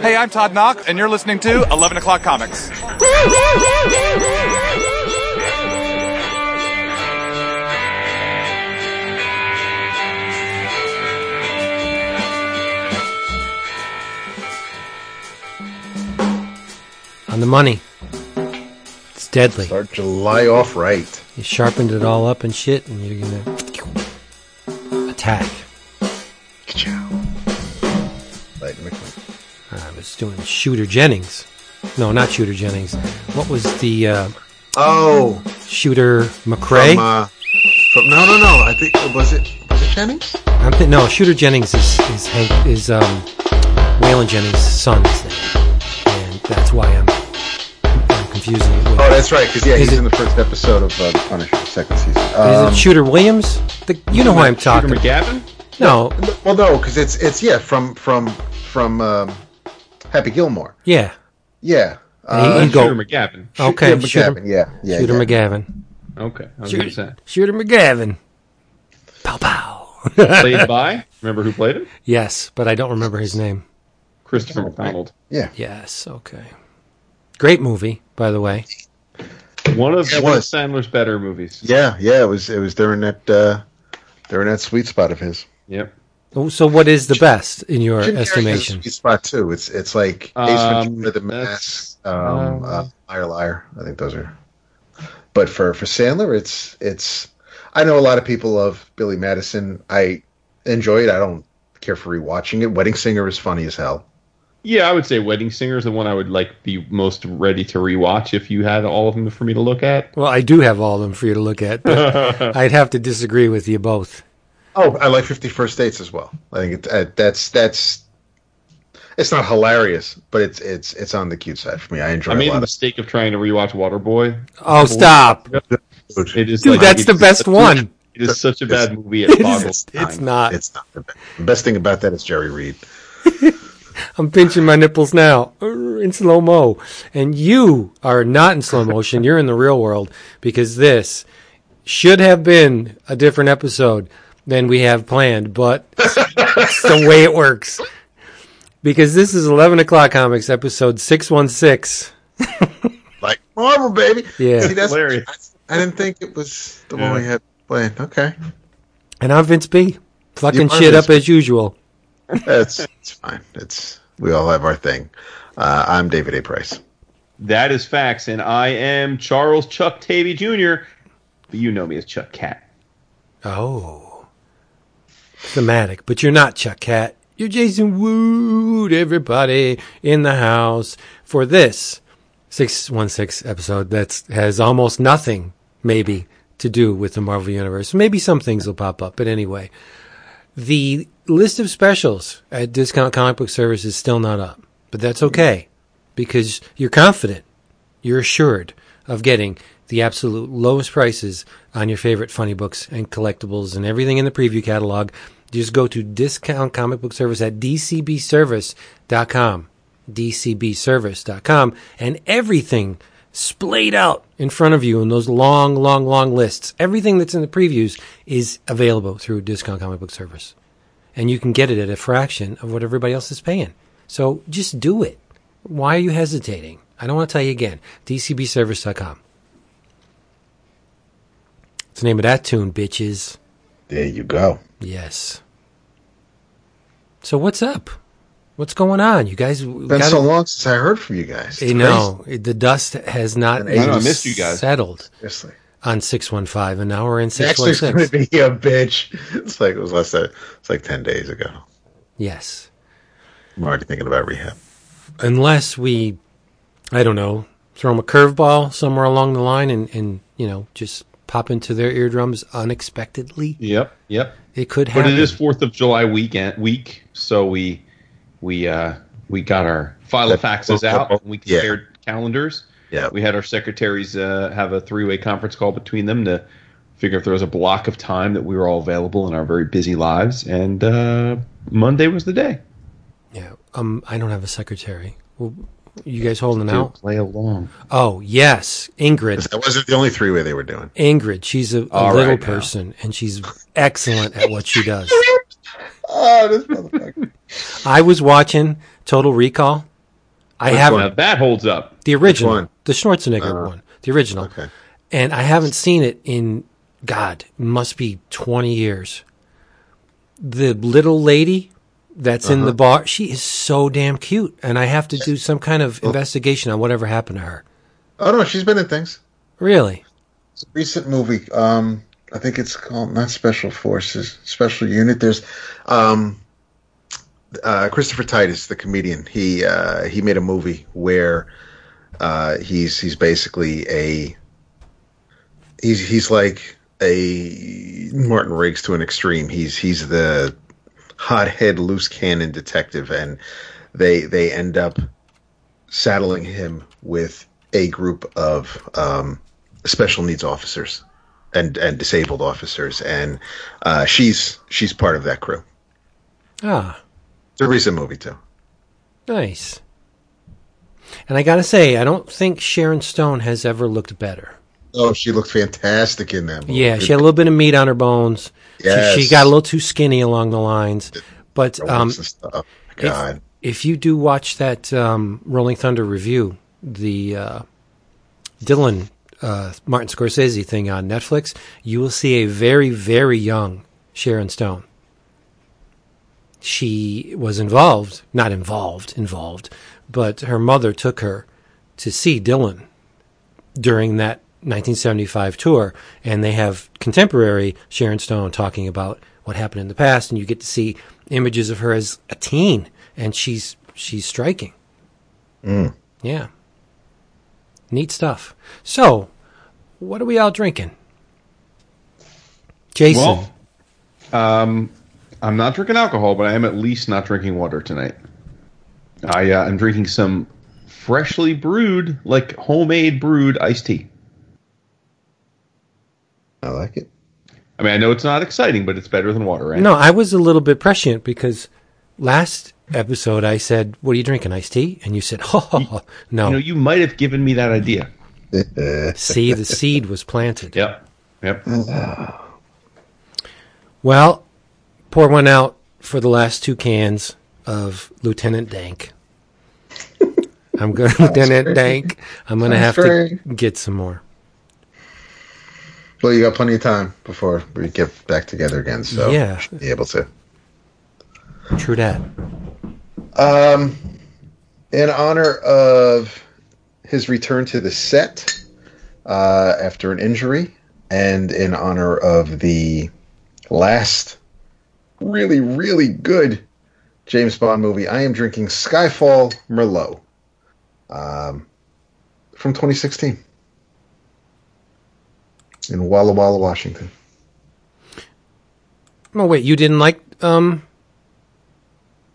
Hey, I'm Todd Knock, and you're listening to 11 O'Clock Comics. On the money. It's deadly. Start July off right. You sharpened it all up and shit, and you're gonna attack. Doing Shooter Jennings. No, not Shooter Jennings. What was the uh, Oh, Shooter McRae? from, uh, from no, no, no. I think was it was it Jennings? I'm thi- no, Shooter Jennings is is Hank is um, Waylon Jennings' son's name, and that's why I'm I'm confusing it with. Oh, that's right. Because yeah, he's it- in the first episode of uh, The Punisher, second season. is Um, it Shooter Williams? The, you know who I'm talking. Shooter McGavin? No, well, no, because it's it's yeah from from from um, Happy Gilmore. yeah, Yeah. And he- Uh, he'd go- Shooter McGavin. okay, yeah, Shooter, McGavin, yeah, yeah, Shooter yeah. McGavin, Okay, I was going to say. Shooter McGavin, pow pow. Played by, remember who played him? yes, but I don't remember his name. Christopher McDonald. Yeah. Yes, okay. Great movie, by the way. One of, Yeah, it one of. Sandler's better movies. Yeah, yeah, it was it was during that uh, during that sweet spot of his. Yep. So, what is the best in your Jim Carrey has a estimation? sweet spot too. It's it's like Ace Um, Ventura, The Mask, um, uh, uh, Liar Liar. I think those are. But for for Sandler, it's it's. I know a lot of people love Billy Madison. I enjoy it. I don't care for rewatching it. Wedding Singer is funny as hell. Yeah, I would say Wedding Singer is the one I would like be most ready to rewatch if you had all of them for me to look at. Well, I do have all of them for you to look at, but I'd have to disagree with you both. Oh, I like Fifty First Dates as well. I think it, uh, that's that's. It's not hilarious, but it's it's it's on the cute side for me. I enjoy I made a the lot. mistake of trying to rewatch Waterboy. Oh, stop. It is Dude, like- that's the best such- one. It is such a bad movie. It It's, boggles it's time. not. It's not the best. The best thing about that is Jerry Reed. I'm pinching my nipples now uh, in slow mo. And you are not in slow motion. You're in the real world because this should have been a different episode than we have planned, but it's the way it works. Because this is 11 o'clock comics episode 616. Like Marvel, baby. Yeah. See, that's Hilarious. I, I didn't think it was the Yeah. one we had planned. Okay, And I'm Vince B. Fucking shit Vince up as usual. that's it's fine. It's we all have our thing. Uh, I'm David A. Price. That is facts, and I am Charles Chuck Tavy Jr. But you know me as Chuck Cat. Oh. Thematic. But you're not Chuck Cat. You're Jason Wood, everybody in the house for this 616 episode that has almost nothing, maybe, to do with the Marvel Universe. Maybe some things will pop up, but anyway. The list of specials at Discount Comic Book Service is still not up, but that's okay because you're confident, you're assured of getting the absolute lowest prices on your favorite funny books and collectibles and everything in the preview catalog. Just go to Discount Comic Book Service at dcbservice.com, dcbservice.com, and everything splayed out in front of you in those long, long, long lists. Everything that's in the previews is available through Discount Comic Book Service. And you can get it at a fraction of what everybody else is paying. So just do it. Why are you hesitating? I don't want to tell you again. DCBService.com. It's the name of that tune, bitches. There you go. Yes. So what's up? What's going on? You guys Been gotta- so long since I heard from you guys. You know, the dust has not I know, I missed you guys. settled Seriously. on 615, and now we're in Next week's going to be a bitch. It's like it was less than it's like ten days ago. Yes. I'm already thinking about rehab. Unless we, I don't know, throw him a curveball somewhere along the line and, and, you know, just pop into their eardrums unexpectedly. Yep, yep. It could happen. But it is Fourth of July weekend week, so we we uh we got our file of faxes out. And we Yeah. compared calendars. Yeah. We had our secretaries uh, have a three way conference call between them to figure if there was a block of time that we were all available in our very busy lives. And uh, Monday was the day. Yeah. Um, I don't have a secretary. Well, you guys holding To out? play along. Oh, yes. Ingrid. That wasn't the only three way they were doing. Ingrid. She's a, a little right now. person and she's excellent at what she does. Oh, this motherfucker. I was watching Total Recall. I Which haven't one? That holds up. the original, one? the Schwarzenegger Uh, one, the original, Okay. and I haven't seen it in God must be twenty years. The little lady that's in Uh-huh. the bar, she is so damn cute, and I have to do some kind of investigation on whatever happened to her. Oh no, she's been in things. Really? It's a recent movie. Um, I think it's called not Special Forces, Special Unit. There's um, uh, Christopher Titus, the comedian. He uh, he made a movie where uh, he's he's basically a he's he's like a Martin Riggs to an extreme. He's he's the hothead loose cannon detective, and they they end up saddling him with a group of um, special needs officers and and disabled officers, and uh, she's she's part of that crew. Ah, It's a recent movie too. nice. And I gotta say, I don't think Sharon Stone has ever looked better. Oh, she looked fantastic in that movie. Yeah, she had a little bit of meat on her bones. She- She, got a little too skinny along the lines. But um, and if you do watch that um, Rolling Thunder Revue, the uh, Dylan uh, Martin Scorsese thing on Netflix, you will see a very, very young Sharon Stone. She was involved, not involved, involved, but her mother took her to see Dylan during that 1975 tour, and they have contemporary Sharon Stone talking about what happened in the past, and you get to see images of her as a teen, and she's she's striking. Yeah, neat stuff. So, what are we all drinking, Jason? Well, um, I'm not drinking alcohol, but I am at least not drinking water tonight. I uh, am drinking some freshly brewed, like homemade brewed iced tea. I like it. I mean, I know it's not exciting, but it's better than water, right? no, I was a little bit prescient because last episode I said, "What are you drinking, iced tea?" And you said, "Oh, no." You know, you might have given me that idea. See, the seed was planted. Yep. Yep. Well, pour one out for the last two cans of Lieutenant Dank. I'm going to Lieutenant Dank. I'm going to have to get some more. Well, you got plenty of time before we get back together again, so Yeah. should be able to. True that. Um, in honor of his return to the set uh, after an injury, and in honor of the last really, really good James Bond movie, I am drinking Skyfall Merlot um, from 2016 in Walla Walla, Washington. Oh wait, you didn't like um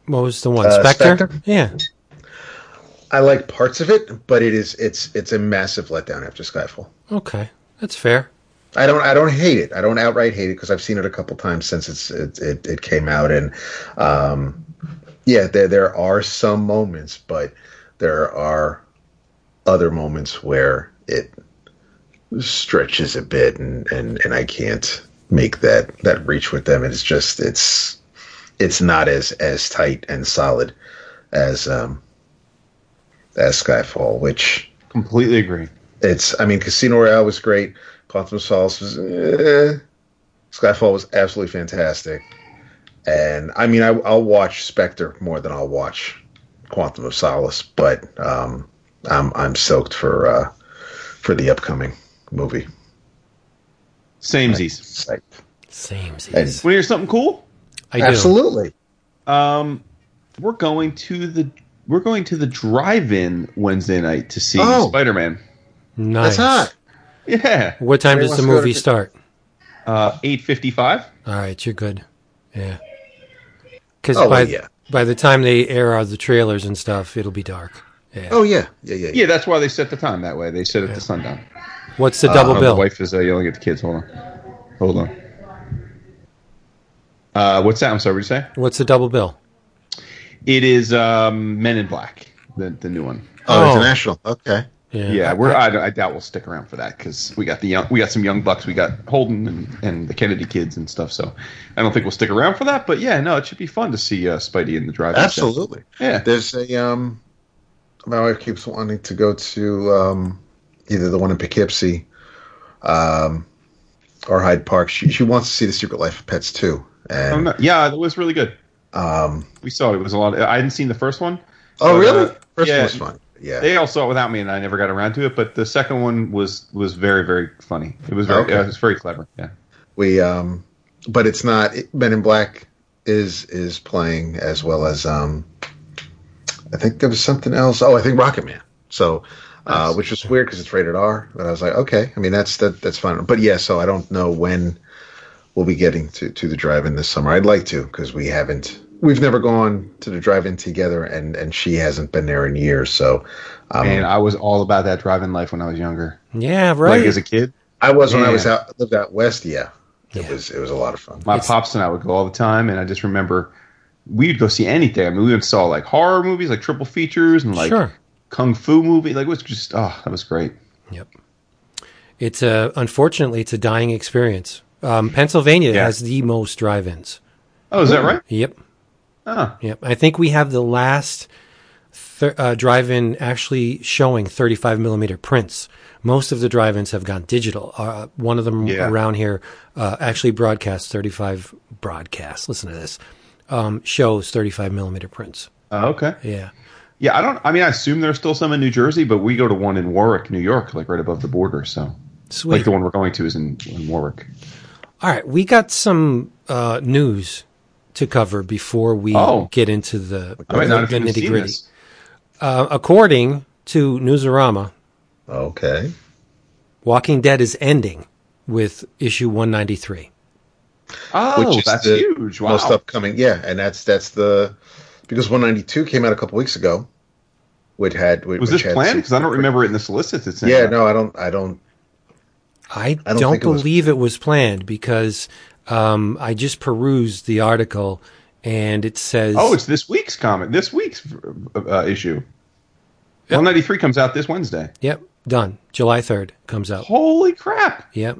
what was the one? Uh, Spectre? Spectre? Yeah. I like parts of it, but it is it's it's a massive letdown after Skyfall. Okay. That's fair. I don't I don't hate it. I don't outright hate it because I've seen it a couple times since it's it it, it came out and um yeah there there are some moments but there are other moments where it stretches a bit and and and I can't make that that reach with them it's just it's it's not as as tight and solid as um as Skyfall which Completely agree. it's I mean Casino Royale was great. Quantum of Solace was eh. Skyfall was absolutely fantastic. And I mean I, I'll watch Spectre more than I'll watch Quantum of Solace, but um, I'm I'm stoked for uh, for the upcoming movie. Samesies. Psyched. Same. And- Want to hear something cool? I do. Absolutely. Um, we're going to the we're going to the drive-in Wednesday night to see Oh. Spider-Man. Nice. That's hot. Yeah, What time Everybody does the wants to go movie to- start? uh, eight fifty-five. All right, you're good. Yeah. Because Oh, by yeah. by the time they air out the trailers and stuff, it'll be dark. Yeah. Oh yeah. Yeah, yeah, yeah. Yeah, that's why they set the time that way. They set it to sundown. What's the double Oh, bill? The wife is uh, yelling at the kids. Hold on, hold on. Uh, what's that? I'm sorry. What did you say? What's the double bill? It is um, Men in Black, the the new one. Oh, Oh. international. Okay. Yeah, we're. I, I doubt we'll stick around for that because we got the young, we got some young bucks. We got Holden and, and the Kennedy kids and stuff. So I don't think we'll stick around for that. But yeah, no, it should be fun to see uh, Spidey in the drive. Absolutely. Yeah. There's a um, my wife keeps wanting to go to um, either the one in Poughkeepsie, um, or Hyde Park. She she wants to see the Secret Life of Pets too. And yeah, it was really good. um, We saw it. It was a lot. I hadn't seen the first one. oh But, really? uh, First yeah. one was fun. Yeah. They all saw it without me, and I never got around to it. But the second one was was very very funny. It was very Okay. uh, it was very clever. Yeah. we um but it's not men in black is is playing as well as um i think there was something else oh i think rocket man so uh which was weird because it's rated r but i was like okay i mean that's that that's fine but yeah so i don't know when we'll be getting to to the drive-in this summer i'd like to because we haven't we've never gone to the drive-in together and and she hasn't been there in years so um and I was all about that drive-in life when I was younger. Yeah, right. Like as a kid, i was when i was out lived out west yeah it Yeah. was it was a lot of fun my It's- pops and I would go all the time, and I just remember we'd go see anything. I mean, we even saw like horror movies, like triple features, and like Sure. Kung fu movie. Like it was just oh, that was great. Yep. It's a unfortunately it's a dying experience. Um, Pennsylvania Yeah. has the most drive-ins. Oh, is that right? Yep. Oh, Yep. I think we have the last th- uh, drive-in actually showing 35 millimeter prints. Most of the drive-ins have gone digital. Uh, one of them Yeah. around here uh, actually broadcasts 35 broadcasts. Listen to this. Um, shows 35 millimeter prints. oh, okay. Yeah. Yeah, I don't. I mean, I assume there's still some in New Jersey, but we go to one in Warwick, New York, like right above the border. So, Sweet. like the one we're going to is in, in Warwick. All right, we got some uh, news to cover before we Oh. get into the, I might not have the nitty gritty. Uh, according to Newsarama, okay Walking Dead is ending with issue 193. Oh, which is that's the huge! Wow. most upcoming. Yeah, and that's that's the because 192 came out a couple weeks ago. Which had which was this had planned? Because I don't remember it in the solicits. It's Yeah, there. no, I don't. I don't. I, I don't don't, think it was- believe it was planned because um, I just perused the article and it says Oh, it's this week's comic. This week's uh, issue. 193 comes out this Wednesday. yep, done. July 3rd comes out. Holy crap! Yep.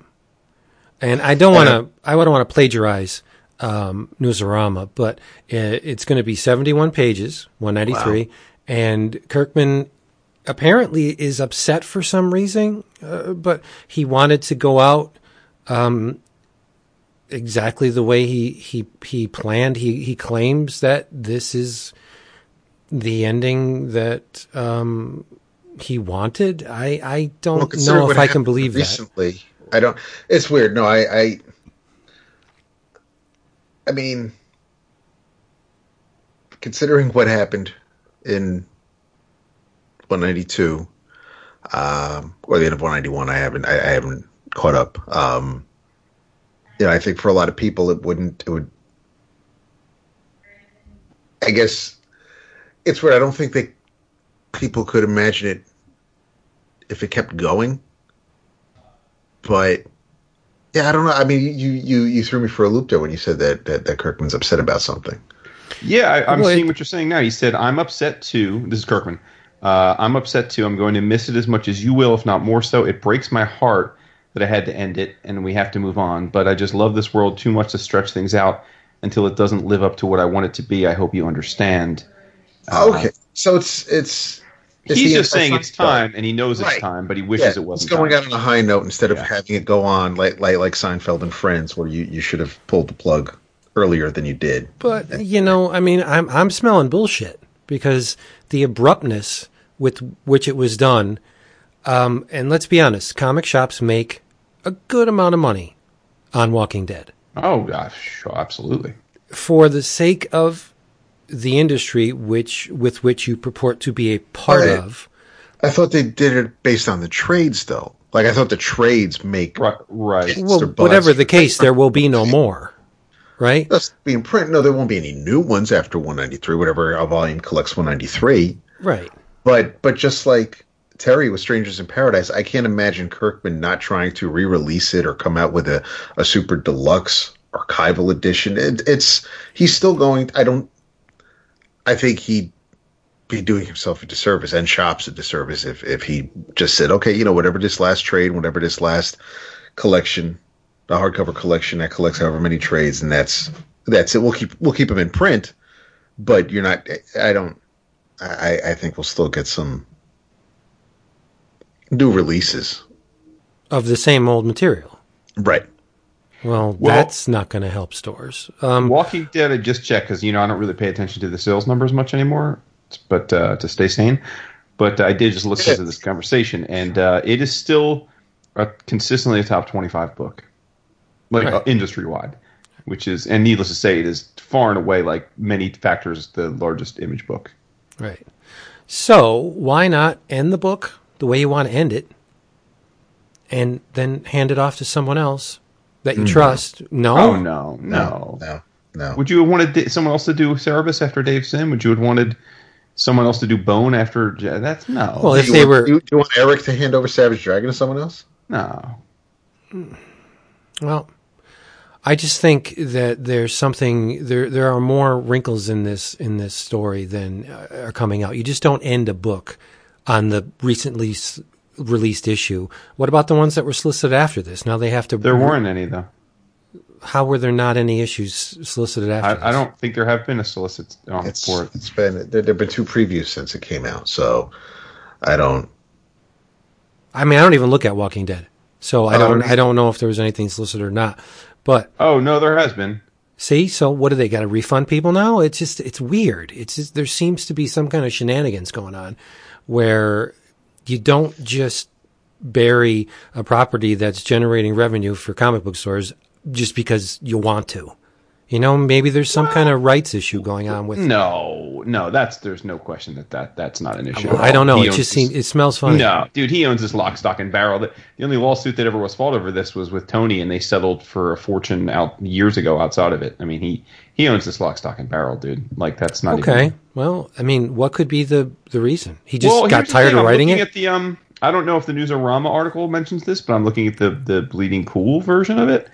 And I don't want to. I don't want to plagiarize um, Newsarama, but it's going to be seventy-one pages, one ninety-three, and Kirkman apparently is upset for some reason, uh, but he wanted to go out um, exactly the way he he he planned. He he claims that this is the ending that um, he wanted. I I don't consider know if I can believe that. recently. I don't. It's weird. No, I. I, I mean, considering what happened in 192, um, or the end of 191, I haven't. I, I haven't caught up. Um, you know, I think for a lot of people, it wouldn't. It would. I guess it's where I don't think that people could imagine it if it kept going. But yeah, I don't know. I mean, you you you threw me for a loop there when you said that that, that Kirkman's upset about something. Yeah, I, I'm Well, it- seeing what you're saying now. He said, "I'm upset too." This is Kirkman. Uh, I'm upset too. I'm going to miss it as much as you will, if not more so. It breaks my heart that I had to end it, and we have to move on. But I just love this world too much to stretch things out until it doesn't live up to what I want it to be. I hope you understand. Uh, okay, so it's it's. It's He's the just saying it's time, and he knows it's time, but he Yeah, wishes it wasn't. it's going time. out on a high note instead of Yeah. having it go on like like like Seinfeld and Friends, where you you should have pulled the plug earlier than you did. But you know, I mean, I'm I'm smelling bullshit because the abruptness with which it was done, um, and let's be honest, comic shops make a good amount of money on Walking Dead Oh gosh, absolutely. for the sake of the industry which with which you purport to be a part Right. of. I thought they did it based on the trades, though. Like I thought the trades make Right, right. Well, whatever the case, there will be no more, right? That's being print. No, there won't be any new ones after 193. Whatever a volume collects 193. Right. But but just like Terry with Strangers in Paradise, I can't imagine Kirkman not trying to re-release it or come out with a, a super deluxe archival edition. It, it's he's still going. I don't. I think he'd be doing himself a disservice and shops a disservice if if he just said, okay, you know, whatever this last trade, whatever this last collection, the hardcover collection that collects however many trades, and that's that's it. We'll keep we'll keep them in print, but you're not. I don't. I I think we'll still get some new releases. Of the same old material. Right. Well, Well- that's not going to help stores. Um, Walking Dead, I just checked because you know I don't really pay attention to the sales numbers much anymore, but uh, to stay sane. But I did just listen to this conversation, and uh, it is still a, consistently a top twenty-five book, like Right. uh, industry-wide, which is, and needless to say, it is far and away like many factors the largest image book. Right. So why not end the book the way you want to end it, and then hand it off to someone else that you trust? No. Oh no, no. No. No. Would you have wanted someone else to do Cerebus after Dave Sim? Would you have wanted someone else to do Bone after? That's no. Well, Do if you they want, were do you, do you want Eric to hand over Savage Dragon to someone else? no. well, I just think that there's something there. There are more wrinkles in this in this story than uh, are coming out. You just don't end a book on the recently s- released issue. What about the ones that were solicited after this? Now they have to. There weren't any though. How were there not any issues solicited after? I, I don't think there have been a solicit um, It's for it. it's been there have been two previews since it came out, so I don't. I mean, I don't even look at Walking Dead, so I Oh, don't. really? I don't know if there was anything solicited or not. But Oh no, there has been. see, so what do they got to refund people now? It's just it's weird. It's just there seems to be some kind of shenanigans going on, where you don't just bury a property that's generating revenue for comic book stores just because you want to. You know, maybe there's some kind of rights issue going on with. No, no, that's there's no question that, that that's not an issue. Well, I don't know. He It just seems it smells funny. No, dude, he owns this lock, stock, and barrel. The, the only lawsuit that ever was fought over this was with Tony, and they settled for a fortune out years ago outside of it. I mean, he he owns this lock, stock, and barrel, dude. Like that's not Okay. Even, Well, I mean, what could be the the reason? He just well, got tired of writing it. At the um, I don't know if the Newsarama article mentions this, but I'm looking at the the Bleeding Cool version of it,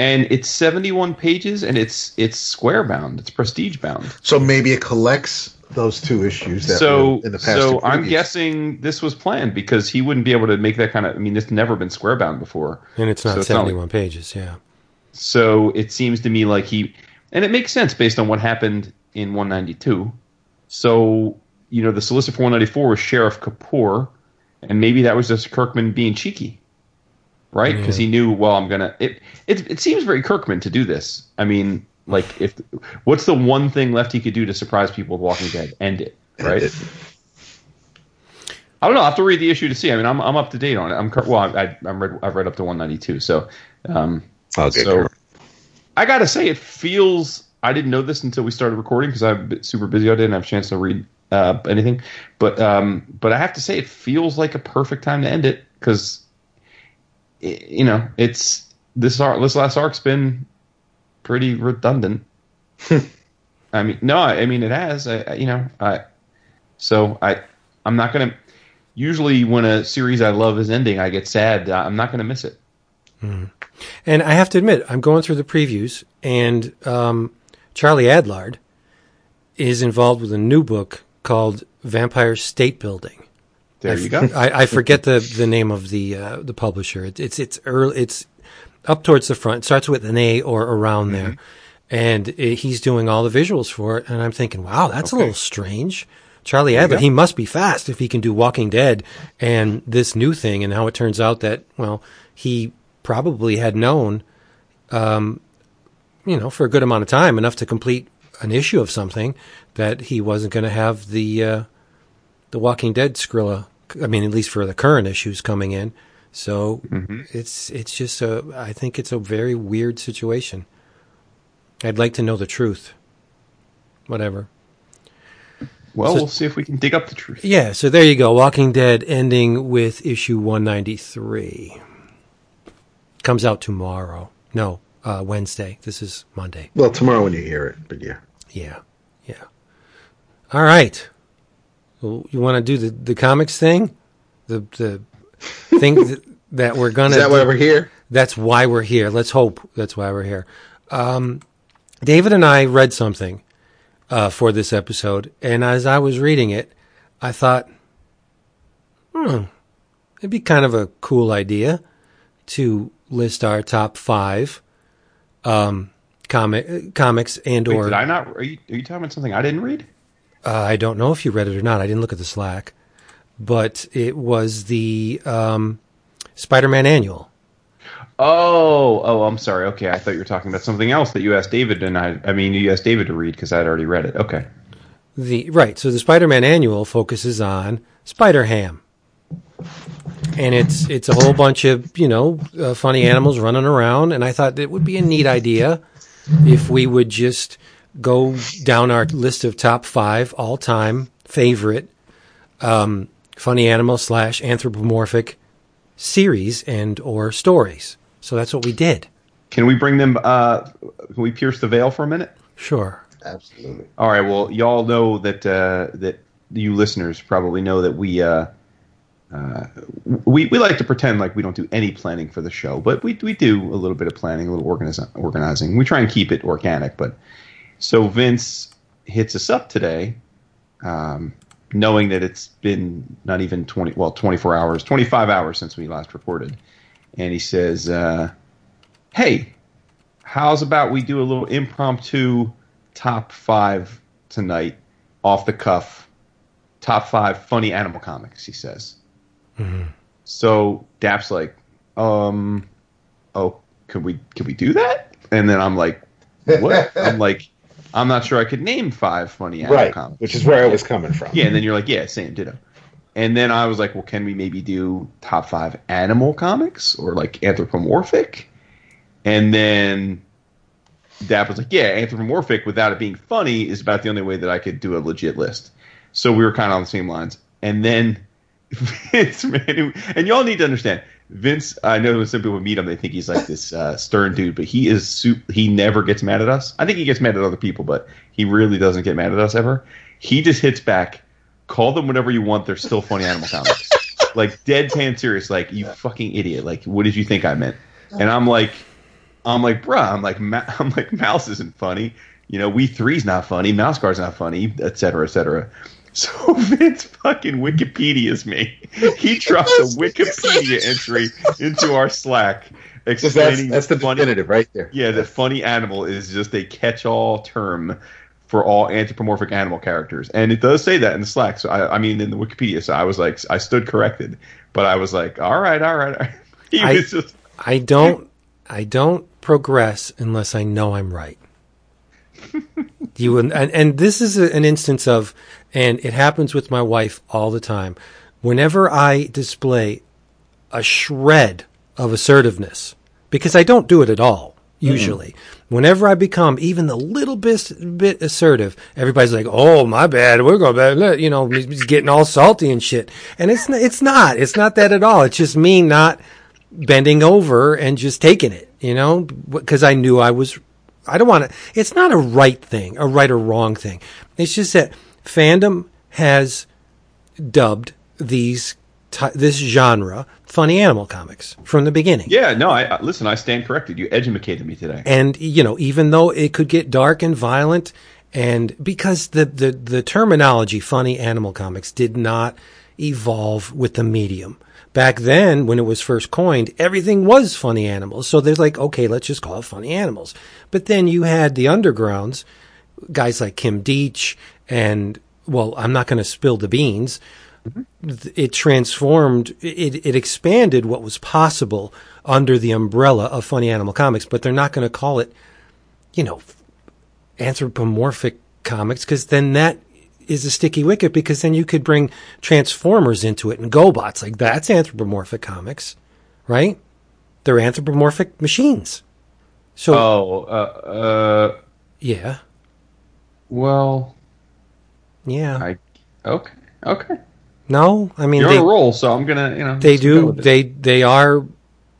and it's 71 pages, and it's it's square bound, it's prestige bound. So maybe it collects those two issues that so were in the past. so two I'm guessing this was planned because he wouldn't be able to make that kind of. I mean, it's never been square bound before, And it's not So not like- 71 pages, yeah. So it seems to me like he, and it makes sense based on what happened in 192. So you know, the solicitor for 194 was Sheriff Kapoor, and maybe that was just Kirkman being cheeky, right? Because he knew, well, I'm gonna. It, it it seems very Kirkman to do this. I mean, like if what's the one thing left he could do to surprise people with Walking Dead? End it, right? I don't know. I have to read the issue to see. I mean, I'm I'm up to date on it. I'm well. I, I'm read. I've read up to 192. So, um, Okay, so Kirk. I gotta say, it feels. I didn't know this until we started recording because I'm super busy. I didn't have a chance to read uh, anything, but um, but I have to say, it feels like a perfect time to end it because, you know, it's this arc. This last arc's been pretty redundant. I mean, no, I, mean it has. I, I- you know, I so I I'm not gonna. Usually, when a series I love is ending, I get sad. I'm not gonna miss it. And I have to admit, I'm going through the previews, and um, Charlie Adlard is involved with a new book called Vampire State Building. There I, you go. I, I forget the, the name of the uh, the publisher. It, it's it's early. It's up towards the front. It starts with an A or around there, and it, he's doing all the visuals for it. And I'm thinking, wow, that's a little strange. Charlie Adlard, he must be fast if he can do Walking Dead and this new thing. And how it turns out that well, he probably had known, um, you know, for a good amount of time, enough to complete an issue of something that he wasn't going to have the. Uh, the Walking Dead Skrilla. I mean, at least for the current issues coming in. So it's it's just a. I think it's a very weird situation. I'd like to know the truth. Whatever. Well, So- we'll see if we can dig up the truth. Yeah. So there you go. Walking Dead ending with issue one ninety three. Comes out tomorrow. No, uh, Wednesday. This is Monday. Well, tomorrow when you hear it, but yeah. Yeah. Yeah. All right. Well, you want to do the, the comics thing? The the thing that, that we're gonna. Is that do- why we're here? That's why we're here. Let's hope that's why we're here. Um, David and I read something uh, for this episode. And as I was reading it, I thought, hmm, it'd be kind of a cool idea to list our top five um, comic comics and Wait, or did I not? Are you, are you talking about something I didn't read? Uh, I don't know if you read it or not. I didn't look at the Slack, but it was the um, Spider-Man annual. Oh, oh, I'm sorry. Okay, I thought you were talking about something else that you asked David, and I, I mean, you asked David to read because I'd already read it. Okay. The right, so the Spider-Man annual focuses on Spider-Ham, and it's it's a whole bunch of you know uh, funny animals running around. And I thought it would be a neat idea if we would just go down our list of top five all-time favorite um, funny animal slash anthropomorphic series and or stories. So that's what we did. Can we bring them? Uh, can we pierce the veil for a minute? Sure. Absolutely. All right. Well, y'all know that uh, that you listeners probably know that we uh, uh, we we like to pretend like we don't do any planning for the show, but we we do a little bit of planning, a little organiz- organizing. We try and keep it organic, but so Vince hits us up today, um, knowing that it's been not even twenty well twenty four hours, twenty five hours since we last reported. and he says, uh, "Hey, how's about we do a little impromptu top five tonight, off the cuff, top five funny animal comics?" He says. So Dap's like, um, oh, could we could we do that? And then I'm like, what? I'm like, I'm not sure I could name five funny animal Right. comics. Which is where I was coming from. Yeah, and then you're like, yeah, same, ditto. And then I was like, well, can we maybe do top five animal comics or like anthropomorphic? And then Dap was like, yeah, anthropomorphic without it being funny is about the only way that I could do a legit list. So we were kind of on the same lines. And then Vince, man, and y'all need to understand, Vince. I know when some people meet him, they think he's like this uh, stern dude, but he is. Su- he never gets mad at us. I think he gets mad at other people, but he really doesn't get mad at us ever. He just hits back. Call them whatever you want. They're still funny animal comics. like deadpan serious. Like you fucking idiot. Like what did you think I meant? And I'm like, I'm like, bruh. I'm like, Ma- I'm like, Mouse isn't funny. You know, We Three's not funny. Mouse Guard's not funny, et cetera, et cetera. So Vince fucking Wikipedia's me. He drops a Wikipedia entry into our Slack So that's, explaining that's the funny, definitive right there. yeah, the funny animal is just a catch-all term for all anthropomorphic animal characters, and it does say that in the Slack. So I, I mean, in the Wikipedia. So I was like, I stood corrected, but I was like, all right, all right. All right. He I- was just I don't I don't progress unless I know I'm right. you and, and and this is a, an instance of and it happens with my wife all the time. Whenever I display a shred of assertiveness because I don't do it at all usually. Whenever I become even the little bit bit assertive, everybody's like, "Oh, my bad. We're going bad." You know, he's getting all salty and shit. And it's it's not. It's not that at all. It's just me not bending over and just taking it, you know, because I knew I was. I don't want to. It's not a right thing, a right or wrong thing. It's just that fandom has dubbed these this genre funny animal comics from the beginning. yeah. No, I I- listen. I stand corrected. You educated me today. And you know, even though it could get dark and violent, and because the the the terminology "funny animal comics" did not evolve with the medium. Back then, when it was first coined, everything was funny animals. So there's like, okay, let's just call it funny animals. But then you had the undergrounds, guys like Kim Deitch, and well, I'm not going to spill the beans. Th- It transformed, it, it expanded what was possible under the umbrella of funny animal comics, but they're not going to call it, you know, anthropomorphic comics because then that is a sticky wicket because then you could bring Transformers into it and GoBots. Like that's anthropomorphic comics, right? They're anthropomorphic machines. So Oh, uh, uh, yeah, well, yeah. I okay, okay. no, I mean You're they on a roll, so I'm gonna, you know, they do they they are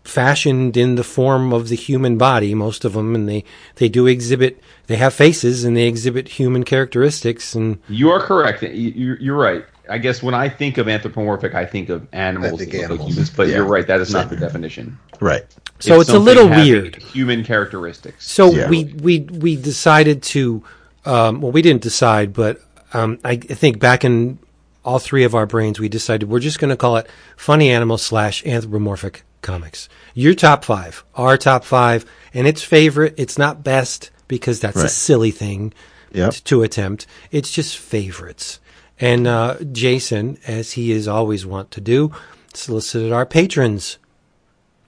fashioned in the form of the human body most of them and they they do exhibit they have faces and they exhibit human characteristics and You are correct. You- you- You're right. I guess when I think of anthropomorphic, I think of animals, I think that look like animals. humans. But Yeah. you're right. That is not the definition. Right. so it's, a little weird Human characteristics. So Yeah. we we we decided to um, well, we didn't decide, but um, I, I think back in all three of our brains, we decided we're just going to call it Funny Animal slash Anthropomorphic Comics. Your top five, our top five, and it's favorite. It's not best because that's a silly thing Yep. t- to attempt. It's just favorites. And uh, Jason, as he is always wont to do, solicited our patrons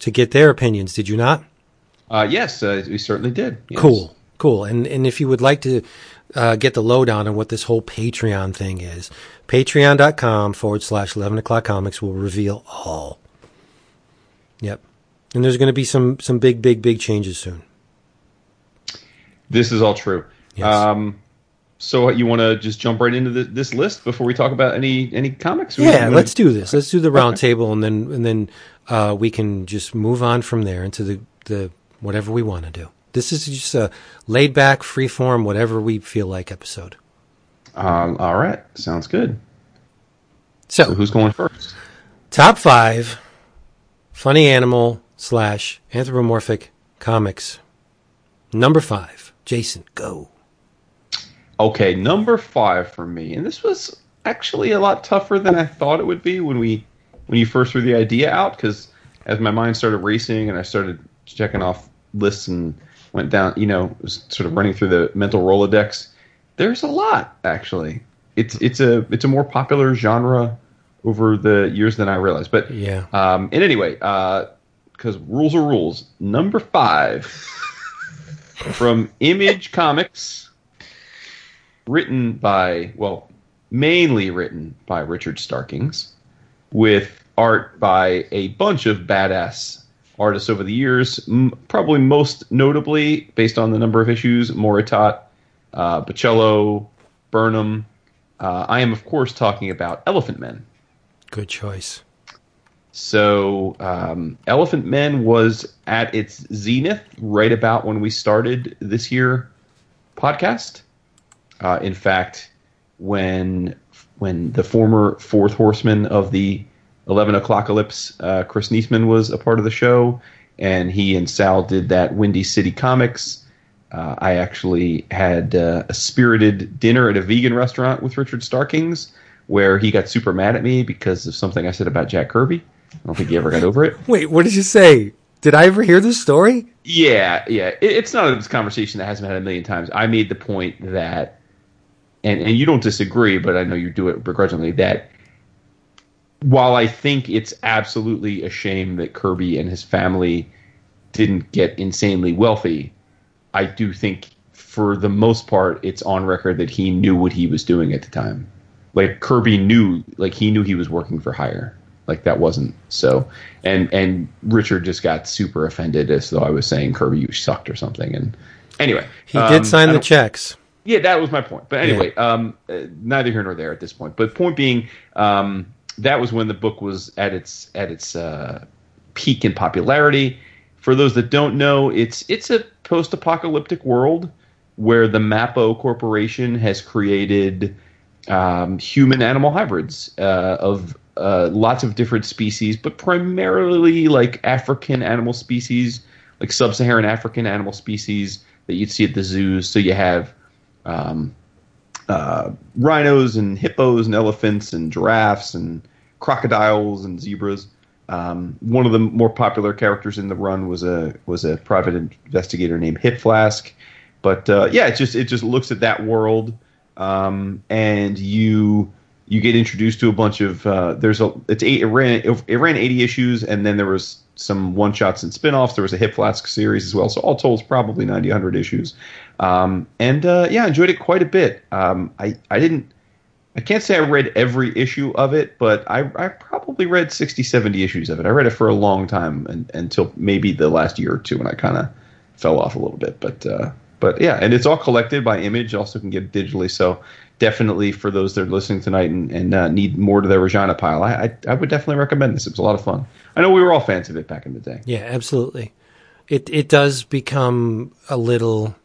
to get their opinions. Did you not? Uh, yes, uh, we certainly did. Yes. Cool, cool. And and if you would like to uh, get the lowdown on what this whole Patreon thing is, patreon.com forward slash 11 o'clock comics will reveal all. Yep. And there's going to be some, some big, big, big changes soon. This is all true. Yes. Um, so you want to just jump right into the, this list before we talk about any any comics? Yeah, let's do this. Let's do the roundtable, and then, and then, uh, we can just move on from there into the, the, whatever we want to do. This is just a laid back, free form, whatever we feel like episode. Um, all right, sounds good. So, So who's going first? Top five funny animal slash anthropomorphic comics. Number five, Jason, go. Okay, number five for me, and this was actually a lot tougher than I thought it would be when we when you first threw the idea out. Because as my mind started racing and I started checking off lists and went down, you know, was sort of running through the mental rolodex. There's a lot actually. It's it's a it's a more popular genre over the years than I realized. But Yeah. um, and anyway, because rules are rules. Number five from Image Comics, written by, well, mainly written by Richard Starkings, with art by a bunch of badass artists over the years. M- probably most notably, based on the number of issues, Moritat, uh, Bocello, Burnham. Uh, I am, of course, talking about Elephantmen. Good choice. So, um, Elephantmen was at its zenith right about when we started this year podcast. Uh, in fact, when when the former fourth horseman of the Eleven O'clockalypse, uh, Chris Neseman, was a part of the show, and he and Sal did that Windy City Comics. Uh, I actually had uh, a spirited dinner at a vegan restaurant with Richard Starkings, where he got super mad at me because of something I said about Jack Kirby. I don't think he ever got over it. Wait, what did you say? Did I ever hear this story? Yeah, yeah. It, it's not a conversation that hasn't been had a million times. I made the point that, and and you don't disagree, but I know you do it begrudgingly. That while I think it's absolutely a shame that Kirby and his family didn't get insanely wealthy, I do think for the most part it's on record that he knew what he was doing at the time. Like Kirby knew, like he knew he was working for hire. Like that wasn't so, and and Richard just got super offended as though I was saying Kirby you sucked or something. And anyway, He um, did sign the checks. yeah, that was my point. But anyway, um, uh, neither here nor there at this point. But point being, um, that was when the book was at its at its uh, peak in popularity. For those that don't know, it's it's a post-apocalyptic world where the Mapo Corporation has created um, human-animal hybrids uh, of uh, lots of different species, but primarily like African animal species, like sub-Saharan African animal species that you'd see at the zoos. So you have um, uh, rhinos and hippos and elephants and giraffes and crocodiles and zebras. Um, one of the more popular characters in the run was a was a private investigator named Hip Flask. But uh, yeah, it just it just looks at that world, um, and you you get introduced to a bunch of uh, there's a it's eight it ran it ran 80 issues and then there was some one shots and spin-offs there was a hip flask series as well so all told it's probably 90 100 issues um, and uh, yeah I enjoyed it quite a bit um, I I didn't I can't say I read every issue of it but I, I probably read 60 70 issues of it I read it for a long time and, until maybe the last year or two when I kind of fell off a little bit but uh, but yeah and it's all collected by image also can get digitally so definitely for those that are listening tonight and, and uh, need more to their Regina pile, I, I I would definitely recommend this. It was a lot of fun. I know we were all fans of it back in the day. Yeah, absolutely. It it does become a little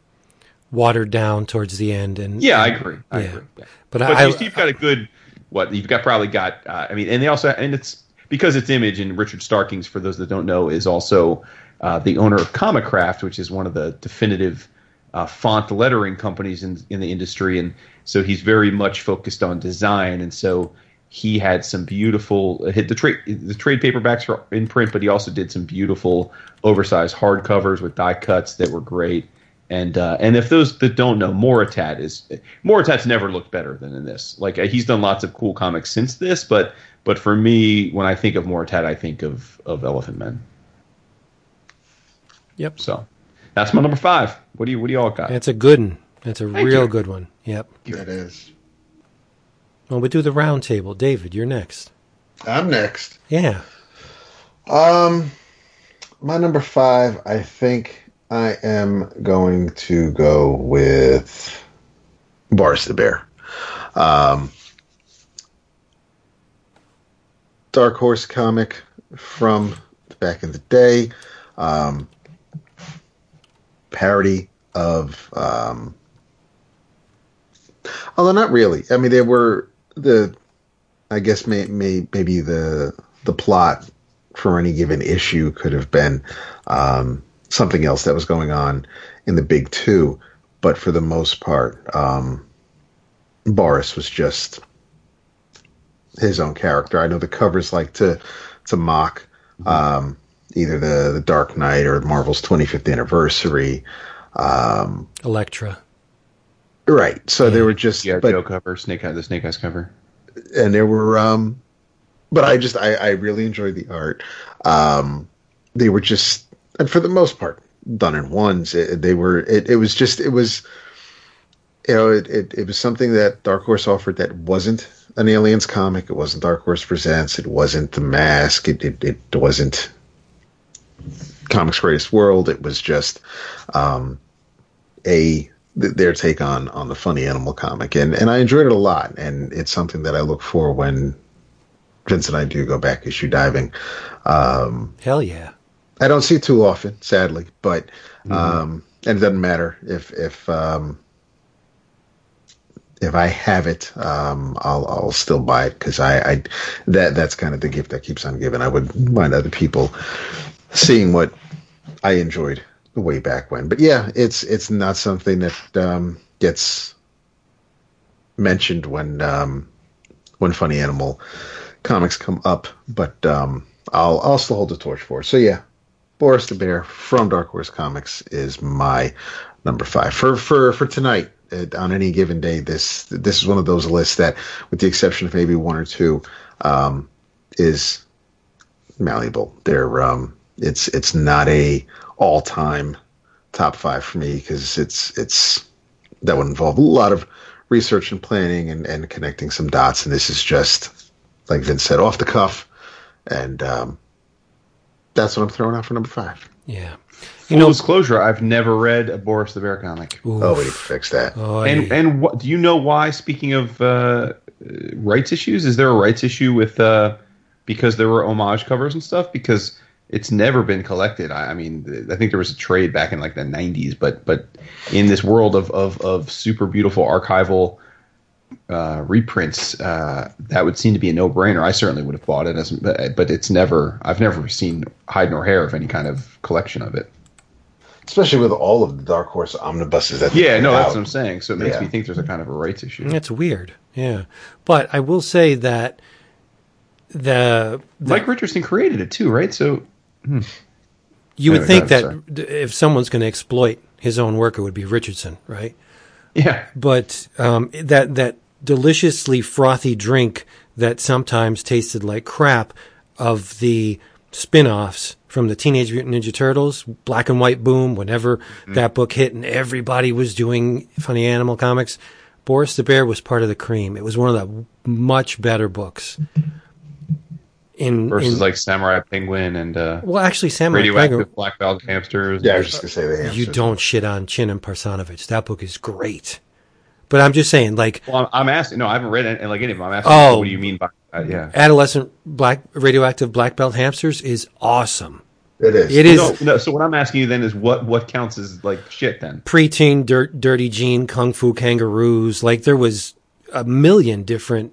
watered down towards the end, and Yeah, I agree. I Yeah. agree. Yeah. But, But I, you, you've got a good what you've got probably got. Uh, I mean, and they also and it's because it's Image and Richard Starkings. For those that don't know, is also uh, the owner of Comicraft, which is one of the definitive uh, font lettering companies in in the industry, and so he's very much focused on design, and so he had some beautiful uh, hit the trade the trade paperbacks were in print, but he also did some beautiful oversized hardcovers with die cuts that were great. And uh, and if those that don't know, Moritat is Moritat's never looked better than in this. Like uh, he's done lots of cool comics since this, but but for me, when I think of Moritat, I think of of Elephantmen. Yep. So that's my number five. What do you what do you all got? It's a good one. It's a Thank real you. good one. Yep. That is. Well, we do the round table. David, you're next. I'm next. Yeah. Um, my number five, I think I am going to go with Boris the Bear. Um, Dark Horse comic from back in the day. Um, parody of, um, although not really. I mean, they were the, I guess may, may, maybe the the plot for any given issue could have been um, something else that was going on in the big two, but for the most part, um, Boris was just his own character. I know the covers like to to mock um, either the the Dark Knight or Marvel's 25th anniversary. Um, Elektra. right. So they were just, Yeah, but Joe cover, Snake Eye, the Snake Eyes cover. and there were um but i just i i really enjoyed the art um they were just and for the most part done in ones. It, they were it, it was just it was you know it, it it was something that dark horse offered that wasn't an aliens comic. It wasn't dark horse presents. It wasn't the mask. It it, it wasn't comics greatest world. It was just um a their take on on the funny animal comic. And and I enjoyed it a lot. And it's something that I look for when Vince and I do go back issue diving. Um Hell yeah. I don't see it too often sadly but um and it doesn't matter if if um if I have it, um, I'll I'll still buy it because I, I that that's kind of the gift that keeps on giving. I would mind other people seeing what I enjoyed way back when. But yeah, it's it's not something that um, gets mentioned when um, when Funny Animal comics come up. But um, I'll I'll still hold the torch for. it. So yeah, Boris the Bear from Dark Horse Comics is my number five for for for tonight. uh, On any given day, this this is one of those lists that, with the exception of maybe one or two, um, is malleable. They're um, it's it's not a all time top five for me because it's it's that would involve a lot of research and planning and, and connecting some dots. And this is just like Vince said, off the cuff, and um, that's what I'm throwing out for number five. Yeah. Full You know, disclosure: I've never read a Boris the Bear comic. Oh, we need to fix that. oh, And and what do you know why? Speaking of uh, uh, rights issues, is there a rights issue with uh, because there were homage covers and stuff? Because it's never been collected. I, I mean, I think there was a trade back in like the '90s, but but in this world of of, of super beautiful archival uh, reprints, uh, that would seem to be a no-brainer. I certainly would have bought it, as, but, but it's never. I've never seen hide nor hair of any kind of collection of it. Especially with all of the Dark Horse omnibuses that Yeah, no, out. that's what I'm saying. So it makes Yeah. me think there's a kind of a rights issue. That's weird. Yeah. But I will say that the, the Mike Richardson created it too, right? So you would think go that ahead, d- if someone's going to exploit his own work, it would be Richardson, right? Yeah, But um, that that deliciously frothy drink that sometimes tasted like crap of the spin-offs from the Teenage Mutant Ninja Turtles, Black and White Boom, whenever that book hit and everybody was doing funny animal comics, Boris the Bear was part of the cream. It was one of the much better books. In, versus in- like Samurai Penguin and uh, well, actually, Samurai radioactive Penguin, black belt hamsters. Yeah, I was just gonna say the you don't shit on Chin and Parsonovich. That book is great. But I'm just saying, like, Well, I'm, I'm asking. No, I haven't read it, like any of them. I'm asking. Oh. what do you mean by that? Yeah. adolescent black radioactive black belt hamsters is awesome. It is. It is No, no. So what I'm asking you then is what what counts as like shit then? preteen dirt, dirty jean kung fu kangaroos. Like there was a million different,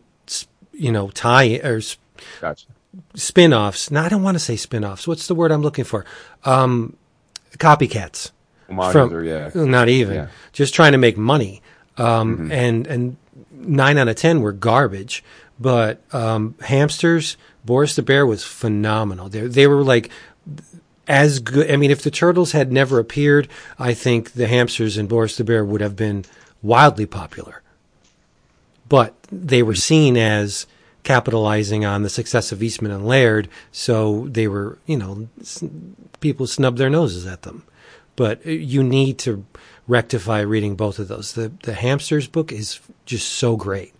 you know, tie or Gotcha. Spin-offs. No, I don't want to say spin-offs. What's the word I'm looking for? Um, copycats Homages from or, yeah. not even Yeah. just trying to make money. Um, and and nine out of ten were garbage. But um, hamsters, Boris the Bear was phenomenal. They they were like as good. I mean, if the turtles had never appeared, I think the hamsters and Boris the Bear would have been wildly popular. But they were seen as capitalizing on the success of Eastman and Laird, so they were, you know, people snubbed their noses at them. But uh, you need to rectify reading both of those. The the hamsters book is just so great.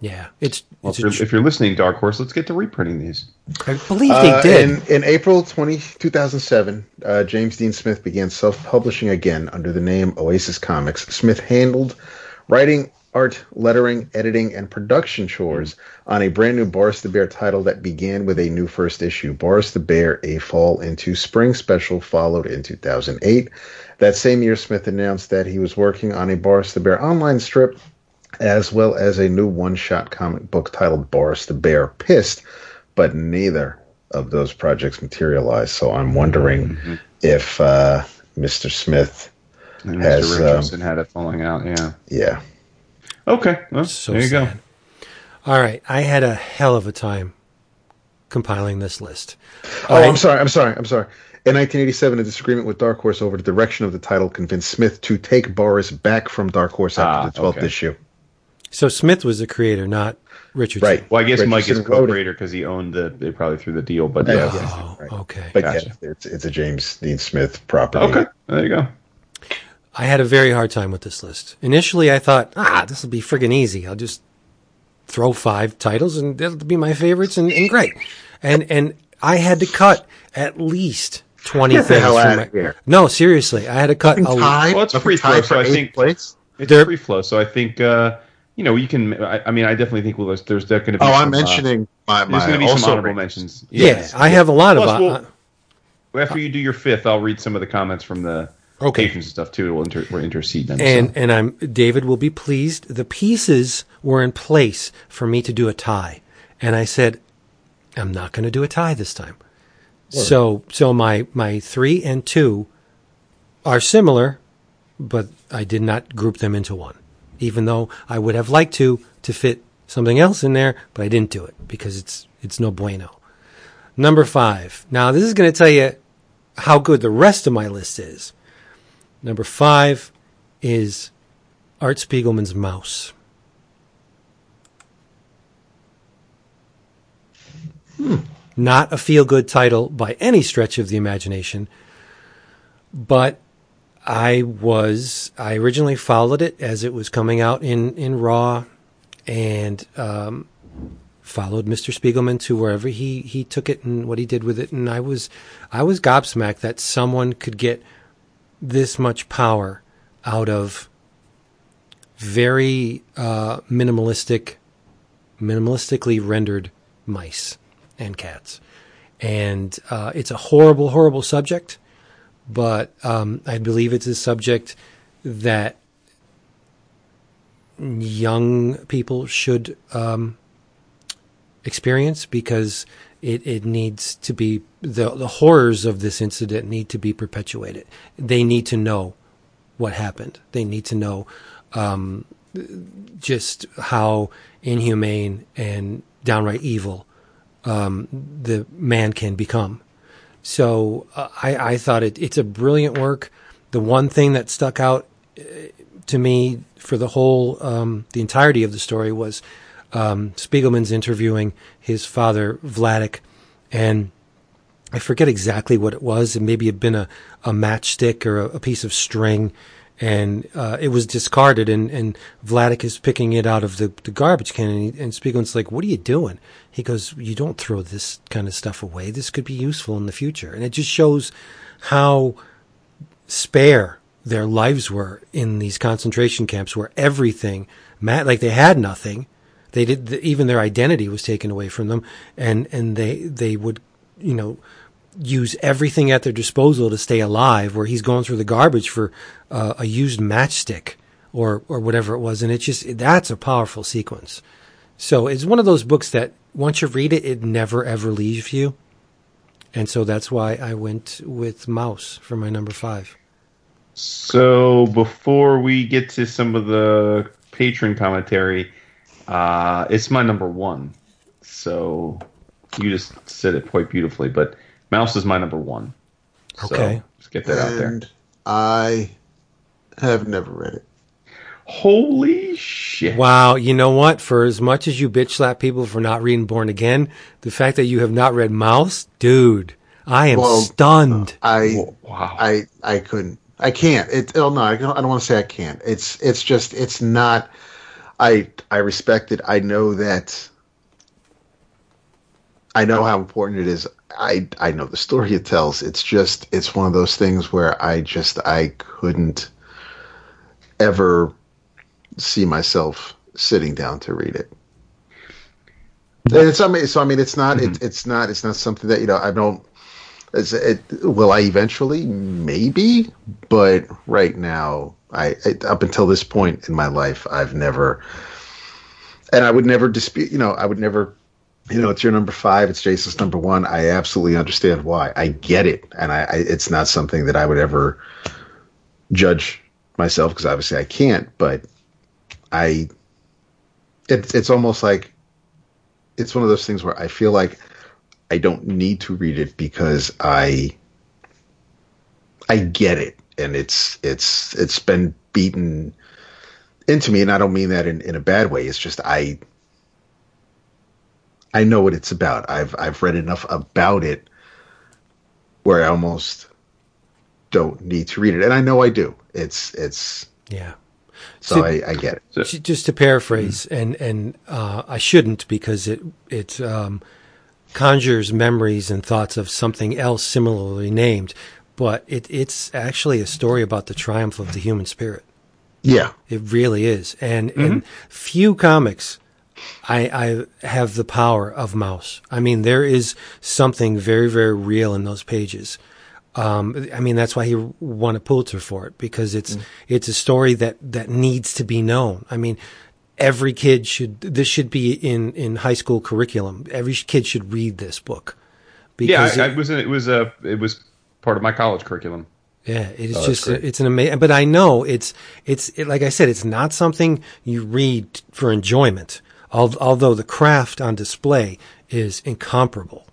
Yeah, it's, Well, it's if, you're, tr- if you're listening, Dark Horse, let's get to reprinting these. I believe they Uh, did. In, in April 20, 2007, uh, James Dean Smith began self publishing again under the name Oasis Comics. Smith handled writing, art, lettering, editing, and production chores on a brand new Boris the Bear title that began with a new first issue. Boris the Bear, A Fall into Spring special followed in 2008. That same year, Smith announced that he was working on a Boris the Bear online strip as well as a new one shot comic book titled Boris the Bear Pissed, but neither of those projects materialized. So I'm wondering Mm-hmm. if uh, Mr. Smith, And Has, Mr. um, Richardson had it falling out. Yeah. yeah. Okay. Well, So there you go. All right, I had a hell of a time compiling this list. Oh, I- I'm sorry. I'm sorry. I'm sorry. In 1987, a disagreement with Dark Horse over the direction of the title convinced Smith to take Boris back from Dark Horse after Ah, the 12th okay. issue. So Smith was the creator, not Richardson. Right. Well, I guess Mike is Richardson co-creator because he owned the. They probably threw the deal, but Yeah. yeah. Oh, Right. okay. But Gotcha. yeah, it's, it's a James Dean Smith property. Okay. There you go. I had a very hard time with this list. Initially, I thought, ah, this will be friggin' easy. I'll just throw five titles and they'll be my favorites and, and great. And and I had to cut at least twenty Get the things. hell from outta my- here. No, seriously, I had to cut. A, lot. Well, it's a free tie throw, for so I think- place. It's There- free flow, so I think uh, you know you can. I, I mean, I definitely think well, there's there's going to be. Oh, some, I'm uh, mentioning my, there's my going to be some honorable ratings. mentions. yeah, Yes. I have a lot Plus, of. we'll- uh, After you do your fifth, I'll read some of the comments from the Okay. and stuff too. We'll, inter- we'll intercede them. and so. and I'm David will be pleased. The pieces were in place for me to do a tie, and I said, I'm not going to do a tie this time. So so my my three and two are similar, but I did not group them into one, even though I would have liked to to fit something else in there, but I didn't do it because it's it's no bueno. Number five. Now this is going to tell you how good the rest of my list is. Number five is Art Spiegelman's Maus. Not a feel good title by any stretch of the imagination, but I was, I originally followed it as it was coming out in, in Raw and um, followed Mr. Spiegelman to wherever he, he took it and what he did with it. And I was, I was gobsmacked that someone could get this much power out of very uh, minimalistic, minimalistically rendered mice and cats. And uh, it's a horrible, horrible subject, but um, I believe it's a subject that young people should um, experience because it, it needs to be the the horrors of this incident need to be perpetuated. They need to know what happened. They need to know um, just how inhumane and downright evil um, the man can become. So uh, I, I thought it, it's a brilliant work. The one thing that stuck out uh, to me for the whole, um, the entirety of the story was um, Spiegelman's interviewing his father, Vladek, and I forget exactly what it was. It maybe had been a, a matchstick or a, a piece of string, and uh, it was discarded. And, and Vladek is picking it out of the, the garbage can, and, he, and Spiegelman's like, "What are you doing?" He goes, "You don't throw this kind of stuff away. This could be useful in the future." And it just shows how spare their lives were in these concentration camps, where everything, like they had nothing. They did even their identity was taken away from them, and and they they would, you know, use everything at their disposal to stay alive. Where he's going through the garbage for uh, a used matchstick or or whatever it was, and it's just that's a powerful sequence. So it's one of those books that once you read it, it never ever leaves you, and so that's why I went with Maus for my number five. So before we get to some of the patron commentary, uh, it's my number one. So you just said it quite beautifully, but Maus is my number one. So Okay. let's get that out there. I have never read it. Holy shit! Wow, you know what? For as much as you bitch slap people for not reading Born Again, the fact that you have not read Maus, dude, I am Well, stunned. I Wow. I I couldn't. I can't. It. Oh no, I don't, I don't want to say I can't. It's it's just it's not. I I respect it. I know that. I know how important it is. I I know the story it tells. It's just it's one of those things where I just I couldn't ever see myself sitting down to read it. And it's I mean, so I mean it's not it, mm-hmm. it's not it's not something that you know I don't. It's, it, will I eventually? Maybe, but right now, I, I up until this point in my life, I've never, and I would never dispute. You know, I would never. You know, it's your number five. It's Jason's number one. I absolutely understand why. I get it, and I, I it's not something that I would ever judge myself because obviously I can't. But I, it's it's almost like it's one of those things where I feel like I don't need to read it because I I get it and it's it's it's been beaten into me and I don't mean that in, in a bad way. It's just I I know what it's about. I've I've read enough about it where I almost don't need to read it. And I know I do. It's it's Yeah. so See- I, I get it. J- Just to paraphrase, and and uh, I shouldn't because it it um, conjures memories and thoughts of something else similarly named, but it it's actually a story about the triumph of the human spirit. Yeah. It really is, and and few comics. I, I have the power of Maus. I mean, there is something very, very real in those pages. Um, I mean, that's why he won a Pulitzer for it because it's it's a story that that needs to be known. I mean, every kid should. This should be in in high school curriculum. Every kid should read this book. yeah, Because I, it- I was. It was a. It was part of my college curriculum. yeah, it is Oh, just it's an amazing. But I know it's it's it, like I said, it's not something you read for enjoyment. Although the craft on display is incomparable,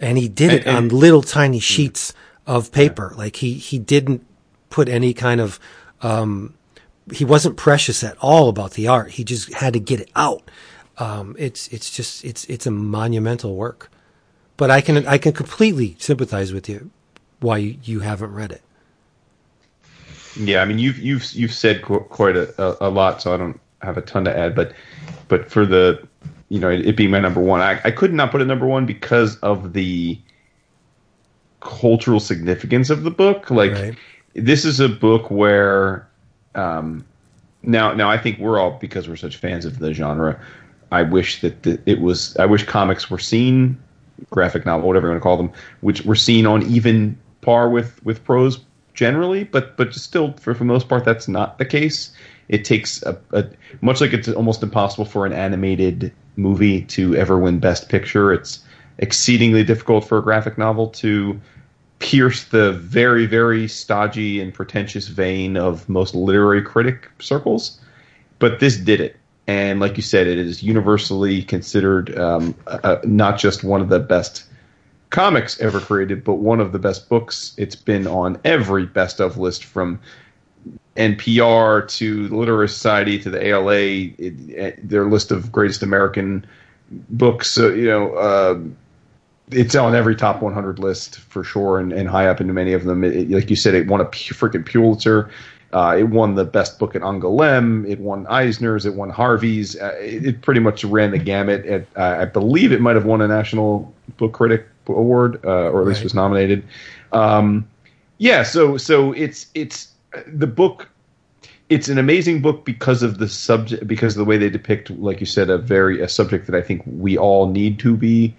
and he did it on and- little tiny sheets of paper. Like he he didn't put any kind of um, he wasn't precious at all about the art. He just had to get it out. Um, it's it's just it's it's a monumental work. But I can I can completely sympathize with you why you, haven't read it. Yeah, I mean you've you've you've said quite a, a, a lot, so I don't have a ton to add. But but for the you know it, it being my number one, I, I could not put it number one because of the cultural significance of the book. Like Right. this is a book where um, now now I think we're all because we're such fans of the genre. I wish that the, it was. I wish comics were seen, graphic novel, whatever you want to call them, which were seen on even par with with prose generally. But but still, for for the most part, that's not the case. It takes a, a much like it's almost impossible for an animated movie to ever win Best Picture. It's exceedingly difficult for a graphic novel to pierce the very, very stodgy and pretentious vein of most literary critic circles. But this did it. And like you said, it is universally considered um, not just one of the best comics ever created, but one of the best books. It's been on every best of list from NPR to the Literary Society to the ALA, it, it, their list of greatest American books. Uh, you know, uh, it's on every top 100 list for sure, and, and high up into many of them. It, like you said, it won a freaking Pulitzer. Uh, it won the best book at Angoulême. It won Eisner's. It won Harvey's. Uh, it, it pretty much ran the gamut. It, uh, I believe it might have won a National Book Critic Award, uh, or at least Right. was nominated. Um, yeah, so so it's it's the book. It's an amazing book because of the subject, because of the way they depict, like you said, a very a subject that I think we all need to be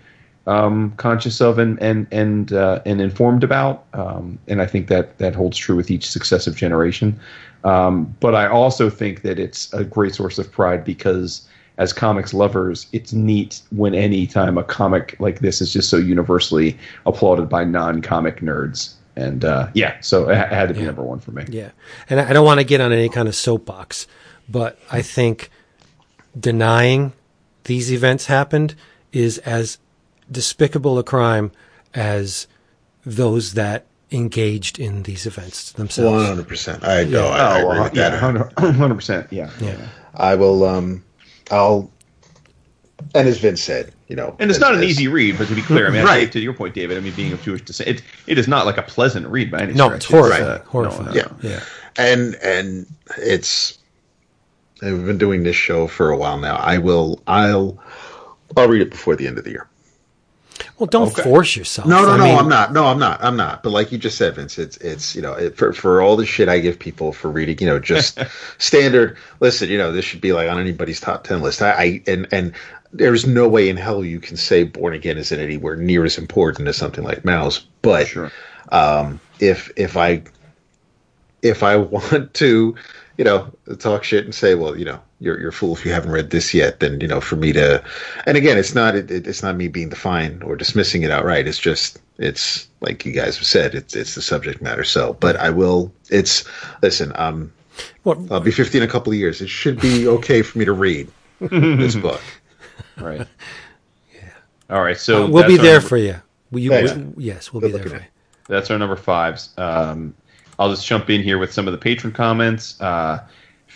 um, conscious of and and and uh, and informed about. Um, and I think that that holds true with each successive generation. Um, but I also think that it's a great source of pride because as comics lovers, it's neat when any time a comic like this is just so universally applauded by non-comic nerds. And uh, yeah, so it, had to be Yeah. number one for me. Yeah. And I I don't want to get on any kind of soapbox, but I think denying these events happened is as despicable a crime as those that engaged in these events themselves. hundred percent. I know. I, I Oh, agree well, with yeah, that. hundred percent. Yeah. Yeah. I will. Um, I'll. And as Vince said, you know, And it's as- not an as- easy read, but to be clear, I mean, Right. to your point, David, I mean, being of Jewish descent, it, it is not like a pleasant read by any No, stretch. it's horrifying. uh, horrifying. no, Yeah. Yeah. and and it's I've been doing this show for a while now. I will I'll I'll read it before the end of the year. Well, don't Okay. force yourself. No, no, I no, mean, I'm not. No, I'm not. I'm not. But like you just said, Vince, it's it's you know it, for for all the shit I give people for reading, you know, just standard. Listen, you know, this should be like on anybody's top ten list. I, I and and there's no way in hell you can say Born Again isn't anywhere near as important as something like Maus. But Sure. um, if if I if I want to, you know, talk shit and say, well, you know, you're you're a fool if you haven't read this yet, then you know, for me to, and again, it's not it, it's not me being defined or dismissing it outright. It's just it's like you guys have said, it's it's the subject matter. So, but I will. It's listen. Um, What, I'll be 50 in a couple of years. It should be okay for me to read this book. Right. Yeah. All right. So Uh, we'll be there number- for you. We, you Thanks. we- yes, we'll Good be there for you. That's our number fives. Um, I'll just jump in here with some of the patron comments. Uh,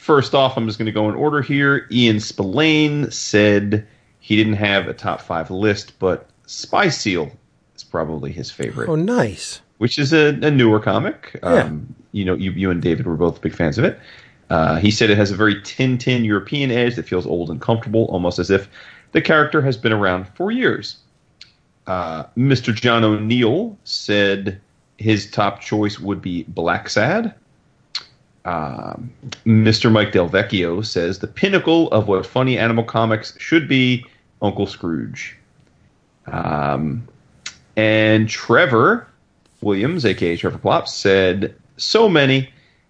first off, I'm just going to go in order here. Ian Spillane said he didn't have a top five list, but Spy Seal is probably his favorite, Oh, nice. which is a, a newer comic. Yeah. Um, You know, you, you and David were both big fans of it. Uh, he said it has a very Tintin European edge that feels old and comfortable, almost as if the character has been around for years. Uh, Mr. John O'Neill said his top choice would be Blacksad. Um, Mr. Mike Del Vecchio says the pinnacle of what funny animal comics should be Uncle Scrooge. Um, and Trevor Williams, aka Trevor Plops, said so many.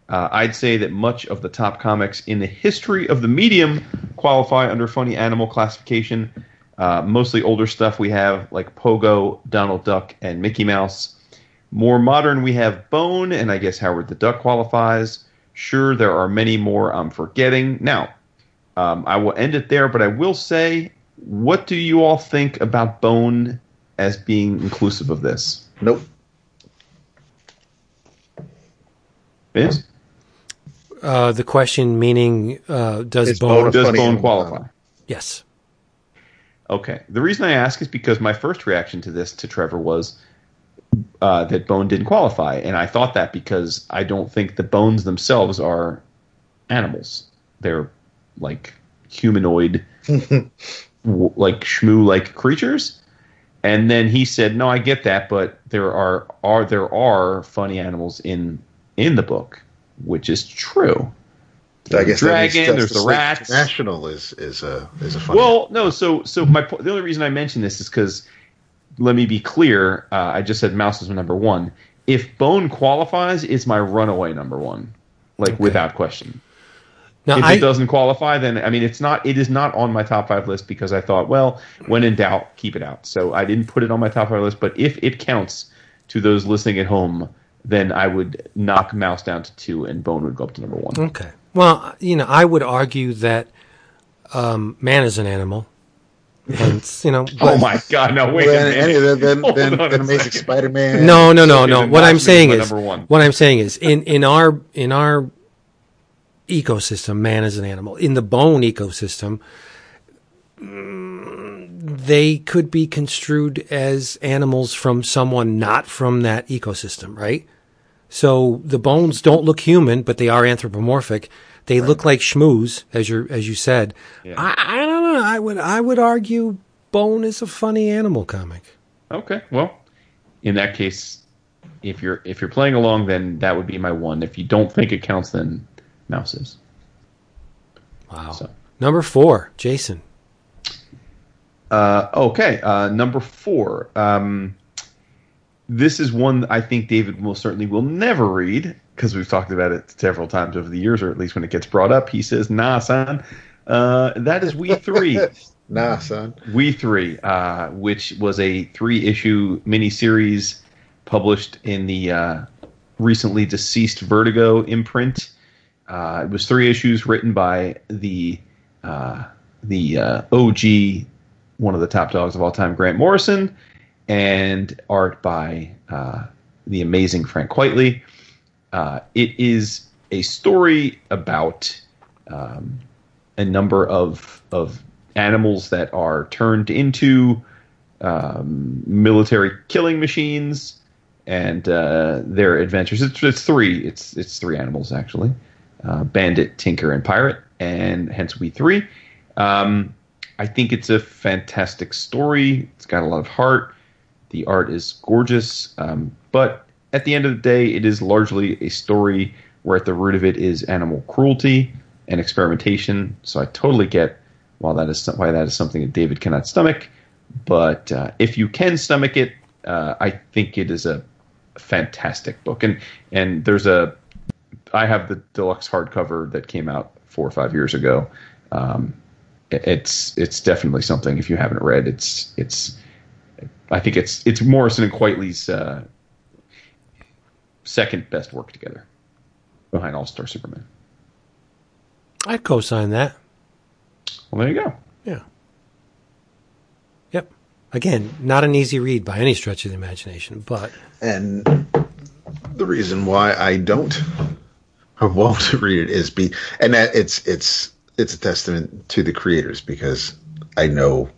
Uh, I'd say that much of the top comics in the history of the medium qualify under funny animal classification. Uh, mostly older stuff we have like Pogo, Donald Duck, and Mickey Mouse. More modern, we have Bone, and I guess Howard the Duck qualifies. Sure, there are many more I'm forgetting. Now, um, I will end it there, but I will say, what do you all think about Bone as being inclusive of this? Nope. Vince? Uh, the question meaning, uh, does Is Bone? Bone- Does Bone qualify? comic. yes. Okay. The reason I ask is because my first reaction to this to Trevor was uh, that Bone didn't qualify, and I thought that because I don't think the bones themselves are animals. They're like humanoid, w- like shmoo like creatures. And then he said, "No, I get that, but there are are there are funny animals in in the book, which is true." I guess that dragon. There's the rats. International is is a is a funny. Well, no. So, so my the only reason I mention this is because let me be clear. Uh, I just said Maus is my number one. If Bone qualifies, it's my runaway number one, like without question. Now If I it doesn't qualify, then I mean it's not. It is not on my top five list because I thought, well, when in doubt, keep it out. So I didn't put it on my top five list. But if it counts to those listening at home, then I would knock Maus down to two, and Bone would go up to number one. okay. Well, you know, I would argue that um, man is an animal, and you know. Oh my God! No, wait Well, a then, minute. then, then, then, then Amazing. Spider-Man. No, no, no, no. What I'm saying is my is, number one. what I'm saying is, in in our in our ecosystem, man is an animal. In the bone ecosystem, mm, they could be construed as animals from someone not from that ecosystem, right? So the bones don't look human, but they are anthropomorphic. They look like shmoos, as you as you said. I, I don't know. I would I would argue Bone is a funny animal comic. Okay, well, in that case, if you're if you're playing along, then that would be my one. If you don't think it counts, then Maus is. Wow. So. Number four, Jason. Uh, okay, uh, number four. Um, this is one I think David will certainly will never read because we've talked about it several times over the years, or at least when it gets brought up, he says, "Nah, son." Uh, that is We Three. Nah, son. We Three, uh, which was a three issue miniseries published in the uh, recently deceased Vertigo imprint. Uh, it was three issues written by the uh, the uh, OG, one of the top dogs of all time, Grant Morrison, and art by uh, the amazing Frank Quitely. Uh, it is a story about um, a number of of animals that are turned into um, military killing machines and uh, their adventures. It's, it's three. It's it's three animals actually: uh, bandit, tinker, and pirate, and hence we three. Um, I think it's a fantastic story. It's got a lot of heart. The art is gorgeous, um, but at the end of the day, it is largely a story where at the root of it is animal cruelty and experimentation. So I totally get why that is why that is something that David cannot stomach. But uh, if you can stomach it, uh, I think it is a fantastic book. And and there's a I have the deluxe hardcover that came out four or five years ago. Um, it's it's definitely something. If you haven't read, it's it's I think it's it's Morrison and Quitely's uh, second best work together, behind All Star Superman. I'd co-sign that. Well, there you go. Yeah. Yep. Again, not an easy read by any stretch of the imagination, but And the reason why I don't or won't read it is be and that it's it's it's a testament to the creators because I know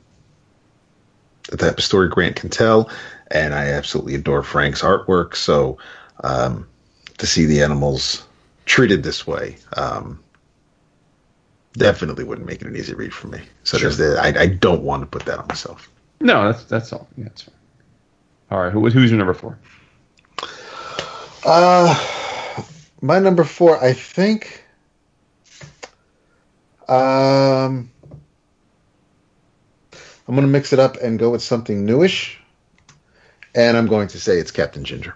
the type story Grant can tell, and I absolutely adore Frank's artwork. So um, to see the animals treated this way um, definitely wouldn't make it an easy read for me. So there's the, I, I don't want to put that on myself. No, that's that's all. Yeah, that's fine. All right, who, who's your number four? Uh, my number four, I think. Um, I'm going to mix it up and go with something newish, and I'm going to say it's Captain Ginger.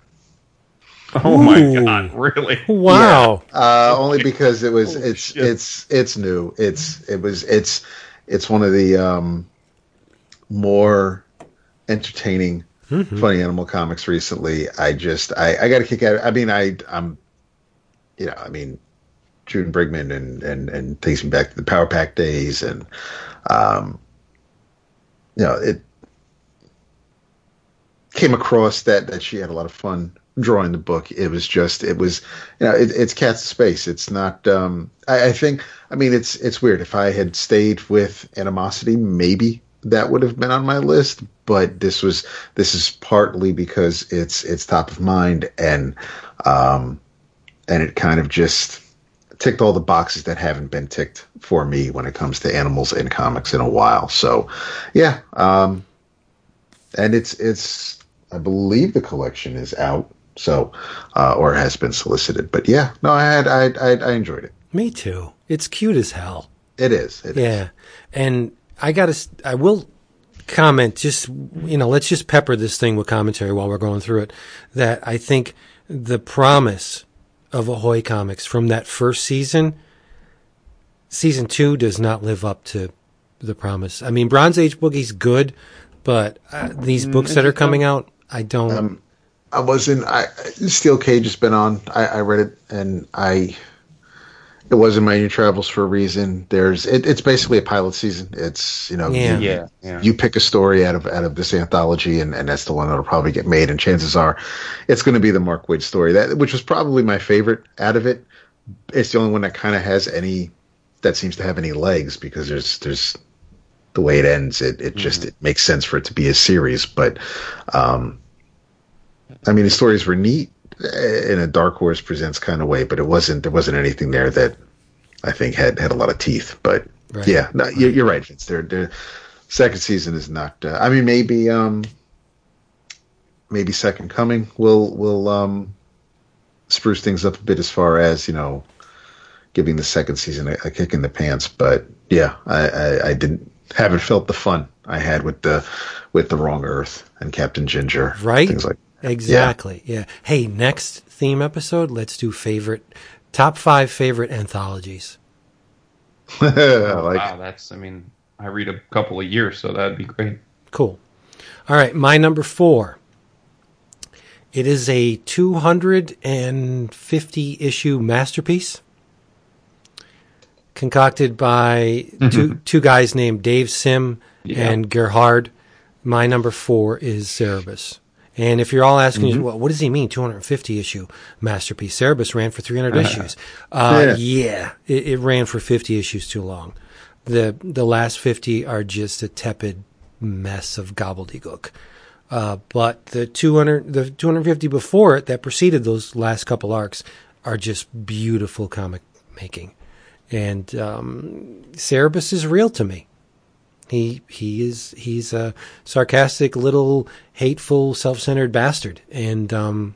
Oh my god, really? wow. Uh, only because it was Holy it's shit. it's it's new. It's it was it's it's one of the um, more entertaining, funny animal comics recently. I just I, I got to kick out. I mean I I'm you know I mean June Brigman and and and takes me back to the Power Pack days and um you know it came across that that she had a lot of fun drawing the book. It was just it was you know it, it's cats space. It's not. Um, I, I think. I mean, it's it's weird. If I had stayed with animosity, maybe that would have been on my list. But this was this is partly because it's it's top of mind and um, and it kind of just ticked all the boxes that haven't been ticked for me when it comes to animals in comics in a while. So, yeah, um, and it's it's I believe the collection is out, so uh, or has been solicited. But yeah, no, I had I I, I enjoyed it. Me too. It's cute as hell. It is. It is. Yeah. And I got to, I will comment just, you know, let's just pepper this thing with commentary while we're going through it. That I think the promise of Ahoy Comics from that first season, season two does not live up to the promise. I mean, Bronze Age Boogie's good, but uh, these books that are coming out, I don't. I wasn't. I Steel Cage has been on. I, I read it and I. It was in my new travels for a reason. There's. It, it's basically a pilot season. It's you know. Yeah. you- Yeah, yeah. you pick a story out of out of this anthology, and, and that's the one that'll probably get made. And chances are, it's going to be the Mark Waid story, that which was probably my favorite out of it. It's the only one that kind of has any that seems to have any legs because there's there's the way it ends. It it just it makes sense for it to be a series, but um, I mean the stories were neat eh, in a Dark Horse presents kind of way, but it wasn't there wasn't anything there that I think had had a lot of teeth. But Right. yeah, no, you're, you're right, Vince. Their their second season is not. Uh, I mean, maybe um, maybe Second Coming will will um, spruce things up a bit as far as you know giving the second season a, a kick in the pants. But yeah, I, I, I didn't haven't felt the fun I had with the with the Wrong Earth and Captain Ginger, Right? Things like Exactly. Yeah. Hey, next theme episode, let's do favorite, top five favorite anthologies. I like wow, that's. I mean, I read a couple a year, so that'd be great. Cool. All right, my number four It is a 250 issue masterpiece concocted by two, two guys named Dave Sim Yeah. and Gerhard. My number four is Cerebus. And if you're all asking, well, what does he mean, 250 issue masterpiece? Cerebus ran for 300 issues. Uh, yeah, it, it ran for 50 issues too long. The the last 50 are just a tepid mess of gobbledygook. Uh, but the 200, the 250 before it that preceded those last couple arcs are just beautiful comic making. And um, Cerebus is real to me. He he is he's a sarcastic little hateful self-centered bastard and um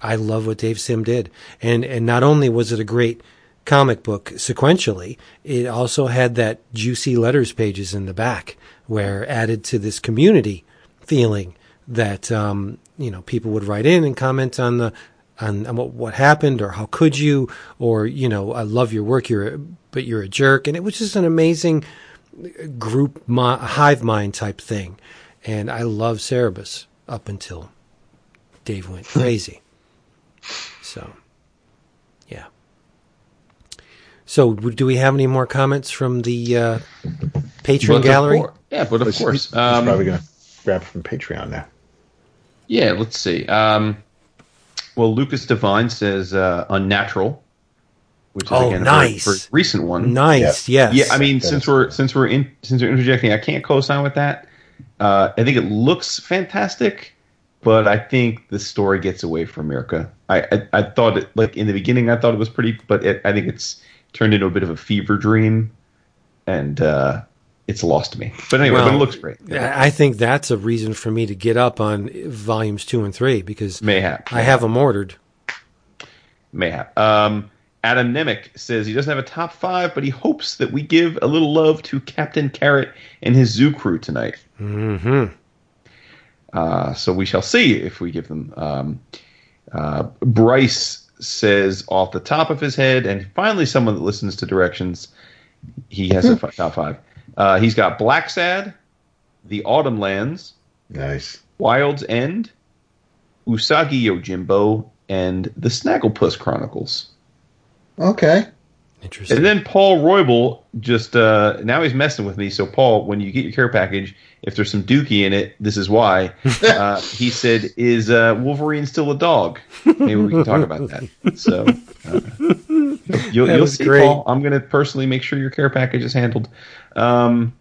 I love what Dave Sim did. And and not only was it a great comic book sequentially, it also had that juicy letters pages in the back where added to this community feeling that um you know people would write in and comment on the on, on what, what happened or how could you or you know I love your work you're but you're a jerk and it was just an amazing group mi- hive mind type thing. And I love Cerebus up until Dave went crazy. so, yeah. So, do we have any more comments from the uh, Patreon But gallery? cour- yeah, but of He's- course. he's Um, probably going to grab from Patreon now. Yeah, let's see. Um, well, Lucas Devine says uh, unnatural, which is Oh, again nice. a very, very recent one. Nice, yes. Yeah, I mean, That since we're since we're in since we're interjecting, I can't co-sign with that. Uh, I think it looks fantastic, but I think the story gets away from Mirka. I, I I thought it like in the beginning, I thought it was pretty, but it, I think it's turned into a bit of a fever dream, and uh, it's lost to me. But anyway, but it looks great. I I think that's a reason for me to get up on volumes two and three because Mayhap. I have them ordered. Mayhap. Um, Adam Nemec says he doesn't have a top five, but he hopes that we give a little love to Captain Carrot and his zoo crew tonight. hmm Uh, so we shall see if we give them. Um, uh, Bryce says off the top of his head, and finally someone that listens to directions, he has a top five. Uh, he's got Blacksad, The Autumn Lands, Nice. Wild's End, Usagi Yojimbo, and The Snagglepuss Chronicles. Okay. Interesting. And then Paul Roybal just uh, now he's messing with me. So Paul, when you get your care package, if there's some Dookie in it, this is why. Uh, he said, "Is uh, Wolverine still a dog?" Maybe we can talk about that. So uh, you'll, That you'll see, great. Paul. I'm going to personally make sure your care package is handled. Um,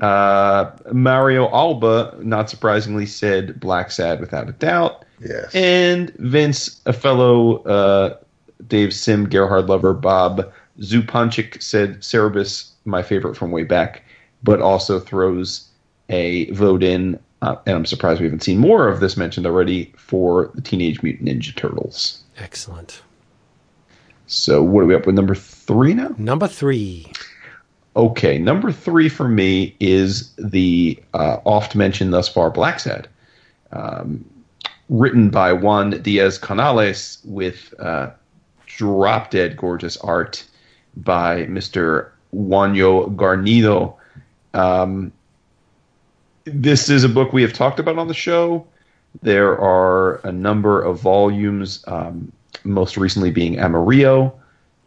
uh, Mario Alba, not surprisingly, said Blacksad without a doubt. Yes. And Vince, a fellow uh, Dave Sim Gerhard lover, Bob Zupanchik said Cerebus, my favorite from way back, but also throws a vote in, uh, and I'm surprised we haven't seen more of this mentioned already, for the Teenage Mutant Ninja Turtles. Excellent. So what are we up with? Number three now? Number three. Okay, number three for me is the uh, oft mentioned thus far Blacksad, um, written by Juan Diaz Canales with uh, drop dead gorgeous art by Mr. Juanjo Guarnido. Um, this is a book we have talked about on the show. There are a number of volumes, um, most recently being Amarillo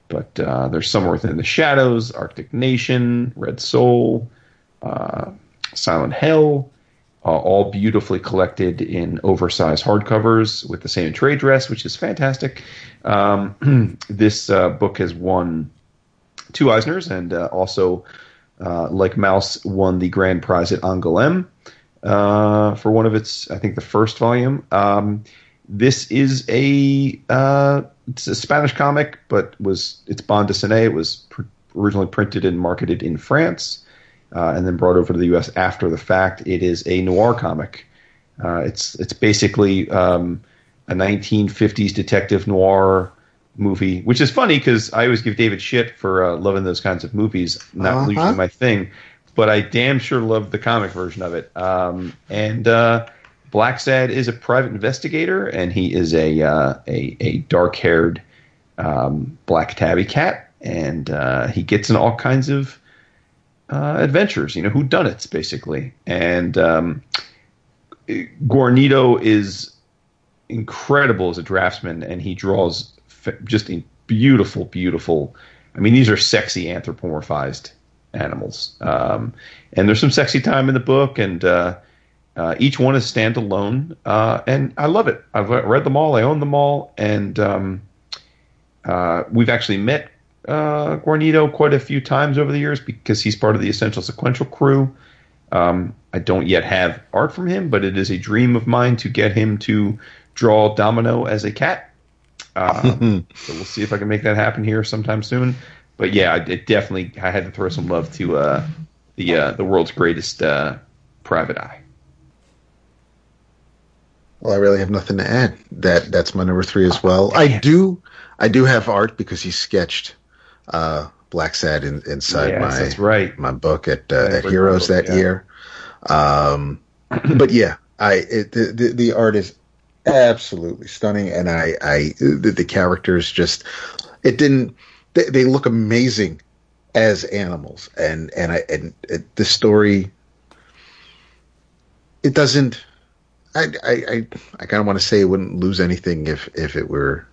but uh, there's somewhere within the shadows arctic nation red soul uh, silent hell uh, all beautifully collected in oversized hardcovers with the same trade dress which is fantastic. Um, this uh, book has won two eisners and uh, also uh, like Maus won the grand prize at angoulême uh, for one of its i think the first volume. Um, this is a uh, it's a Spanish comic, but was it's bande dessinée. It was pr- originally printed and marketed in France, uh, and then brought over to the U.S. after the fact. It is a noir comic. Uh, it's it's basically um, a 1950s detective noir movie, which is funny because I always give David shit for uh, loving those kinds of movies. Not Uh-huh. usually my thing, but I damn sure love the comic version of it. Um, and uh, Blacksad is a private investigator, and he is a uh, a, a dark haired um, black tabby cat, and uh, he gets in all kinds of uh, adventures. You know, who done it's basically, and um, Guarnido is incredible as a draftsman, and he draws just beautiful, beautiful. I mean, these are sexy anthropomorphized animals, um, and there's some sexy time in the book, and uh, uh, each one is standalone, uh, and I love it. I've read them all, I own them all, and um, uh, we've actually met uh, Guarnido quite a few times over the years because he's part of the Essential Sequential crew. Um, I don't yet have art from him, but it is a dream of mine to get him to draw Domino as a cat. Uh, so we'll see if I can make that happen here sometime soon. But yeah, it definitely I had to throw some love to uh, the uh, the world's greatest uh, private eye. Well, I really have nothing to add. That that's my number three as well. I do I do have art because he sketched uh, Blacksad in, inside Yes, my that's right. my book at uh, at Heroes that book, that yeah. year. Um, but yeah, I it, the, the the art is absolutely stunning, and I I the, the characters just it didn't they, they look amazing as animals, and and I and it, the story it doesn't. I I I, I kind of want to say it wouldn't lose anything if if it were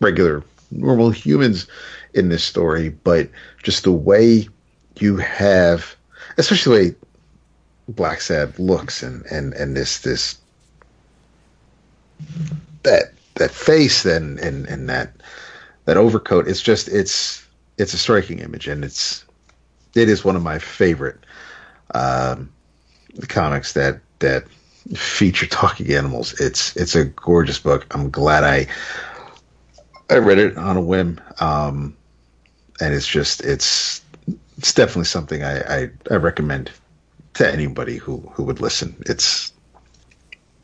regular normal humans in this story, but just the way you have, especially the way Blacksad looks and and and this this that that face and and and that that overcoat. It's just it's it's a striking image, and it's it is one of my favorite um, comics that that feature talking animals. It's it's a gorgeous book. I'm glad I I read it on a whim, um, and it's just it's it's definitely something I, I, I recommend to anybody who who would listen. It's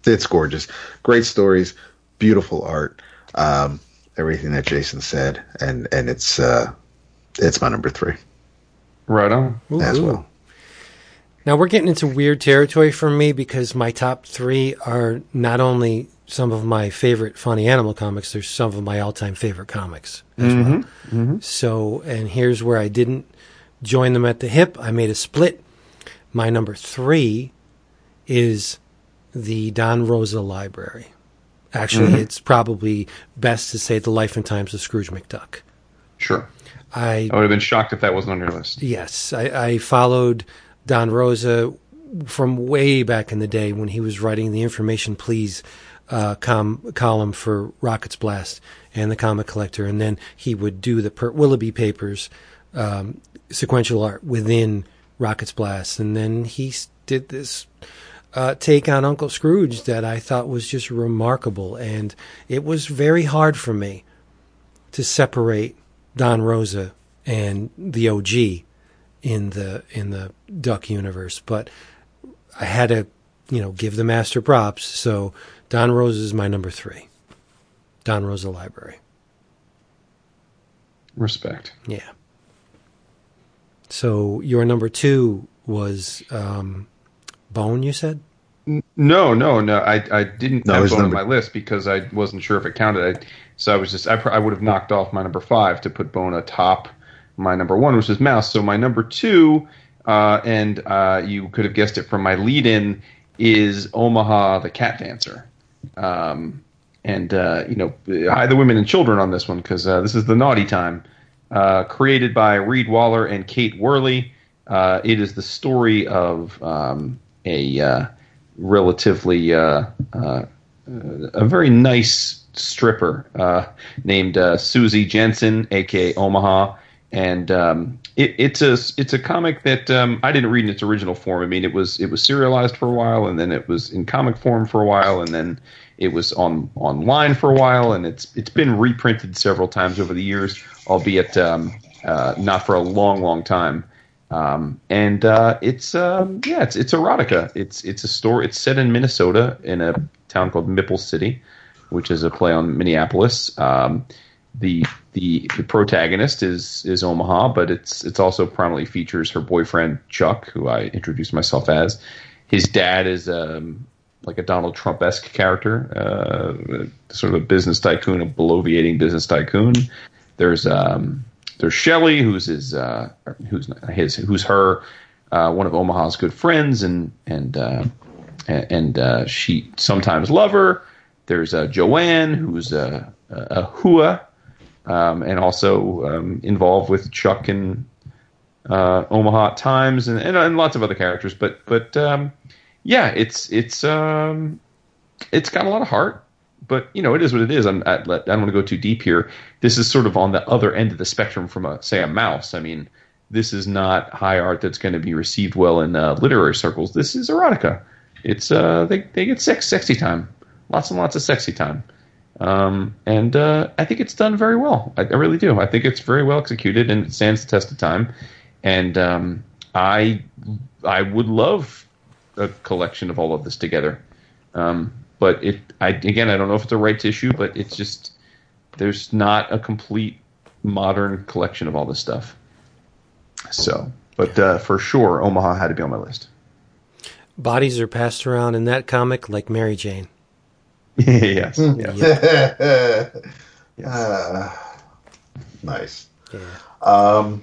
it's gorgeous, great stories, beautiful art, um, everything that Jason said, and and it's uh, it's my number three Right on. Ooh, as ooh. well. Now we're getting into weird territory for me because my top three are not only some of my favorite funny animal comics, they're some of my all-time favorite comics as mm-hmm. well. Mm-hmm. So, and here's where I didn't join them at the hip. I made a split. My number three is the Don Rosa Library. Actually, mm-hmm. it's probably best to say the Life and Times of Scrooge McDuck. Sure. I I would have been shocked if that wasn't on your list. Yes, I, I followed Don Rosa from way back in the day when he was writing the Information Please uh, com- column for Rockets Blast and the Comic Collector, and then he would do the Pertwillaby Papers um, sequential art within Rockets Blast, and then he did this uh, take on Uncle Scrooge that I thought was just remarkable, and it was very hard for me to separate Don Rosa and the OG in the in the Duck universe, but I had to, you know, give the master props. So Don Rosa is my number three. Don Rosa Library, Respect. yeah. So your number two was um, Bone. You said No, no, no. I, I didn't No, have his Bone on my list because I wasn't sure if it counted. I, so I was just I, I would have knocked off my number five to put Bone atop my number one, which is Maus. So my number two, uh, and uh, you could have guessed it from my lead-in, is Omaha the Cat Dancer. Um, and uh, you know, hide the women and children on this one because uh, this is the naughty time. Uh, created by Reed Waller and Kate Worley, uh, it is the story of um, a uh, relatively uh, a very nice stripper named Susie Jensen, aka Omaha, and um, it, it's a it's a comic that um, I didn't read in its original form. I mean, it was it was serialized for a while, and then it was in comic form for a while, and then it was on online for a while, and it's it's been reprinted several times over the years, albeit um, uh, not for a long, long time. Um, and uh, it's um, yeah, it's it's erotica. It's it's a story. It's set in Minnesota in a town called Mipple City, which is a play on Minneapolis. Um, the the the protagonist is is Omaha, but it's it's also prominently features her boyfriend Chuck, who I introduced myself as. His dad is um, like a Donald Trump esque character, uh, sort of a business tycoon, a bloviating business tycoon. There's um, there's Shelley, who's his uh, who's his who's her uh, one of Omaha's good friends, and and uh, and uh, she sometimes lover. there's uh, Joanne, who's a, a Hua, um, and also um, involved with Chuck and uh, Omaha times, and, and, and lots of other characters. But but um, yeah, it's it's um, it's got a lot of heart. But you know, it is what it is. I'm, I, I don't want to go too deep here. This is sort of on the other end of the spectrum from a say a Maus. I mean, this is not high art that's going to be received well in uh, literary circles. This is erotica. It's uh, they they get sex sexy time, lots and lots of sexy time. Um, and uh, I think it's done very well. I, I, really do. I think it's very well executed and it stands the test of time. And um, I I would love a collection of all of this together. Um, but it I again I don't know if it's a rights issue, but it's just there's not a complete modern collection of all this stuff. So, but uh, for sure, Omaha had to be on my list. Bodies are passed around in that comic like Mary Jane. yes. yes. yes. Uh, nice. Yeah. Um,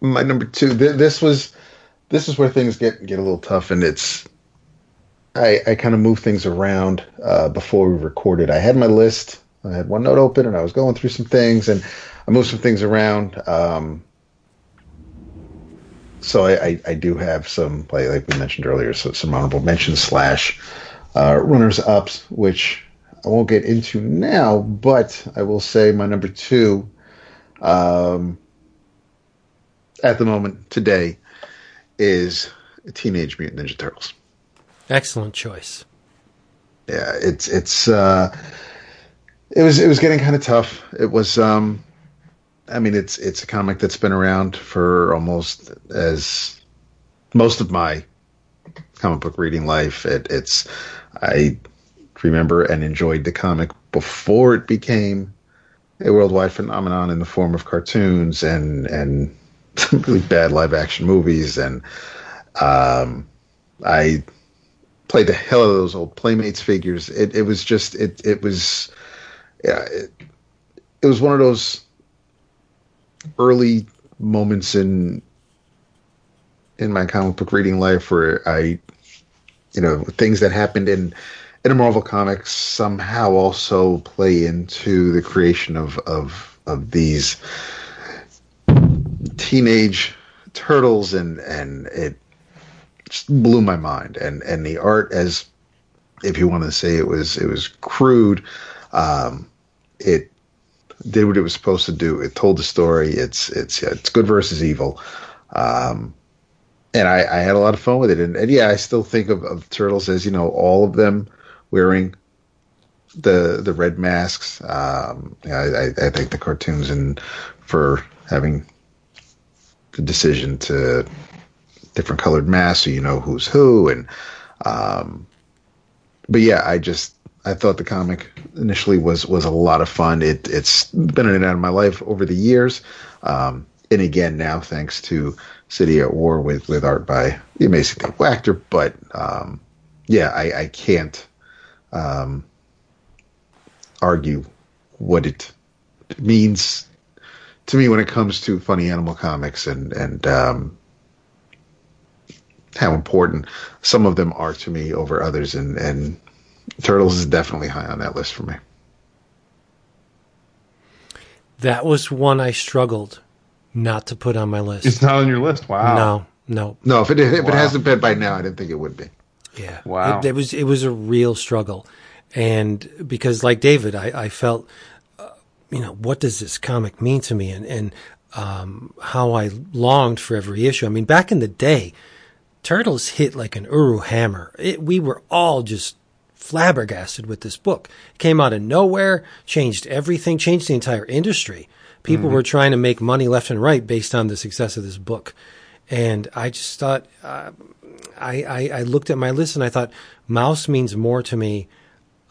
my number two. Th- this was this is where things get get a little tough, and it's I I kind of move things around uh, before we recorded. I had my list. I had one note open, and I was going through some things, and I moved some things around. Um, so I, I, I, do have some like, like we mentioned earlier, so some honorable mentions slash uh, runners ups, which I won't get into now, but I will say my number two. Um, at the moment today is Teenage Mutant Ninja Turtles. Excellent choice. Yeah, it's it's uh, it was it was getting kind of tough. It was um, I mean it's it's a comic that's been around for almost as most of my comic book reading life. It, it's I remember and enjoyed the comic before it became a worldwide phenomenon in the form of cartoons and and really bad live action movies, and um, I played the hell out of those old Playmates figures. It, it was just it it was yeah it, it was one of those early moments in in my comic book reading life where I you know things that happened in in Marvel comics somehow also play into the creation of of of these teenage turtles and and it just blew my mind. And and the art as if you want to say it was it was crude um, it did what it was supposed to do. It told the story. It's it's yeah, it's good versus evil. Um, and I, I had a lot of fun with it. And, and yeah I still think of, of turtles as you know all of them wearing the the red masks. Um, I, I, I think the cartoons and for having the decision to different colored masks so you know who's who and um but yeah i just i thought the comic initially was was a lot of fun. It it's been in and out of my life over the years. Um and again now thanks to city at war with with art by the amazing Dave Wachter. But um yeah i i can't um argue what it means to me when it comes to funny animal comics and and um, how important some of them are to me over others, and and Turtles is definitely high on that list for me. That was one I struggled not to put on my list. It's not on your list. Wow. No, no, no. If it if wow. it hasn't been by now, I didn't think it would be. Yeah. Wow. It, it was it was a real struggle, and because like David, I, I felt you know, what does this comic mean to me and, and um, how I longed for every issue. I mean, back in the day, Turtles hit like an Uru hammer. It, we were all just flabbergasted with this book. It came out of nowhere, changed everything, changed the entire industry. People mm-hmm. were trying to make money left and right based on the success of this book. And I just thought, uh, I, I, I looked at my list and I thought, Maus means more to me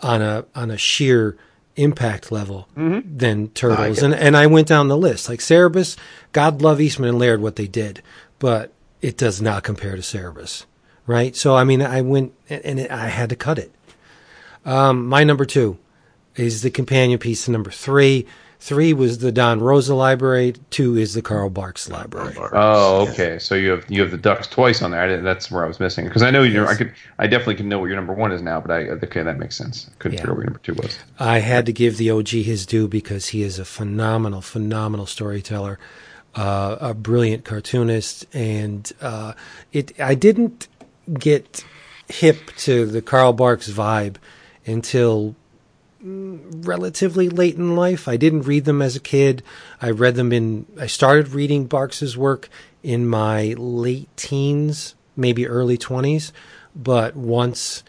on a on a sheer impact level mm-hmm. than Turtles. And and I went down the list. Like Cerebus, God love Eastman and Laird what they did, but it does not compare to Cerebus. Right? So I mean I went and it, I had to cut it. Um, my number two is the companion piece to number three. Three was the Don Rosa library. Two is the Carl Barks library. Oh, okay. So you have you have the ducks twice on there. I that's where I was missing because I know you. I could. I definitely can know what your number one is now, but I okay that makes sense. Couldn't Yeah. figure out what your number two was. I had to give the OG his due because he is a phenomenal, phenomenal storyteller, uh, a brilliant cartoonist, and uh, it. I didn't get hip to the Carl Barks vibe until mm, relatively late in life. I didn't read them as a kid. I read them in. I started reading Barks's work in my late teens, maybe early twenties. But once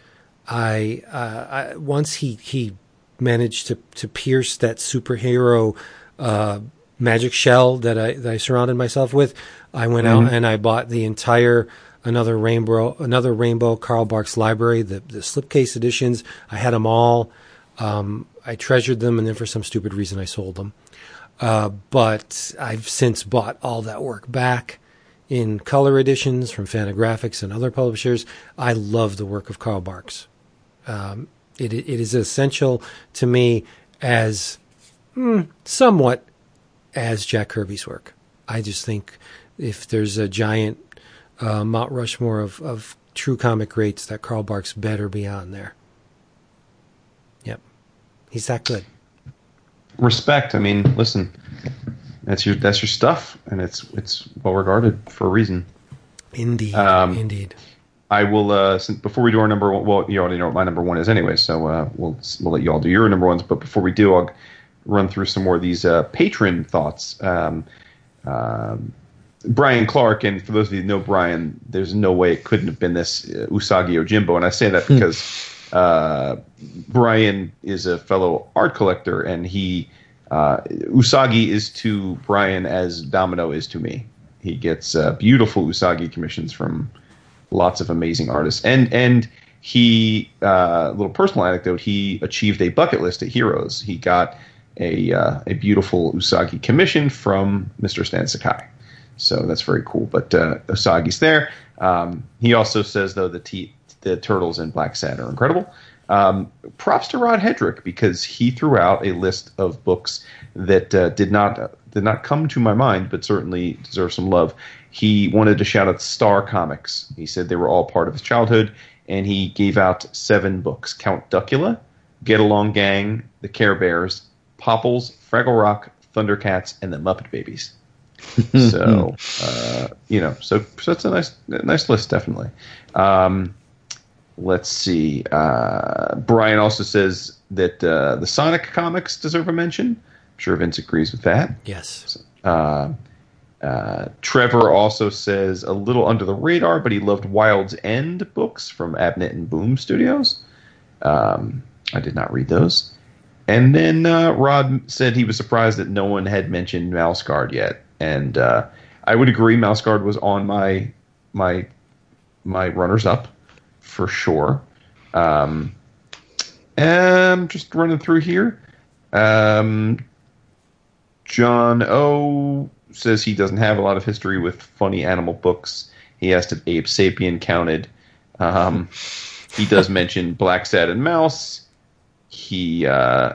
I, uh, I once he he managed to to pierce that superhero uh, magic shell that I that I surrounded myself with, I went out and I bought the entire another rainbow another rainbow Carl Barks library, the the slipcase editions. I had them all. Um, I treasured them, and then for some stupid reason, I sold them. Uh, but I've since bought all that work back in color editions from Fantagraphics and other publishers. I love the work of Carl Barks. Um, it, it is essential to me as mm, somewhat as Jack Kirby's work. I just think if there's a giant uh, Mount Rushmore of, of true comic greats, that Carl Barks better be on there. Yep, he's that good. Respect. I mean, listen, that's your that's your stuff, and it's it's well regarded for a reason. Indeed, Um, indeed. I will. Uh, since, before we do our number one, well, you already know what my number one is anyway, so uh, we'll we'll let you all do your number ones. But before we do, I'll run through some more of these uh, patron thoughts. Um, um, Brian Clark, and for those of you who know Brian, there's no way it couldn't have been this uh, Usagi Yojimbo, and I say that because uh, Brian is a fellow art collector, and he uh, Usagi is to Brian as Domino is to me. He gets uh, beautiful Usagi commissions from lots of amazing artists, and and he uh, little personal anecdote. He achieved a bucket list at Heroes. He got a uh, a beautiful Usagi commission from Mr. Stan Sakai. So that's very cool. But uh, Usagi's there. Um, he also says though the t- the turtles in Blacksad are incredible. Um, props to Rod Hedrick because he threw out a list of books that uh, did not did not come to my mind, but certainly deserve some love. He wanted to shout out Star Comics. He said they were all part of his childhood, and he gave out seven books: Count Duckula, Get Along Gang, The Care Bears, Popples, Fraggle Rock, Thundercats, and the Muppet Babies. so uh, you know, so so it's a nice nice list, definitely. Um, let's see. Uh, Brian also says that uh, the Sonic comics deserve a mention. I'm sure Vince agrees with that. Yes. Uh, uh, Trevor also says a little under the radar, but he loved Wild's End books from Abnett and Boom Studios. Um, I did not read those. And then uh, Rod said he was surprised that no one had mentioned Mouse Guard yet, and uh, I would agree. Mouse Guard was on my my my runners up for sure. Um, and just running through here. Um, John O says he doesn't have a lot of history with funny animal books. He asked if Abe Sapien counted. Um, he does mention Blacksad and Maus. He uh,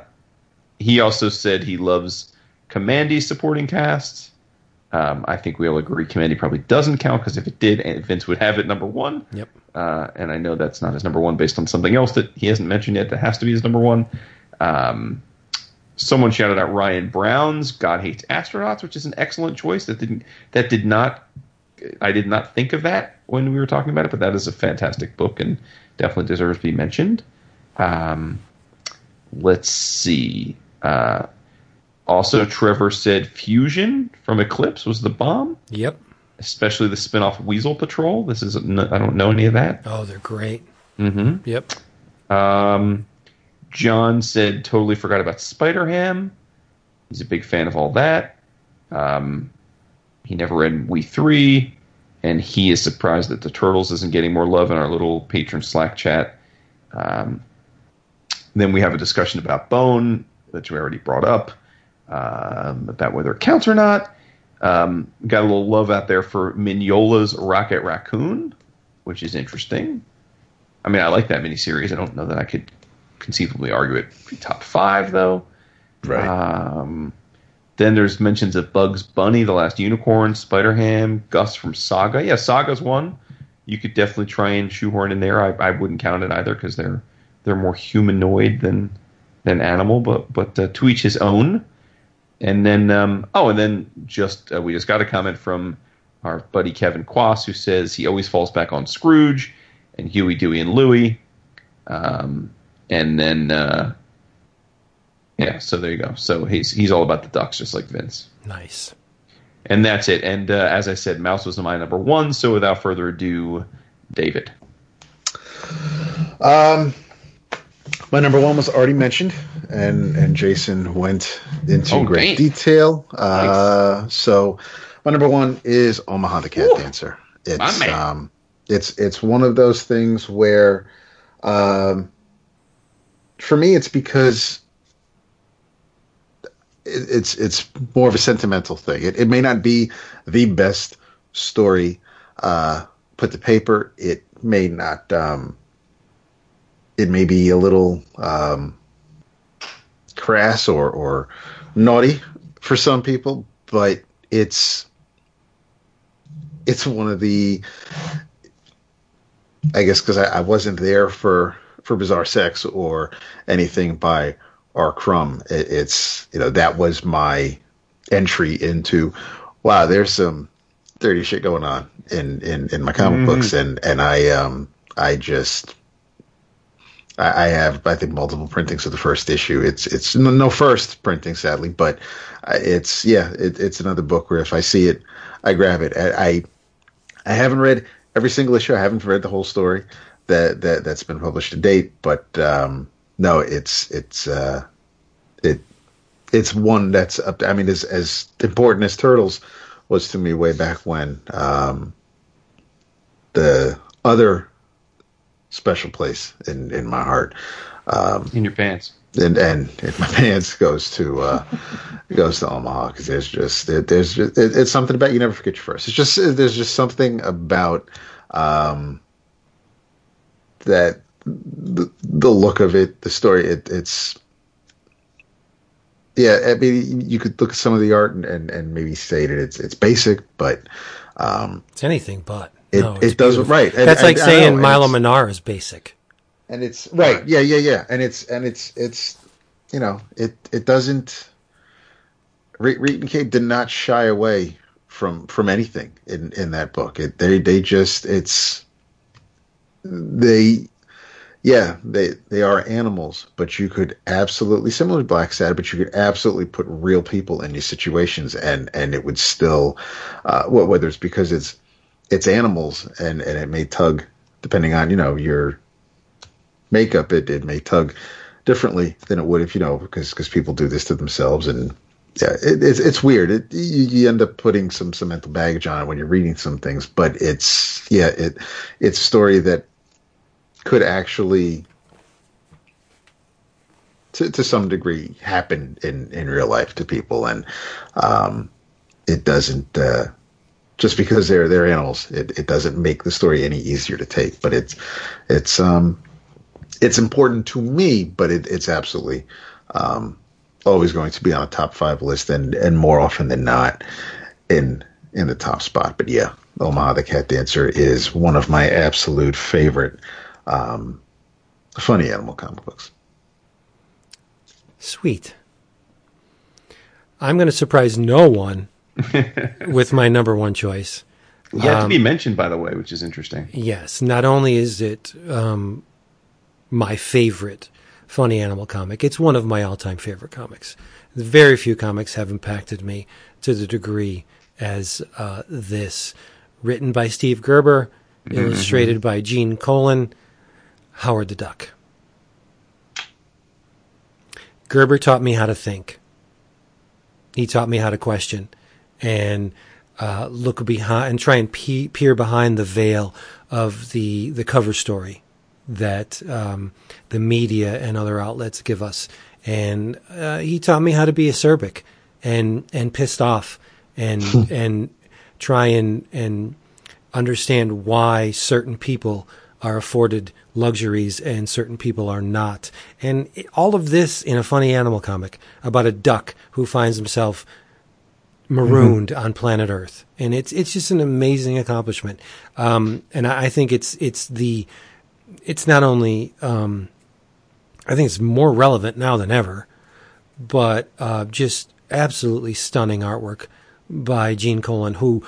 he also said he loves Kamandi's supporting cast. Um, I think we all agree Kamandi probably doesn't count because if it did, Vince would have it number one. Yep. Uh, and I know that's not his number one based on something else that he hasn't mentioned yet that has to be his number one. Um, someone shouted out Ryan Browne's God Hates Astronauts, which is an excellent choice. That didn't that did not I did not think of that when we were talking about it, but that is a fantastic book and definitely deserves to be mentioned. Um, let's see. Uh, also, Trevor said Fusion from Eclipse was the bomb, Yep. especially the spin-off Weasel Patrol. This is I don't know any of that. Oh, they're great. Mm-hmm. Yep. Um, John said totally forgot about Spider Ham. He's a big fan of all that. Um, he never read We Three, and he is surprised that the Turtles isn't getting more love in our little patron Slack chat. Um, then we have a discussion about Bone, which we already brought up, um, about whether it counts or not. Um, got a little love out there for Mignola's Rocket Raccoon, which is interesting. I mean, I like that miniseries. I don't know that I could conceivably argue it top five, though. Right. Um, Then there's mentions of Bugs Bunny, The Last Unicorn, Spider Ham, Gus from Saga. Yeah, Saga's one. You could definitely try and shoehorn in there. I, I wouldn't count it either because they're they're more humanoid than than animal, but but uh, to each his own. And then um, oh, and then just uh, we just got a comment from our buddy Kevin Quass who says he always falls back on Scrooge and Huey, Dewey, and Louie. Um, and then uh, yeah, so there you go. So he's he's all about the ducks, just like Vince. Nice. And that's it. And uh, as I said, Maus was my number one. So without further ado, David. Um, my number one was already mentioned, and and Jason went into Oh, great dang. detail. Uh, so my number one is Omaha the Cat Ooh, Dancer. It's um, it's it's one of those things where, um, for me, it's because it, it's it's more of a sentimental thing. It, it may not be the best story uh, put to paper. It may not. Um, it may be a little um, crass or or naughty for some people, but it's it's one of the. I guess because I, I wasn't there for for Bizarre Sex or anything by R. Crumb. It, it's you know that was my entry into. Wow, there's some dirty shit going on in in in my comic books, and and I um I just I, I have I think multiple printings of the first issue. It's it's no, first printing sadly, but it's yeah it, it's another book where if I see it, I grab it. I I, I haven't read every single issue. I haven't read the whole story that that that's been published to date, but um, no, it's it's uh, it it's one that's up. I mean, as as important as Turtles was to me way back when. Um, the other special place in in my heart In your pants. and and if my pants goes to uh goes to Omaha because there's just it, there's just, it, it's something about you never forget your first. It's just there's just something about um that the, the look of it, the story. It, it's yeah. I mean, you could look at some of the art and and, and maybe say that it's it's basic, but um It's anything but. It- no, it it's does- beautiful. right, and- That's like and saying know, Milo and it's- Manara is basic. and it's right yeah yeah yeah and it's and it's it's you know it it doesn't Re- Reed and Kate did not shy away from from anything in in that book it they they just it's they yeah they they are animals but you could absolutely similar to Blacksad but you could absolutely put real people in these situations and and it would still uh wh- whether it's because it's it's animals and and it may tug depending on you know your makeup, it, it may tug differently than it would if you know because because people do this to themselves and yeah, it, it's it's weird. It, you, you end up putting some some mental baggage on it when you're reading some things, but it's yeah, it it's a story that could actually to to some degree happen in in real life to people, and um, it doesn't. Uh, just because they're they're animals, it, it doesn't make the story any easier to take. But it's it's um it's important to me, but it, it's absolutely um, always going to be on a top five list, and and more often than not in in the top spot. But yeah, Omaha the Cat Dancer is one of my absolute favorite um, funny animal comic books. Sweet. I'm going to surprise no one with my number one choice. You have to Um, be mentioned, by the way, which is interesting. Yes, not only is it um, my favorite funny animal comic, it's one of my all-time favorite comics. Very few comics have impacted me to the degree as uh, this. Written by Steve Gerber, illustrated by Gene Colan, Howard the Duck. Gerber taught me how to think. He taught me how to question and uh, look behind and try and pe- peer behind the veil of the the cover story that um, the media and other outlets give us. And uh, he taught me how to be acerbic and and pissed off and and try and and understand why certain people are afforded luxuries and certain people are not. And all of this in a funny animal comic about a duck who finds himself marooned on planet Earth, and it's it's just an amazing accomplishment. Um, and I, I think it's it's the it's not only um, I think it's more relevant now than ever, but uh, just absolutely stunning artwork by Gene Colan, who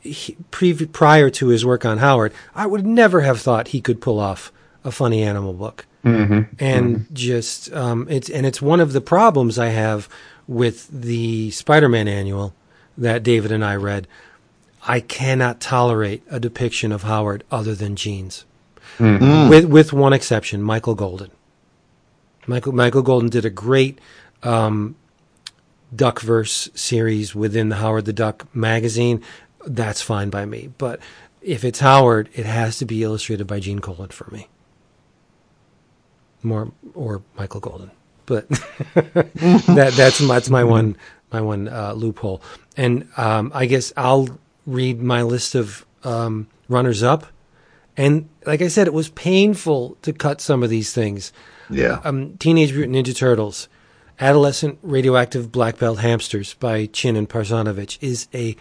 he, pre- prior to his work on Howard, I would never have thought he could pull off a funny animal book. Mm-hmm. And just um, it's and it's one of the problems I have with the Spider-Man annual that David and I read. I cannot tolerate a depiction of Howard other than Gene's, with with one exception, Michael Golden. Michael Michael Golden did a great um, Duckverse series within the Howard the Duck magazine. That's fine by me. But if it's Howard, it has to be illustrated by Gene Colan for me. More or Michael Golden, but that that's my, that's my one my one uh, loophole. And um, I guess I'll read my list of um, runners up. And like I said, it was painful to cut some of these things Yeah. um, Teenage Mutant Ninja Turtles, Adolescent Radioactive Black Belt Hamsters by Chin and Parzanovich is a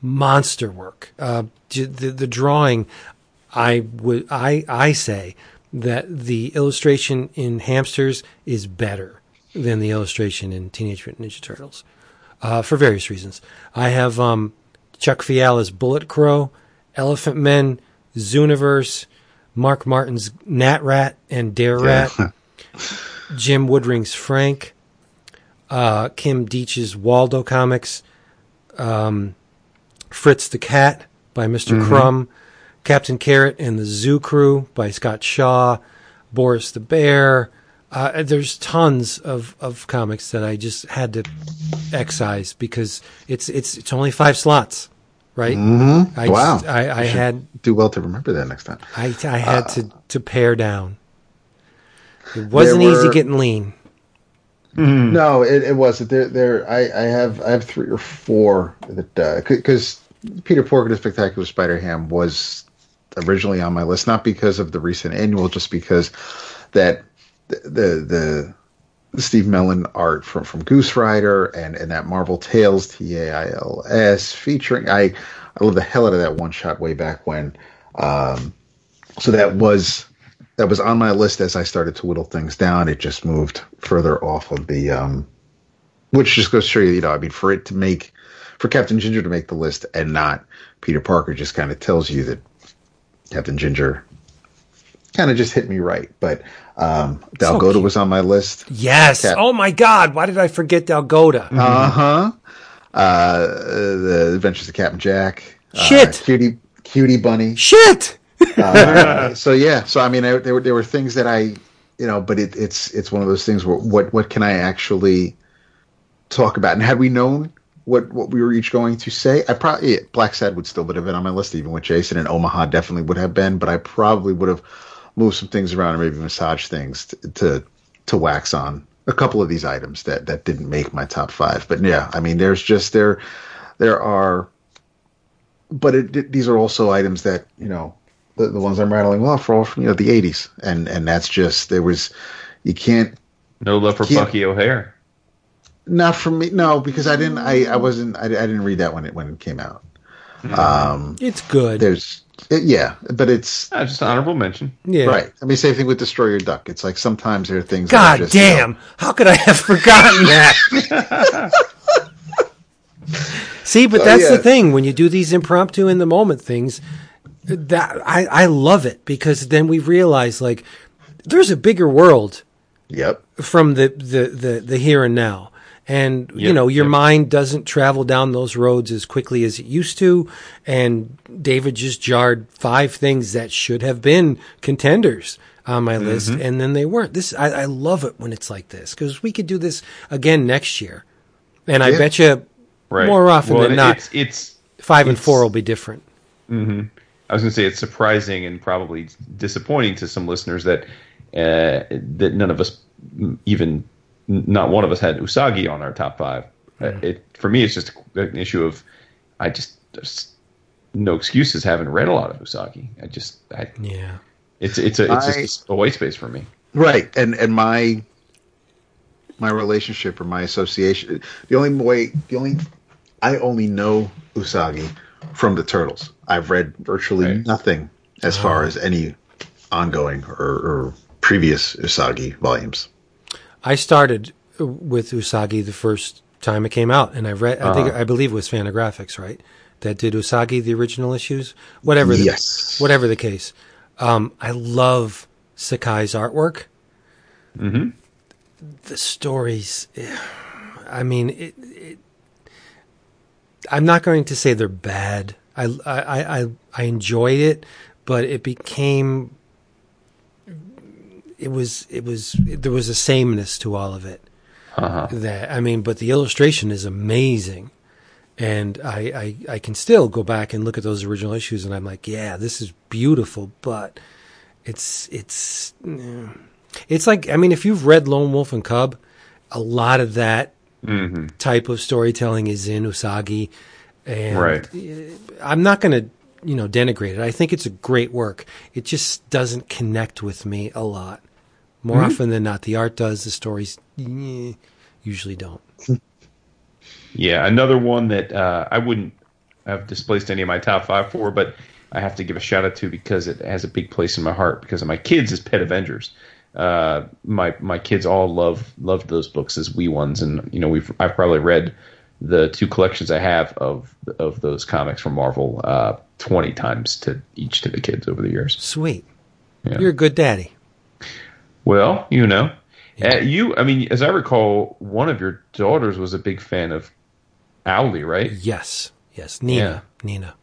monster work. Uh, the, the drawing, I would, I, I say that the illustration in Hamsters is better than the illustration in Teenage Mutant Ninja Turtles, uh, for various reasons. I have um, Chuck Fiala's Bullet Crow, Elephantmen, Zooniverse, Mark Martin's Gnatrat and Dare Rat. Jim Woodring's Frank, uh, Kim Deitch's Waldo comics, um, Fritz the Cat by mister Crumb, Captain Carrot and the Zoo Crew by Scott Shaw, Boris the Bear. Uh, there's tons of, of comics that I just had to excise because it's it's it's only five slots, right? Mm-hmm. I Wow. just- I, I had Do well to remember that next time. I, I had to, to pare down. It wasn't There easy getting lean. No, it, it wasn't. There, there. I, I have, I have three or four that because Peter Porker, the Spectacular Spider Ham, was originally on my list, not because of the recent annual, just because that the the, the Steve Mellor art from from Goose Rider and and that Marvel Tales T A I L S featuring I I love the hell out of that one shot way back when. Um, so that was that was on my list as I started to whittle things down. It just moved further off of the, um, which just goes to show you, you know, I mean, for it to make, for Captain Ginger to make the list and not Peter Parker just kind of tells you that Captain Ginger kind of just hit me right. But um, Dalgoda cute. was on my list. Yes. Cap- Oh my God. Why did I forget Dalgoda? Uh huh. Uh, the Adventures of Captain Jack. Uh, Shit. cutie, cutie bunny. Shit. Uh, so yeah, so I mean, I, there were there were things that I, you know, but it, it's it's one of those things where what what can I actually talk about? And had we known what what we were each going to say, I probably yeah, Blacksad would still would have been on my list, even with Jason and Omaha definitely would have been, but I probably would have moved some things around and maybe massage things to to, to wax on a couple of these items that that didn't make my top five. But yeah, I mean, there's just there there are, but it, these are also items that you know the, the ones I'm rattling off are all from you know the 80s, and and that's just there was you can't No love for. Bucky O'Hare. Not for me no because I didn't I I wasn't I, I didn't read that when it when it came out. Um, It's good. there's it, yeah, but it's Ah, just an honorable mention. yeah. right. I mean, same thing with Destroyer Duck. It's like sometimes there are things. that are God just, you know, damn. How could I have forgotten that? See, but So, that's the yeah. thing. When you do these impromptu in the moment things, that I, I love it because then we realize like there's a bigger world Yep. from the, the, the, the here and now. And, you know, your yep. mind doesn't travel down those roads as quickly as it used to. And David just jarred five things that should have been contenders on my list. Mm-hmm. And then they weren't. This, I, I love it when it's like this because we could do this again next year. And I bet you Right. more often Well, than not, It's, it's five and four will be different. I was going to say it's surprising and probably disappointing to some listeners that uh, that none of us, even not one of us, had Usagi on our top five. Uh, it for me, it's just an issue of I just there's no excuses having read a lot of Usagi. I just I, Yeah. it's it's a it's I- just a white space for me. Right, and and my my relationship or my association, the only way, the only I only know Usagi from the Turtles. I've read virtually Right. nothing as far as any ongoing or, or previous Usagi volumes. I started with Usagi the first time it came out, and I read. I think I believe it was Fantagraphics, right? That did Usagi the original issues. Whatever. The, Yes. Whatever the case, um, I love Sakai's artwork. Mm-hmm. The stories. I mean, it, it, I'm not going to say they're bad. I, I, I, I enjoyed it, but it became it was it was there was a sameness to all of it. Uh-huh. That I mean, but the illustration is amazing, and I, I I can still go back and look at those original issues, and I'm like, yeah, this is beautiful, but it's it's eh. it's like I mean, if you've read Lone Wolf and Cub, a lot of that Mm-hmm. type of storytelling is in Usagi, and Right. I'm not going to, you know, denigrate it. I think it's a great work. It just doesn't connect with me a lot. More Mm-hmm. often than not, the art does. The stories eh, usually don't. Yeah, another one that uh, I wouldn't have displaced any of my top five for, but I have to give a shout out to because it has a big place in my heart because of my kids is Pet Avengers. Uh, my my kids all love loved those books as wee ones, and you know we've I've probably read the two collections I have of of those comics from Marvel uh, twenty times to each to the kids over the years. Sweet. Yeah. You're a good daddy. Well, you know, uh, you I mean, as I recall, one of your daughters was a big fan of Owly, right? Yes. Yes. Nina. Nina.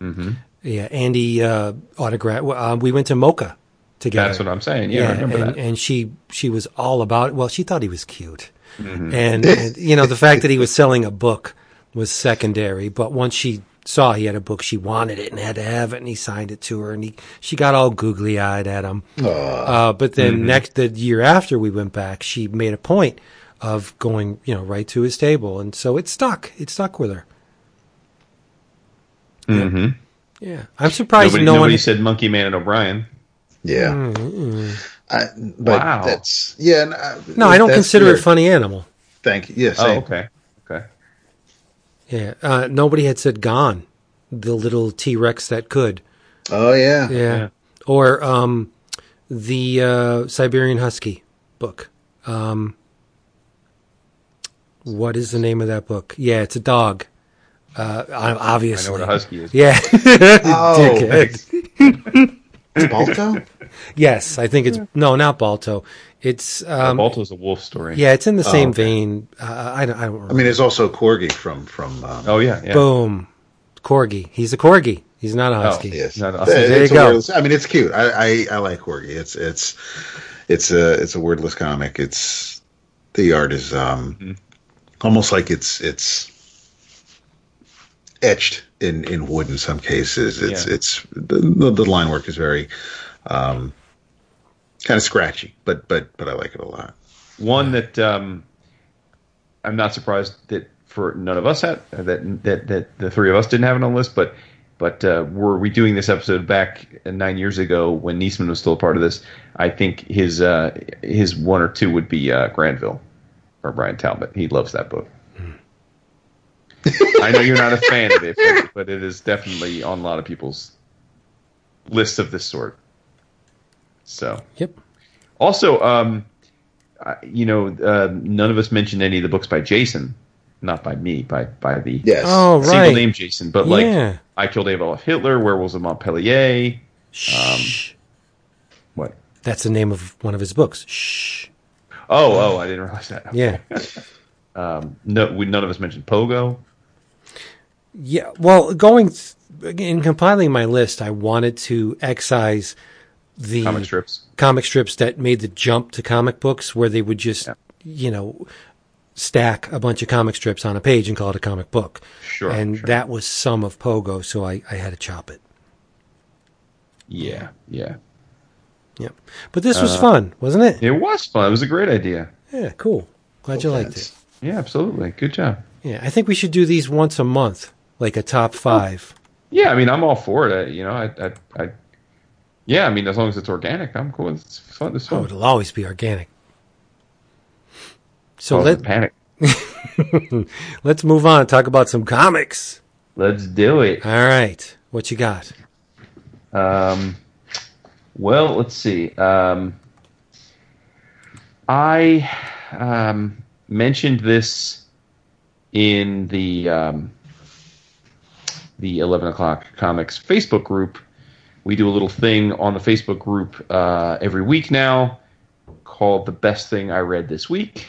Mm-hmm. Yeah. Andy uh, autograph. Uh, we went to MoCCA together. That's what I'm saying. Yeah, I remember and, that. and she she was all about. Well, she thought he was cute, Mm-hmm. and, and you know the fact that he was selling a book was secondary. But once she saw he had a book, she wanted it and had to have it, and he signed it to her, and he she got all googly eyed at him. Uh, but then Mm-hmm. next the year after we went back, she made a point of going you know right to his table, and so it stuck. It stuck with her. hmm Yeah, I'm surprised Nobody, no nobody one. said Monkeyman and O'Brien. Yeah. Mm-hmm. I, but Wow. that's yeah. and, uh, No, I don't consider weird. it funny animal. Thank you. Yeah. Oh, okay, okay. Yeah, uh, nobody had said Gon, the little T Rex that could. Oh yeah. Yeah. Yeah. Or um, the uh, Siberian Husky book. Um, what is the name of that book? Yeah, it's a dog. Uh, I obviously. know what a husky is. Yeah. Oh, Dickhead. Balto. Yes, I think it's no, not Balto. It's um, Balto's a wolf story. yeah, it's in the same okay. vein. Uh, I don't. I don't remember. I mean, there's also Corgi from from. Um, Oh yeah, yeah. Boom, corgi. He's a corgi. He's not a husky. Yes, Not a- Uh, There you it's a go. wordless- I mean, it's cute. I, I I like Corgi. It's it's it's a it's a wordless comic. It's the art is um Mm-hmm. almost like it's it's etched in in wood in some cases. It's Yeah. it's the, the line work is very um kind of scratchy, but but but I like it a lot. One that um, I'm not surprised that for none of us had that that that the three of us didn't have it on the list, but but uh, were we doing this episode back nine years ago when Neseman was still a part of this? I think his uh, his one or two would be uh, Grandville or Bryan Talbot. He loves that book. I know you're not a fan of it, but, but it is definitely on a lot of people's lists of this sort. So Yep. also, um, you know, uh, none of us mentioned any of the books by Jason, not by me, by by the Yes. Oh single right. name Jason, but like I Killed Adolf Hitler, Werewolves of Montpellier. Shh. What? That's the name of one of his books. Shh. Oh, oh, I didn't realize that. Yeah. Um, no, we, none of us mentioned Pogo. Yeah. Well, going th- in compiling my list, I wanted to excise the Comic strips. comic strips that made the jump to comic books, where they would just, Yeah. you know, stack a bunch of comic strips on a page and call it a comic book. Sure. and sure. that was some of Pogo, so I, I had to chop it. Yeah, yeah. Yep. But this Uh, was fun, wasn't it? It was fun. It was a great idea. Yeah. Cool. Glad you liked it. Yeah, absolutely. Good job. Yeah. I think we should do these once a month, like a top five. Yeah, I mean, I'm all for it. I, you know, I, I, I, yeah, I mean, as long as it's organic, I'm cool. It's fun. It's Oh, it'll always be organic. So Oh, let panic. Let's move on. Talk about some comics. Let's do it. All right. What you got? Um, well, let's see. Um, I um, mentioned this in the um, the eleven o'clock comics Facebook group. We do a little thing on the Facebook group uh, every week now called "The Best Thing I Read This Week."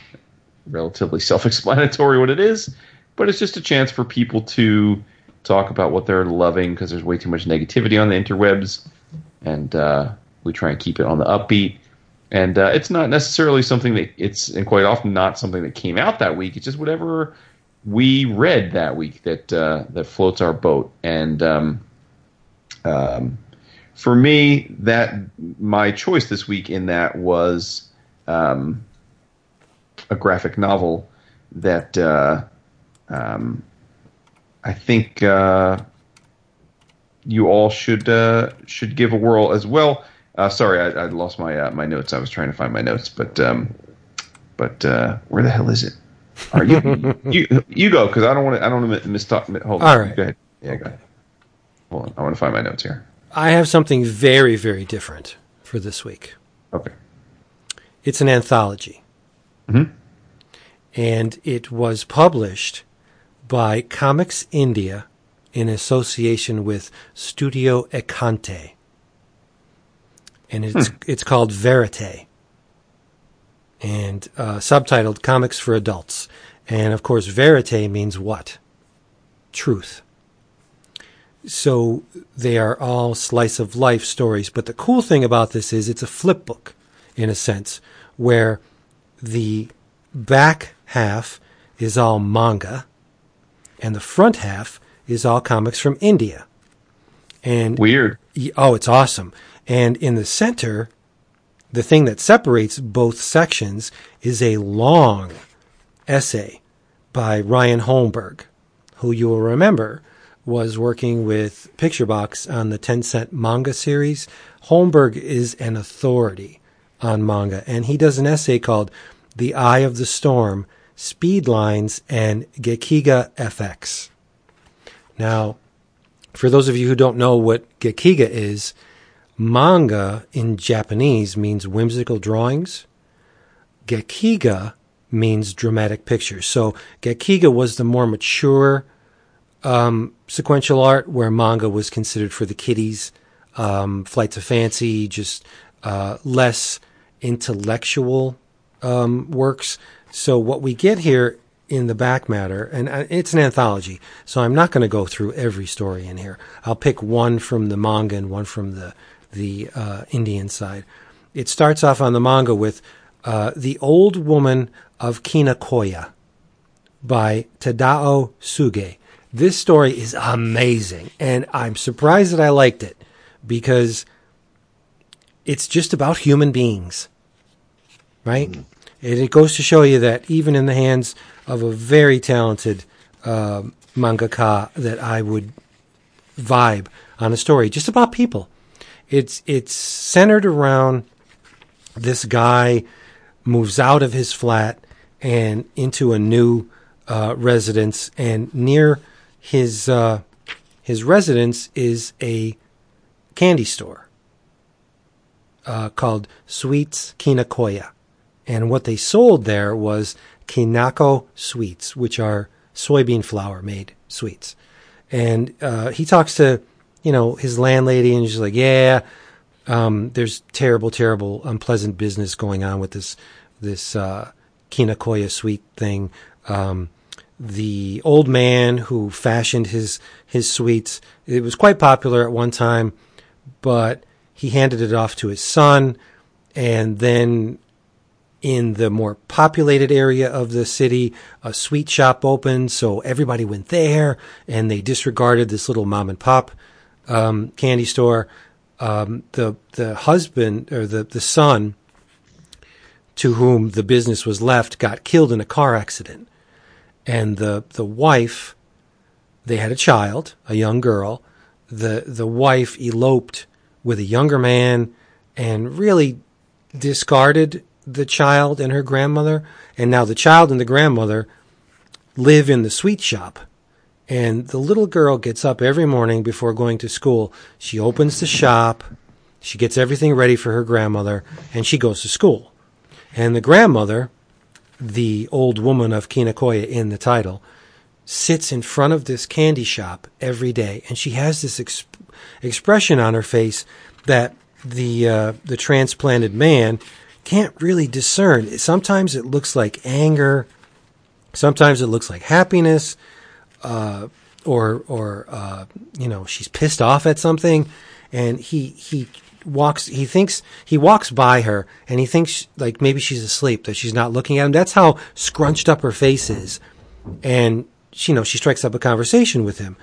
Relatively self-explanatory what it is, but it's just a chance for people to talk about what they're loving because there's way too much negativity on the interwebs, and uh, we try and keep it on the upbeat. And uh, it's not necessarily something that it's, and quite often not something that came out that week. It's just whatever we read that week that uh, that floats our boat. And um, um, for me, that my choice this week in that was um, a graphic novel that uh, um, I think uh, you all should uh, should give a whirl as well. Uh, sorry, I, I lost my uh, my notes. I was trying to find my notes, but um, but uh, where the hell is it? Are you you you go because I don't want to I don't want to mistalk. Hold on. All right. Go ahead. Yeah, go ahead. Hold on. I want to find my notes here. I have something very, very different for this week. Okay. It's an anthology. Mhm. And it was published by Comics India in association with Studio Ekante. And it's it's called Verite. And uh, subtitled Comics for Adults. And of course, Verite means what? Truth. So they are all slice of life stories. But the cool thing about this is it's a flip book, in a sense, where the back half is all manga and the front half is all comics from India. And Weird. Oh, it's awesome. And in the center, the thing that separates both sections is a long essay by Ryan Holmberg, who you will remember was working with Picturebox on the 10 cent manga series. Holmberg is an authority on manga, and he does an essay called The Eye of the Storm, Speed Lines, and Gekiga FX. Now, for those of you who don't know what Gekiga is, manga in Japanese means whimsical drawings. Gekiga means dramatic pictures. So Gekiga was the more mature um, sequential art, where manga was considered for the kiddies. Um, Flights of Fancy, just uh, less intellectual um, works. So what we get here in the back matter, and uh, it's an anthology, so I'm not going to go through every story in here. I'll pick one from the manga and one from the the uh, Indian side. It starts off on the manga with uh, the Old Woman of Kinakoya by Tadao Tsuge. This story is amazing, and I'm surprised that I liked it because it's just about human beings, right? And it goes to show you that even in the hands of a very talented uh, mangaka, that I would vibe on a story just about people. It's it's centered around this guy moves out of his flat and into a new uh, residence, and near his uh, his residence is a candy store uh, called Sweets Kinakoya, and what they sold there was Kinako sweets, which are soybean flour made sweets. And uh, he talks to you know his landlady, and she's like, "Yeah, um, there's terrible, terrible, unpleasant business going on with this this uh, Kinakoya sweet thing." Um, the old man who fashioned his his sweets. It was quite popular at one time, but he handed it off to his son, and then in the more populated area of the city, a sweet shop opened, so everybody went there, and they disregarded this little mom and pop um, candy store. Um, the the husband or the the son to whom the business was left got killed in a car accident and the the wife they had a child, a young girl. The the wife eloped with a younger man and really discarded the child and her grandmother. And now the child and the grandmother live in the sweet shop. And the little girl gets up every morning before going to school. She opens the shop, she gets everything ready for her grandmother, and she goes to school. And the grandmother, the old woman of Kinakoya in the title, sits in front of this candy shop every day, and she has this exp- expression on her face that the uh, the transplanted man can't really discern. Sometimes it looks like anger, sometimes it looks like happiness, uh, or or uh, you know she's pissed off at something, and he he walks he thinks he walks by her and he thinks like maybe she's asleep that she's not looking at him. That's how scrunched up her face is. And she, you know she strikes up a conversation with him.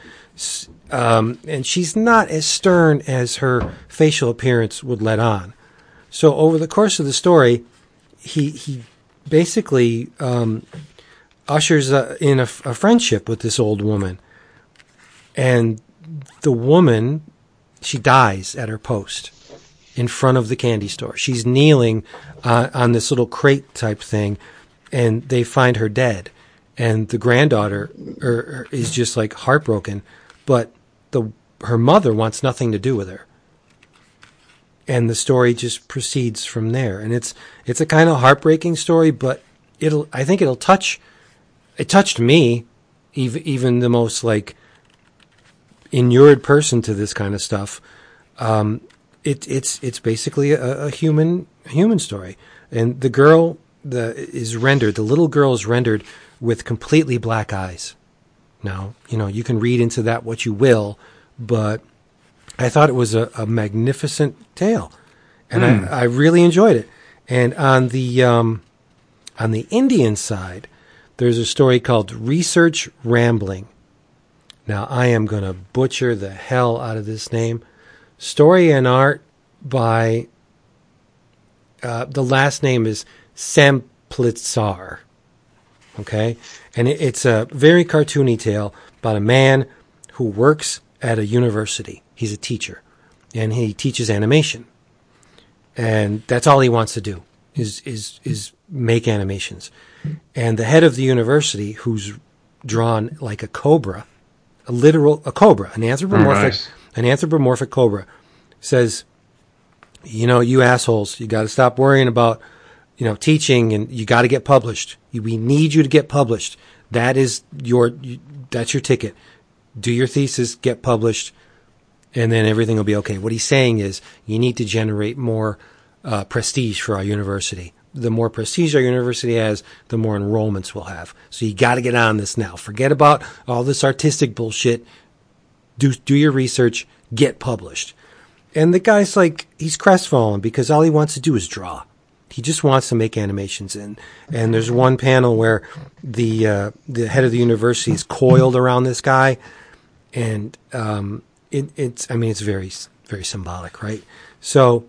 Um, and she's not as stern as her facial appearance would let on. So over the course of the story he he basically um, ushers uh, in a, a friendship with this old woman. And the woman she dies at her post in front of the candy store. She's kneeling uh, on this little crate type thing, and they find her dead. And the granddaughter er, er, is just like heartbroken, but the her mother wants nothing to do with her. And the story just proceeds from there. And it's it's a kind of heartbreaking story, but it'll I think it'll touch. It touched me, even even the most like inured person to this kind of stuff. Um, it, it's it's basically a, a human human story, and the girl the is rendered. The little girl is rendered with completely black eyes. Now you know you can read into that what you will, but I thought it was a, a magnificent tale, and I, I really enjoyed it. And on the um, on the Indian side, there's a story called Research Rambling. Now I am going to butcher the hell out of this name. Story and art by uh, the last name is Samplitsar. Okay, and it, it's a very cartoony tale about a man who works at a university. He's a teacher, and he teaches animation, and that's all he wants to do is is is make animations. And the head of the university, who's drawn like a cobra, a literal a cobra, an anthropomorphic nice. An anthropomorphic cobra, says, you know, you assholes, you got to stop worrying about, you know, teaching and you got to get published. We need you to get published. That is your, that's your ticket. Do your thesis, get published, and then everything will be okay. What he's saying is you need to generate more uh, prestige for our university. The more prestige our university has, the more enrollments we'll have. So you got to get on this now. Forget about all this artistic bullshit. Do do your research, get published. And the guy's like, he's crestfallen because all he wants to do is draw. He just wants to make animations. And, and there's one panel where the, uh, the head of the university is coiled around this guy. And, um, it, it's, I mean, it's very, very symbolic, right? So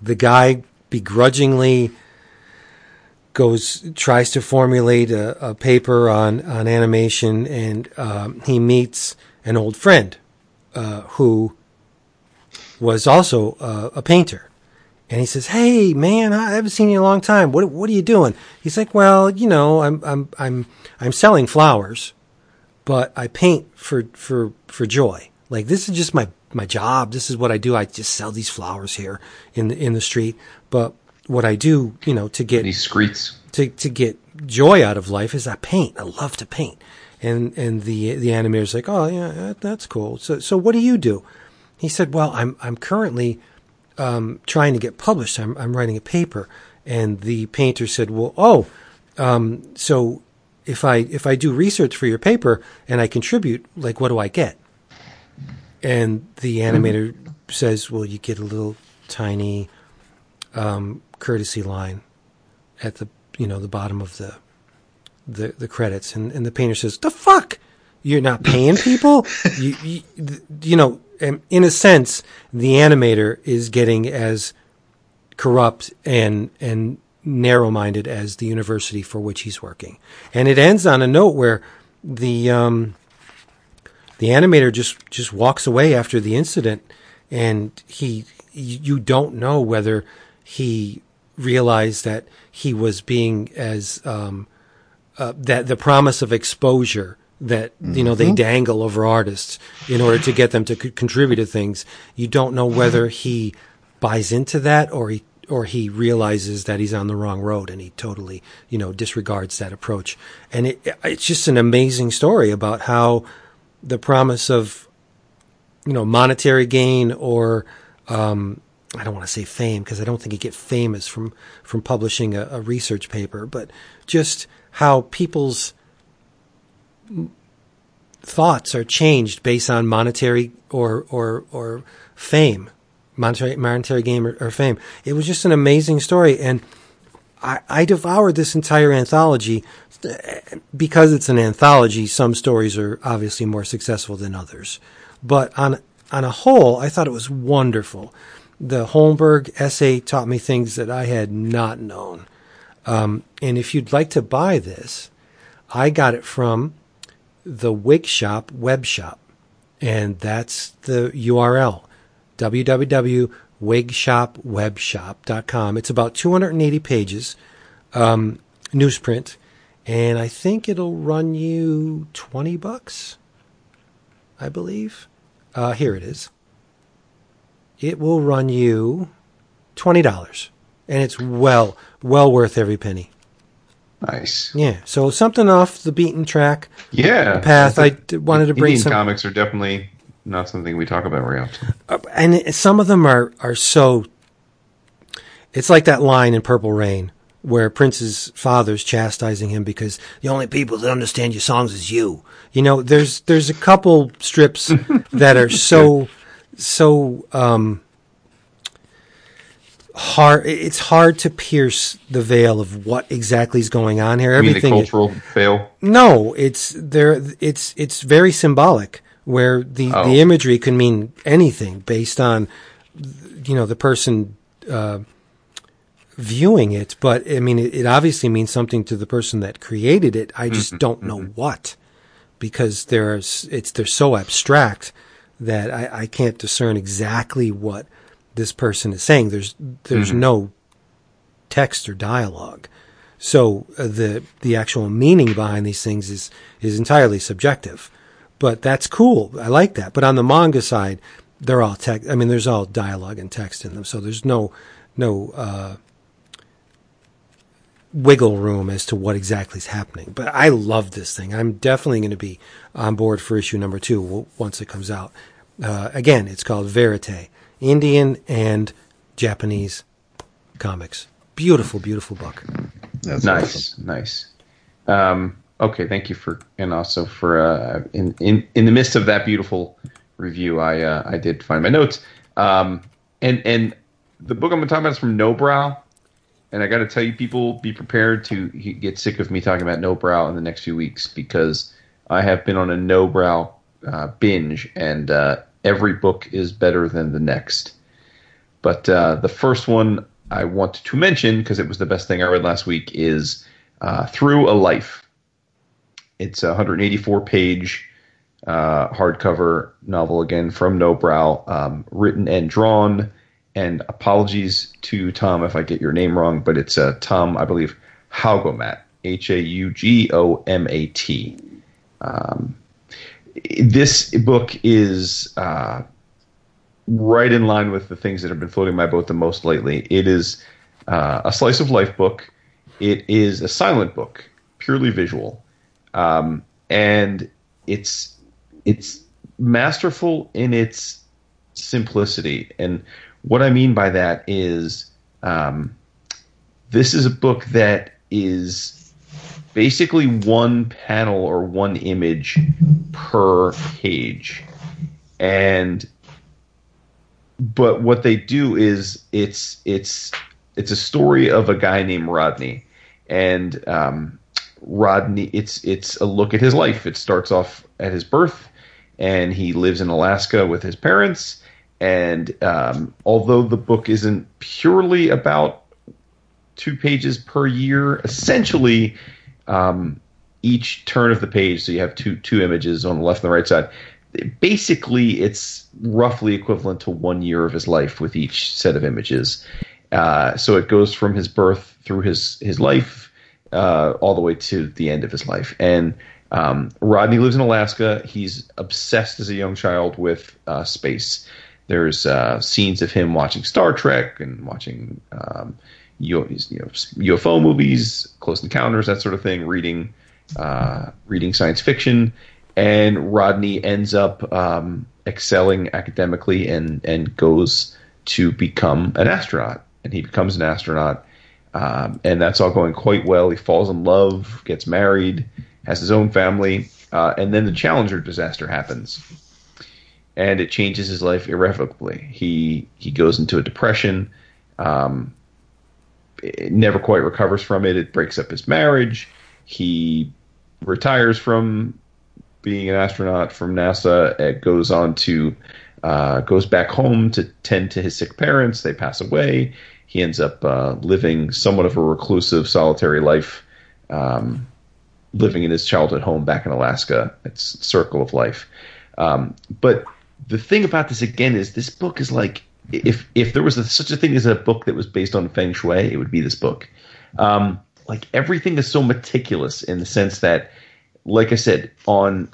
the guy begrudgingly goes, tries to formulate a, a paper on, on animation and, um, he meets an old friend, uh, who, was also uh, a painter. And he says, "Hey, man, I haven't seen you in a long time. What what are you doing?" He's like, "Well, you know, I'm I'm I'm I'm selling flowers, but I paint for for for joy. Like this is just my my job. This is what I do. I just sell these flowers here in the in the street. But what I do, you know, to get These screets. to to get joy out of life is I paint. I love to paint. And and the the animator's like, oh yeah, that, that's cool. So so what do you do? He said, well, I'm I'm currently um, trying to get published. I'm I'm writing a paper. And the painter said, well, oh, um, so if I if I do research for your paper and I contribute, like what do I get? And the animator says, well, you get a little tiny um, courtesy line at the you know the bottom of the the, the credits, and, and the painter says, "The fuck, you're not paying people? you, you you know, in a sense, the animator is getting as corrupt and and narrow minded as the university for which he's working, and it ends on a note where the um, the animator just just walks away after the incident, and he you don't know whether he realized that he was being as um, uh, that the promise of exposure that you know they dangle over artists in order to get them to c- contribute to things. You don't know whether he buys into that or he or he realizes that he's on the wrong road and he totally you know disregards that approach. And it, it's just an amazing story about how the promise of you know monetary gain or um, I don't want to say fame because I don't think you get famous from from publishing a, a research paper, but just how people's thoughts are changed based on monetary or or or fame, monetary monetary gain or, or fame. It was just an amazing story, and I, I devoured this entire anthology because it's an anthology. Some stories are obviously more successful than others, but on on a whole, I thought it was wonderful. The Holmberg essay taught me things that I had not known. Um, and if you'd like to buy this, I got it from the Wig Shop web shop. And that's the URL www.wigshopwebshop.com. It's about 280 pages, um, newsprint, and I think it'll run you 20 bucks, I believe. Uh, here it is. It will run you $20, and it's well, well worth every penny. Nice. Yeah, so something off the beaten track Yeah. path. I wanted to bring Indian some comics are definitely not something we talk about very often. Uh, and some of them are are so. It's like that line in Purple Rain where Prince's father's chastising him because the only people that understand your songs is you. You know, there's there's a couple strips that are so so um, hard. It's hard to pierce the veil of what exactly is going on here. The Everything cultural fail. no, it's there. It's it's very symbolic, where the Oh. the imagery can mean anything based on, you know, the person uh, viewing it. But I mean, it, it obviously means something to the person that created it. I just don't know what, because there's it's they're so abstract that I, I can't discern exactly what this person is saying. There's there's no text or dialogue. So uh, the the actual meaning behind these things is is entirely subjective. But that's cool. I like that. But on the manga side, they're all text. I mean, there's all dialogue and text in them. So there's no no uh, wiggle room as to what exactly is happening. But I love this thing. I'm definitely going to be on board for issue number two w- once it comes out. Uh, again, it's called Verite, Indian and Japanese comics. Beautiful, beautiful book. That's nice, awesome. nice. Um, okay, thank you for and also for uh, in in in the midst of that beautiful review, I uh, I did find my notes. Um, and and the book I'm going to talk about is from Nobrow. And I got to tell you, people, be prepared to get sick of me talking about Nobrow in the next few weeks because I have been on a Nobrow uh, binge, and uh, every book is better than the next. But uh, the first one I want to mention because it was the best thing I read last week is uh, Through a Life. It's a 184 page uh, hardcover novel again from Nobrow, um, written and drawn. And apologies to Tom if I get your name wrong, but it's uh, Tom, I believe, Haugomat, H A U G O M A T. Um, this book is uh, right in line with the things that have been floating my boat the most lately. It is uh, a slice of life book. It is a silent book, purely visual, um, and it's it's masterful in its simplicity. And what I mean by that is, um, this is a book that is basically one panel or one image per page, and but what they do is it's it's it's a story of a guy named Rodney, and um, Rodney it's it's a look at his life. It starts off at his birth, and he lives in Alaska with his parents. And um, although the book isn't purely about two pages per year, essentially um, each turn of the page, so you have two two images on the left and the right side. Basically, it's roughly equivalent to one year of his life with each set of images. Uh, so it goes from his birth through his his life, uh, all the way to the end of his life. And um, Rodney lives in Alaska. He's obsessed as a young child with uh, space. There's uh, scenes of him watching Star Trek and watching um, UFO movies, Close Encounters, that sort of thing. Reading uh, reading science fiction, and Rodney ends up um, excelling academically and and goes to become an astronaut. And he becomes an astronaut, um, and that's all going quite well. He falls in love, gets married, has his own family, uh, and then the Challenger disaster happens, and it changes his life irrevocably. He he goes into a depression. Um, never quite recovers from it. It breaks up his marriage. He retires from being an astronaut from NASA. It goes on to uh, goes back home to tend to his sick parents. They pass away. He ends up uh, living somewhat of a reclusive, solitary life, um, living in his childhood home back in Alaska. It's circle of life. Um, but the thing about this again is this book is like if if there was a, such a thing as a book that was based on feng shui, it would be this book. Um, like everything is so meticulous in the sense that, like I said, on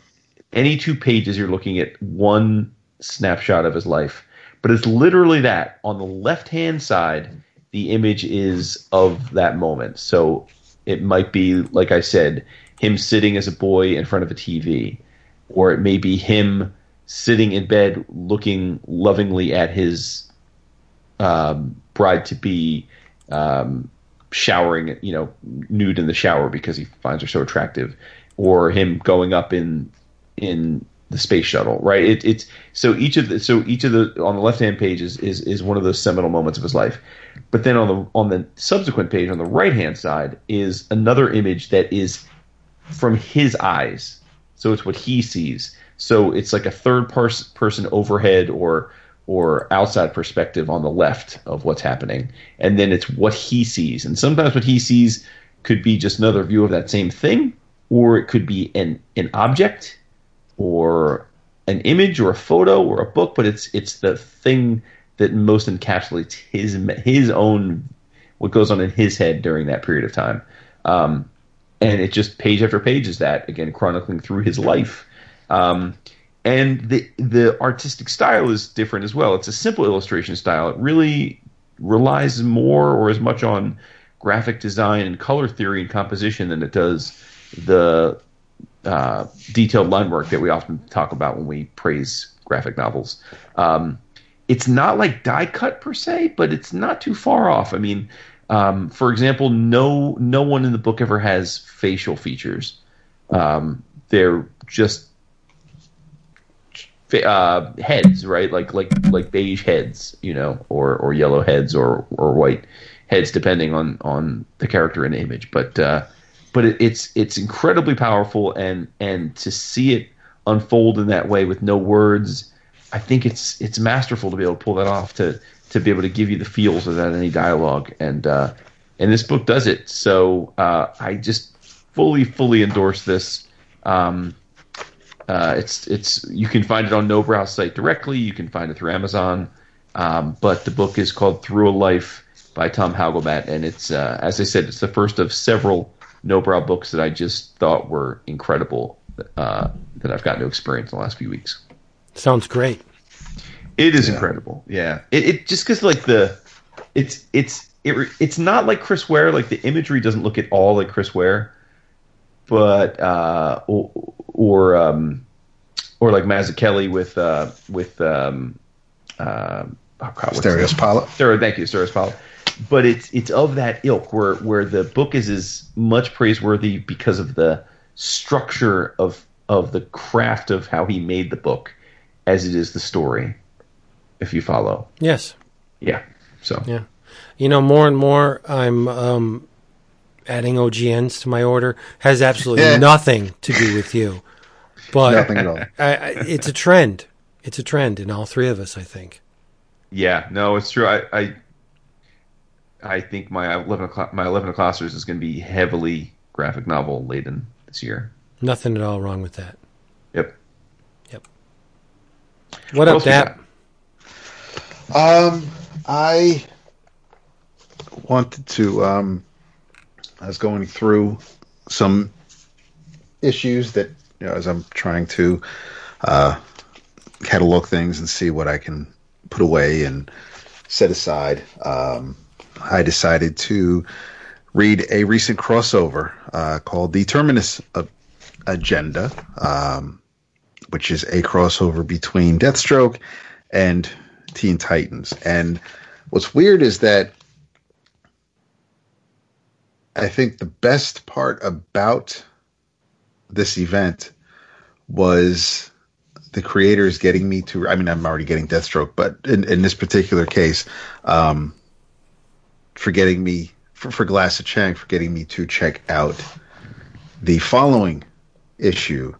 any two pages you're looking at one snapshot of his life, but it's literally that. On the left hand side, the image is of that moment. So it might be, like I said, him sitting as a boy in front of a TV, or it may be him sitting in bed looking lovingly at his um, bride to be um, showering, you know, nude in the shower because he finds her so attractive, or him going up in in the space shuttle, right? It, it's so each of the so each of the on the left hand page is, is is one of those seminal moments of his life, but then on the on the subsequent page on the right hand side is another image that is from his eyes, so it's what he sees. So it's like a third pers- person overhead or or outside perspective on the left of what's happening, and then it's what he sees. And sometimes what he sees could be just another view of that same thing, or it could be an an object, or an image, or a photo, or a book. But it's it's the thing that most encapsulates his his own what goes on in his head during that period of time. Um, and it just page after page is that again chronicling through his life um, and the the artistic style is different as well. It's a simple illustration style. It really relies more or as much on graphic design and color theory and composition than it does the uh, detailed line work that we often talk about when we praise graphic novels. Um, it's not like die cut per se, but it's not too far off. I mean, um, for example, no no one in the book ever has facial features. Um, they're just uh, heads, right? Like like like beige heads, you know, or or yellow heads, or or white heads, depending on on the character and image. But uh, but it, it's it's incredibly powerful, and and to see it unfold in that way with no words, I think it's it's masterful to be able to pull that off to to be able to give you the feels without any dialogue, and uh, and this book does it. So uh, I just fully fully endorse this. Um, uh, it's it's you can find it on Nobrow's site directly. You can find it through Amazon. Um, but the book is called Through a Life by Tom Hagelbach, and it's uh, as I said, it's the first of several Nobrow books that I just thought were incredible uh, that I've gotten to experience in the last few weeks. Sounds great. It is yeah. incredible. Yeah, it, it just because like the it's it's it, it's not like Chris Ware. Like the imagery doesn't look at all like Chris Ware, but uh, or, or um, or like Mazzucchelli with uh, with um, uh, oh God, Asterios Polyp. Stereo, thank you, Asterios Polyp. But it's it's of that ilk where where the book is as much praiseworthy because of the structure of of the craft of how he made the book as it is the story. If you follow, yes, yeah. So yeah, you know, more and more I'm um, adding OGNs to my order has absolutely nothing to do with you. But Nothing at all. I, I, it's a trend. It's a trend in all three of us, I think. Yeah, no, it's true. I, I, I think my eleven o'clock, my eleven o'clockers is going to be heavily graphic novel laden this year. Nothing at all wrong with that. Yep. Yep. What, what up, Dap? Um, I wanted to um I was going through some issues that you know as I'm trying to uh, catalog things and see what I can put away and set aside. Um, I decided to read a recent crossover uh, called the Terminus Agenda, um, which is a crossover between Deathstroke and Teen Titans. And what's weird is that I think the best part about this event was the creators getting me to. I mean, I'm already getting Deathstroke, but in, in this particular case, um, for getting me for, for Glass of Chang for getting me to check out the following issue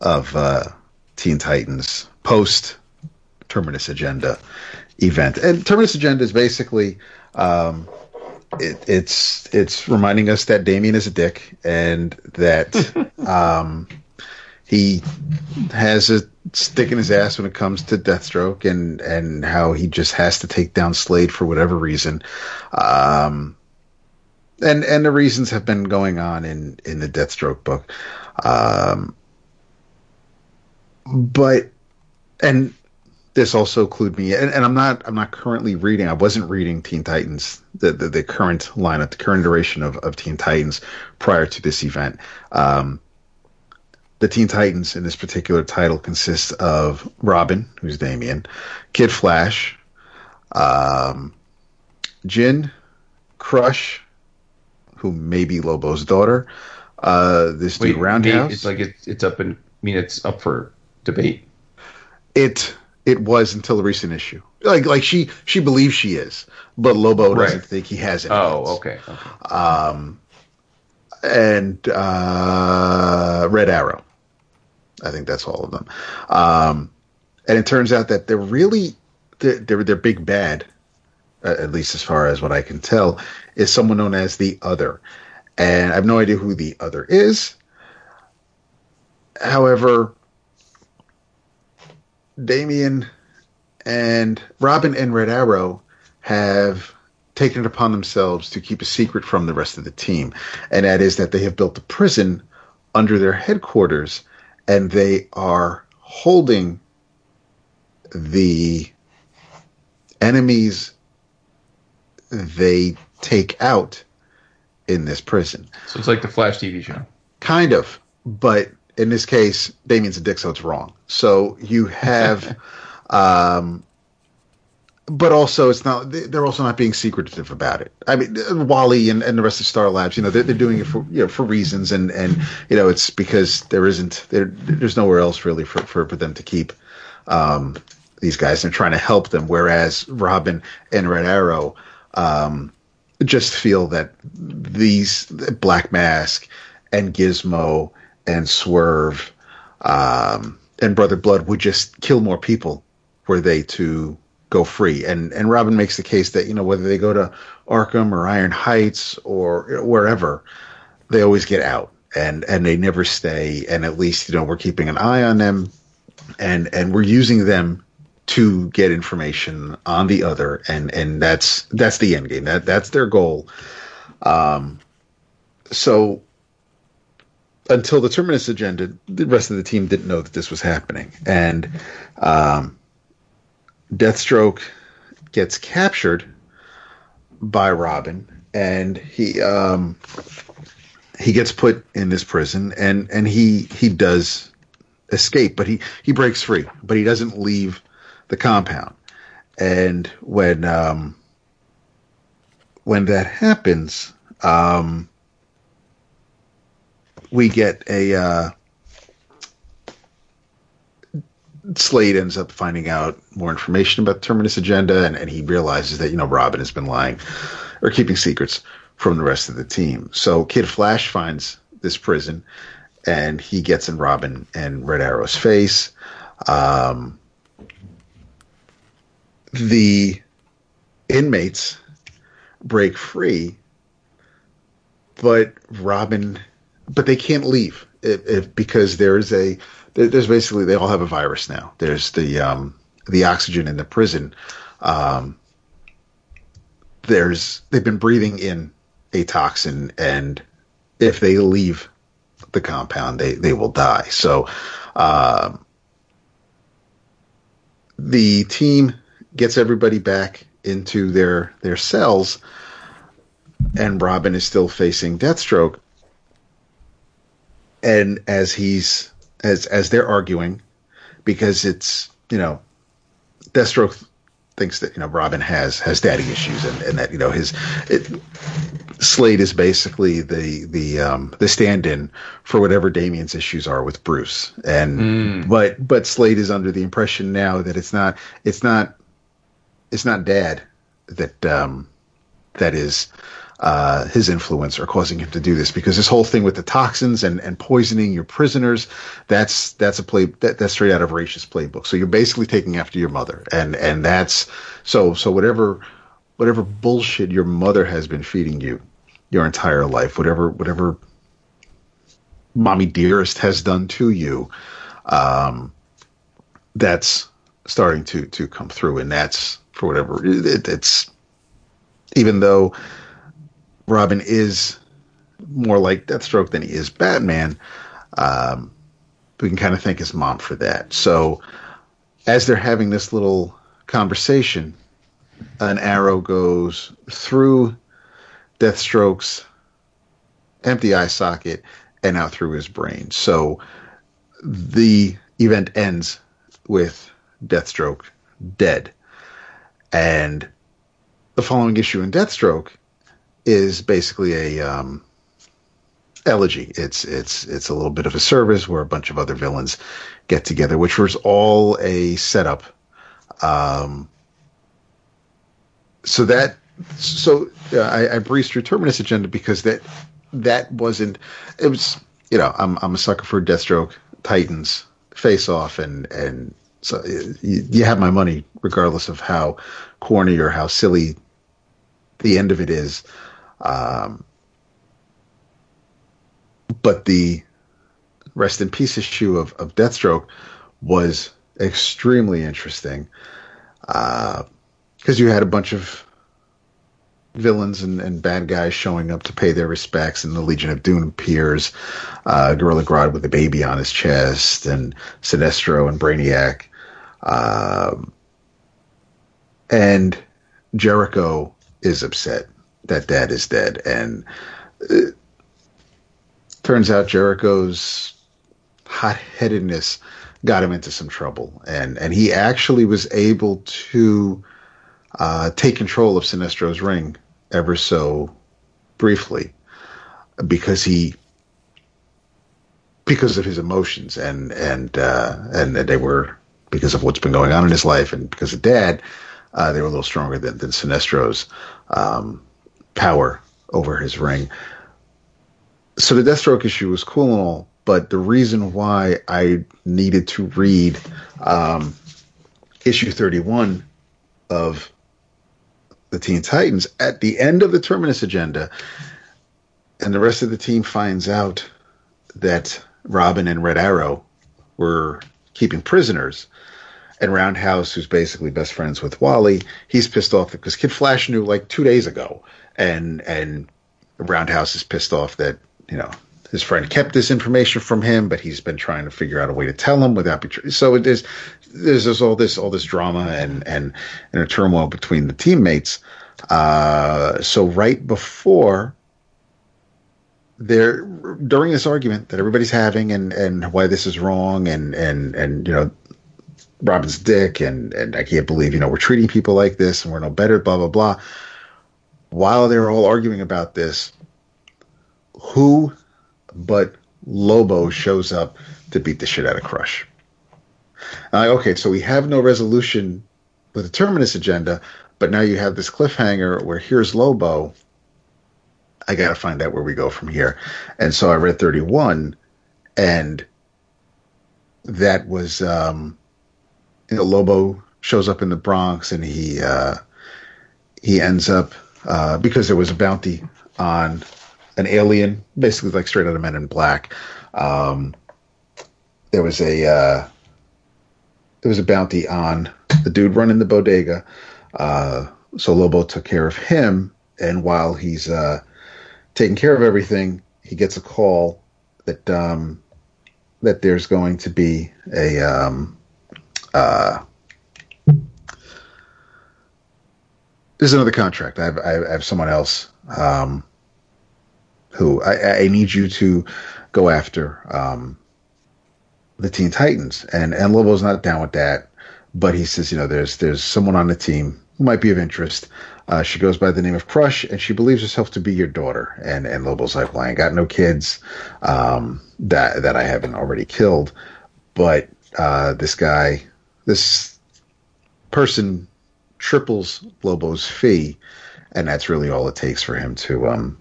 of uh, Teen Titans post Terminus Agenda event. And Terminus Agenda is basically um, it, it's it's reminding us that Damian is a dick and that um, he has a stick in his ass when it comes to Deathstroke and and how he just has to take down Slade for whatever reason. Um, and and the reasons have been going on in in the Deathstroke book. Um, but and this also clued me and, and, I'm not I'm not currently reading. I wasn't reading Teen Titans the the, the current lineup the current duration of, of Teen Titans prior to this event. Um, the Teen Titans in this particular title consists of Robin who's Damian Kid Flash um, Jin Crush who may be Lobo's daughter uh, this Wait, dude Roundhouse. it's like it's, it's up and I mean it's up for debate. It it was until the recent issue. Like like she she believes she is, but Lobo doesn't think he has it. Oh, okay. okay. Um, and uh, Red Arrow. I think that's all of them. Um, and it turns out that they're really they're they're, they're big bad, uh, at least as far as what I can tell, is someone known as the Other, and I have no idea who the Other is. However, Damian and Robin and Red Arrow have taken it upon themselves to keep a secret from the rest of the team, and that is that they have built a prison under their headquarters, and they are holding the enemies they take out in this prison. So it's like the Flash TV show. Kind of, but in this case, Damian's a dick, so it's wrong. So you have, um, but also it's not. They're also not being secretive about it. I mean, Wally and, and the rest of Star Labs, you know, they're, they're doing it for you know for reasons, and and you know it's because there isn't there there's nowhere else really for for, for them to keep. Um, these guys and trying to help them, whereas Robin and Red Arrow um, just feel that these Black Mask and Gizmo and Swerve um, and Brother Blood would just kill more people were they to go free. And and Robin makes the case that you know whether they go to Arkham or Iron Heights or wherever, they always get out and and they never stay. And at least you know we're keeping an eye on them, and and we're using them to get information on the other. And and that's that's the end game. That that's their goal. Um, so until the Terminus agenda, the rest of the team didn't know that this was happening. And um, Deathstroke gets captured by Robin, and he um, he gets put in this prison, and and he he does escape, but he he breaks free, but he doesn't leave the compound. And when um, when that happens, um, we get a uh, Slade ends up finding out more information about the Terminus agenda, and, and he realizes that you know Robin has been lying or keeping secrets from the rest of the team. So Kid Flash finds this prison, and he gets in Robin and Red Arrow's face. Um, the inmates break free, but Robin but they can't leave if, if, because there's a there's basically they all have a virus now. There's the um, the oxygen in the prison. Um, there's they've been breathing in a toxin, and if they leave the compound, they they will die. So. Um, the team gets everybody back into their their cells, and Robin is still facing Deathstroke. And as he's as as they're arguing, because it's you know, Deathstroke thinks that you know Robin has has daddy issues and, and that you know his it, Slade is basically the the um, the stand-in for whatever Damian's issues are with Bruce and mm. but but Slade is under the impression now that it's not it's not it's not dad that um, that is uh, his influence or causing him to do this. Because this whole thing with the toxins and, and poisoning your prisoners that's that's a play that, that's straight out of Ra's playbook. So you're basically taking after your mother. And and that's so so whatever whatever bullshit your mother has been feeding you your entire life whatever whatever mommy dearest has done to you um that's starting to to come through. And that's for whatever it, it's even though Robin is more like Deathstroke than he is Batman, um, we can kind of thank his mom for that. So as they're having this little conversation, an arrow goes through Deathstroke's empty eye socket and out through his brain. So the event ends with Deathstroke dead. And the following issue in Deathstroke is basically a um, elegy. It's it's it's a little bit of a service where a bunch of other villains get together, which was all a setup. Um, so that so uh, I, I breezed through Terminus Agenda because that that wasn't it was you know I'm I'm a sucker for Deathstroke, Titans, Face Off, and and so you, you have my money regardless of how corny or how silly the end of it is. Um, but the rest in peace issue of, of Deathstroke was extremely interesting because uh, you had a bunch of villains and, and, bad guys showing up to pay their respects, and the Legion of Doom appears. Uh, Gorilla Grodd with a baby on his chest, and Sinestro and Brainiac. Um, and Jericho is upset that dad is dead, and it turns out Jericho's hot-headedness got him into some trouble, and and he actually was able to uh, take control of Sinestro's ring ever so briefly because he because of his emotions and and uh, and they were because of what's been going on in his life and because of dad uh, they were a little stronger than than Sinestro's. Um, power over his ring. So the Deathstroke issue was cool and all, but the reason why I needed to read um, issue 31 of the Teen Titans at the end of the Terminus agenda, and the rest of the team finds out that Robin and Red Arrow were keeping prisoners and Roundhouse, who's basically best friends with Wally, he's pissed off because Kid Flash knew like two days ago, and and Roundhouse is pissed off that you know his friend kept this information from him, but he's been trying to figure out a way to tell him without betraying. So it is there's, there's all this all this drama and and and a turmoil between the teammates. Uh, so right before there during this argument that everybody's having and and why this is wrong and and and you know Robin's dick and and I can't believe you know we're treating people like this and we're no better blah blah blah. While they're all arguing about this, who but Lobo shows up to beat the shit out of Crush. Like, okay, so we have no resolution with the Terminus agenda, but now you have this cliffhanger where here's Lobo. I got to find out where we go from here. And so I read 31, and that was um, you know, Lobo shows up in the Bronx and he uh, he ends up uh, because there was a bounty on an alien, basically like straight out of Men in Black. Um, there was a uh, there was a bounty on the dude running the bodega. Uh, so Lobo took care of him, and while he's uh, taking care of everything, he gets a call that um, that there's going to be a um, uh, there's another contract. I have, I have someone else um, who I, I need you to go after um, the Teen Titans, and and Lobo's not down with that, but he says, you know, there's there's someone on the team who might be of interest. Uh, she goes by the name of Crush, and she believes herself to be your daughter. And and Lobo's like, well, I ain't got no kids um, that that I haven't already killed, but uh, this guy, this person, triples Lobo's fee, and that's really all it takes for him to um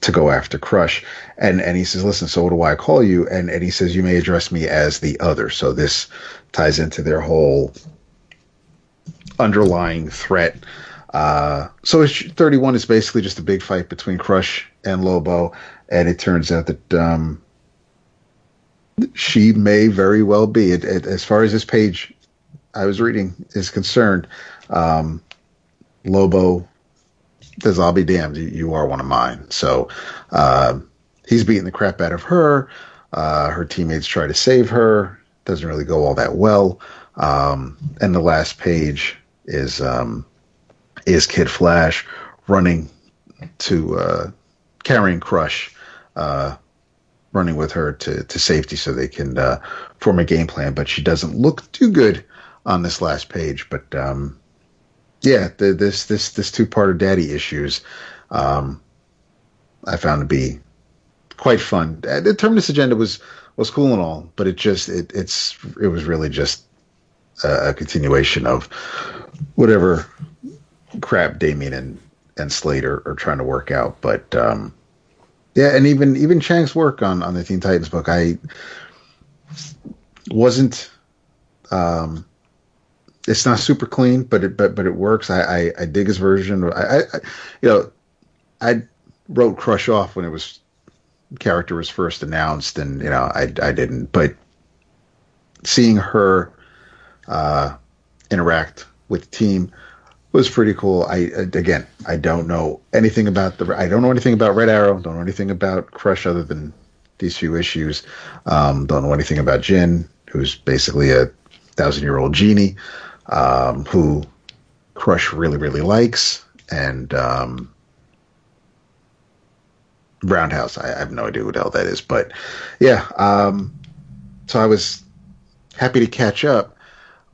to go after Crush. And and he says, listen, so what do I call you? And and he says, you may address me as the other. So this ties into their whole underlying threat. Uh, so issue 31 is basically just a big fight between Crush and Lobo, and it turns out that um, she may very well be, it, it, as far as this page I was reading is concerned, um, Lobo says, I'll be damned, you, you are one of mine. So uh, he's beating the crap out of her. Uh, her teammates try to save her. Doesn't really go all that well. Um, and the last page is um, is Kid Flash running to uh, carrying Crush, uh, running with her to, to safety so they can uh, form a game plan. But she doesn't look too good on this last page. But um, yeah, the, this this this two part of Daddy issues, um, I found to be quite fun. Uh, The Terminus agenda was was cool and all, but it just it it's it was really just a, continuation of whatever crap Damian and and Slade are, are trying to work out. But um, yeah, and even even Chang's work on on the Teen Titans book, I wasn't. Um, it's not super clean, but it but but it works. I I, I dig his version. I, I you know I wrote Crush off when it was character was first announced, and you know I I didn't, but seeing her uh, interact with the team was pretty cool. I again, I don't know anything about the. I don't know anything about Red Arrow. Don't know anything about Crush other than these few issues. Um, don't know anything about Djinn, who's basically a thousand year old genie, um, who Crush really really likes, and um, Roundhouse. I, I have no idea what the hell that is, but yeah. Um, so I was happy to catch up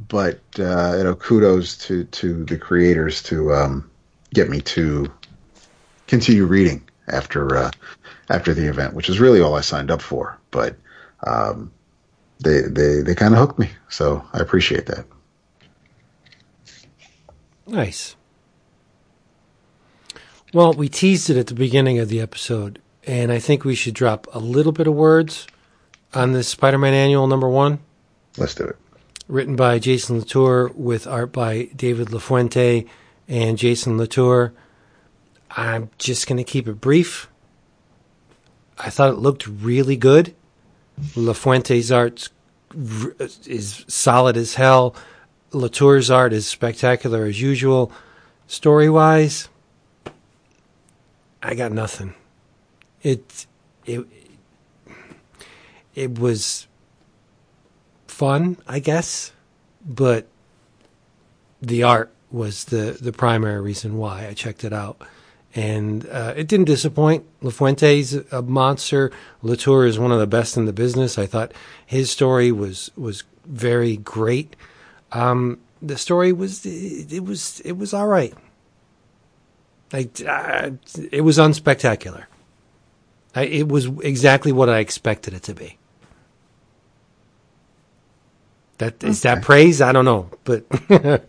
but uh, you know, kudos to to the creators to um, get me to continue reading after uh, after the event, which is really all I signed up for. But um, they they they kind of hooked me, so I appreciate that. Nice. Well, we teased it at the beginning of the episode, and I think we should drop a little bit of words on this Spider-Man Annual number one. Let's do it. written by Jason Latour with art by David LaFuente and Jason Latour. I'm just going to keep it brief. I thought it looked really good. LaFuente's art is solid as hell. Latour's art is spectacular as usual. Story wise, I got nothing. It it it was fun, I guess, but the art was the the primary reason why I checked it out, and uh, it didn't disappoint. LaFuente's a monster. Latour is one of the best in the business. I thought his story was was very great. Um, the story was it, it was it was all right. Like uh, it was unspectacular. I, it was exactly what I expected it to be. That is that praise? I don't know, but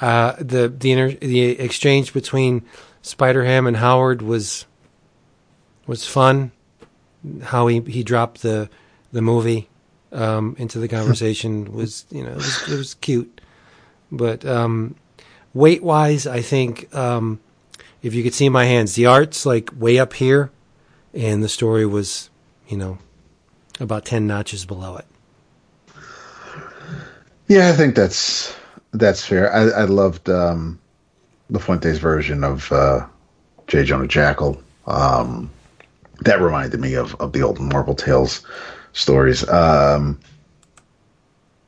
uh, the the inter, the exchange between Spider Ham and Howard was was fun. How he, he dropped the the movie um, into the conversation was you know it was, it was cute, but um, weight wise, I think um, if you could see my hands, the art's like way up here, and the story was you know about ten notches below it. Yeah, I think that's that's fair. I, I loved um, LaFuente's version of uh, J. Jonah Jackal. Um, that reminded me of of the old Marvel Tails stories. Um,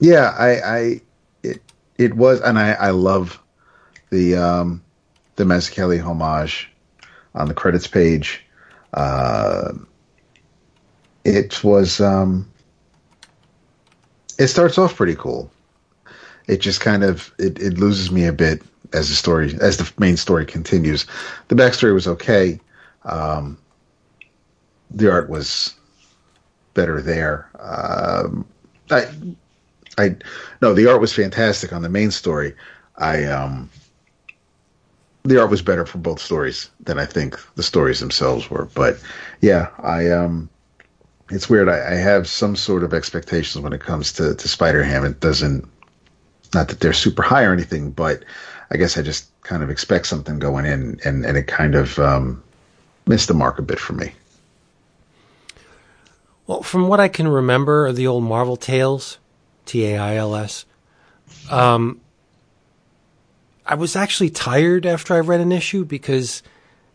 yeah, I, I it it was, and I I love the um, the Mazzucchelli homage on the credits page. Uh, it was um, it starts off pretty cool. It just kind of it, it loses me a bit as the story as the main story continues. The backstory was okay. Um, the art was better there. Um, I, I, no, the art was fantastic on the main story. I, um, the art was better for both stories than I think the stories themselves were. But yeah, I, um, it's weird. I, I have some sort of expectations when it comes to, to Spider Ham. It doesn't, not that they're super high or anything, but I guess I just kind of expect something going in and, and it kind of, um, missed the mark a bit for me. Well, from what I can remember of the old Marvel Tails, T A I L S, um, I was actually tired after I read an issue because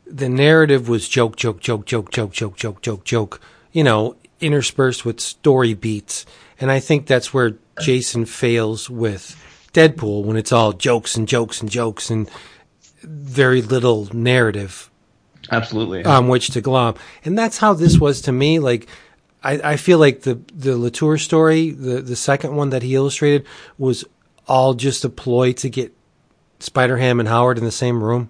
the narrative was joke, joke, joke, joke, joke, joke, joke, joke, joke, you know, interspersed with story beats. And I think that's where Jason fails with Deadpool when it's all jokes and jokes and jokes and very little narrative Absolutely. on which to glom. And that's how this was to me. Like, I, I feel like the, the Latour story, the, the second one that he illustrated, was all just a ploy to get Spider Ham and Howard in the same room.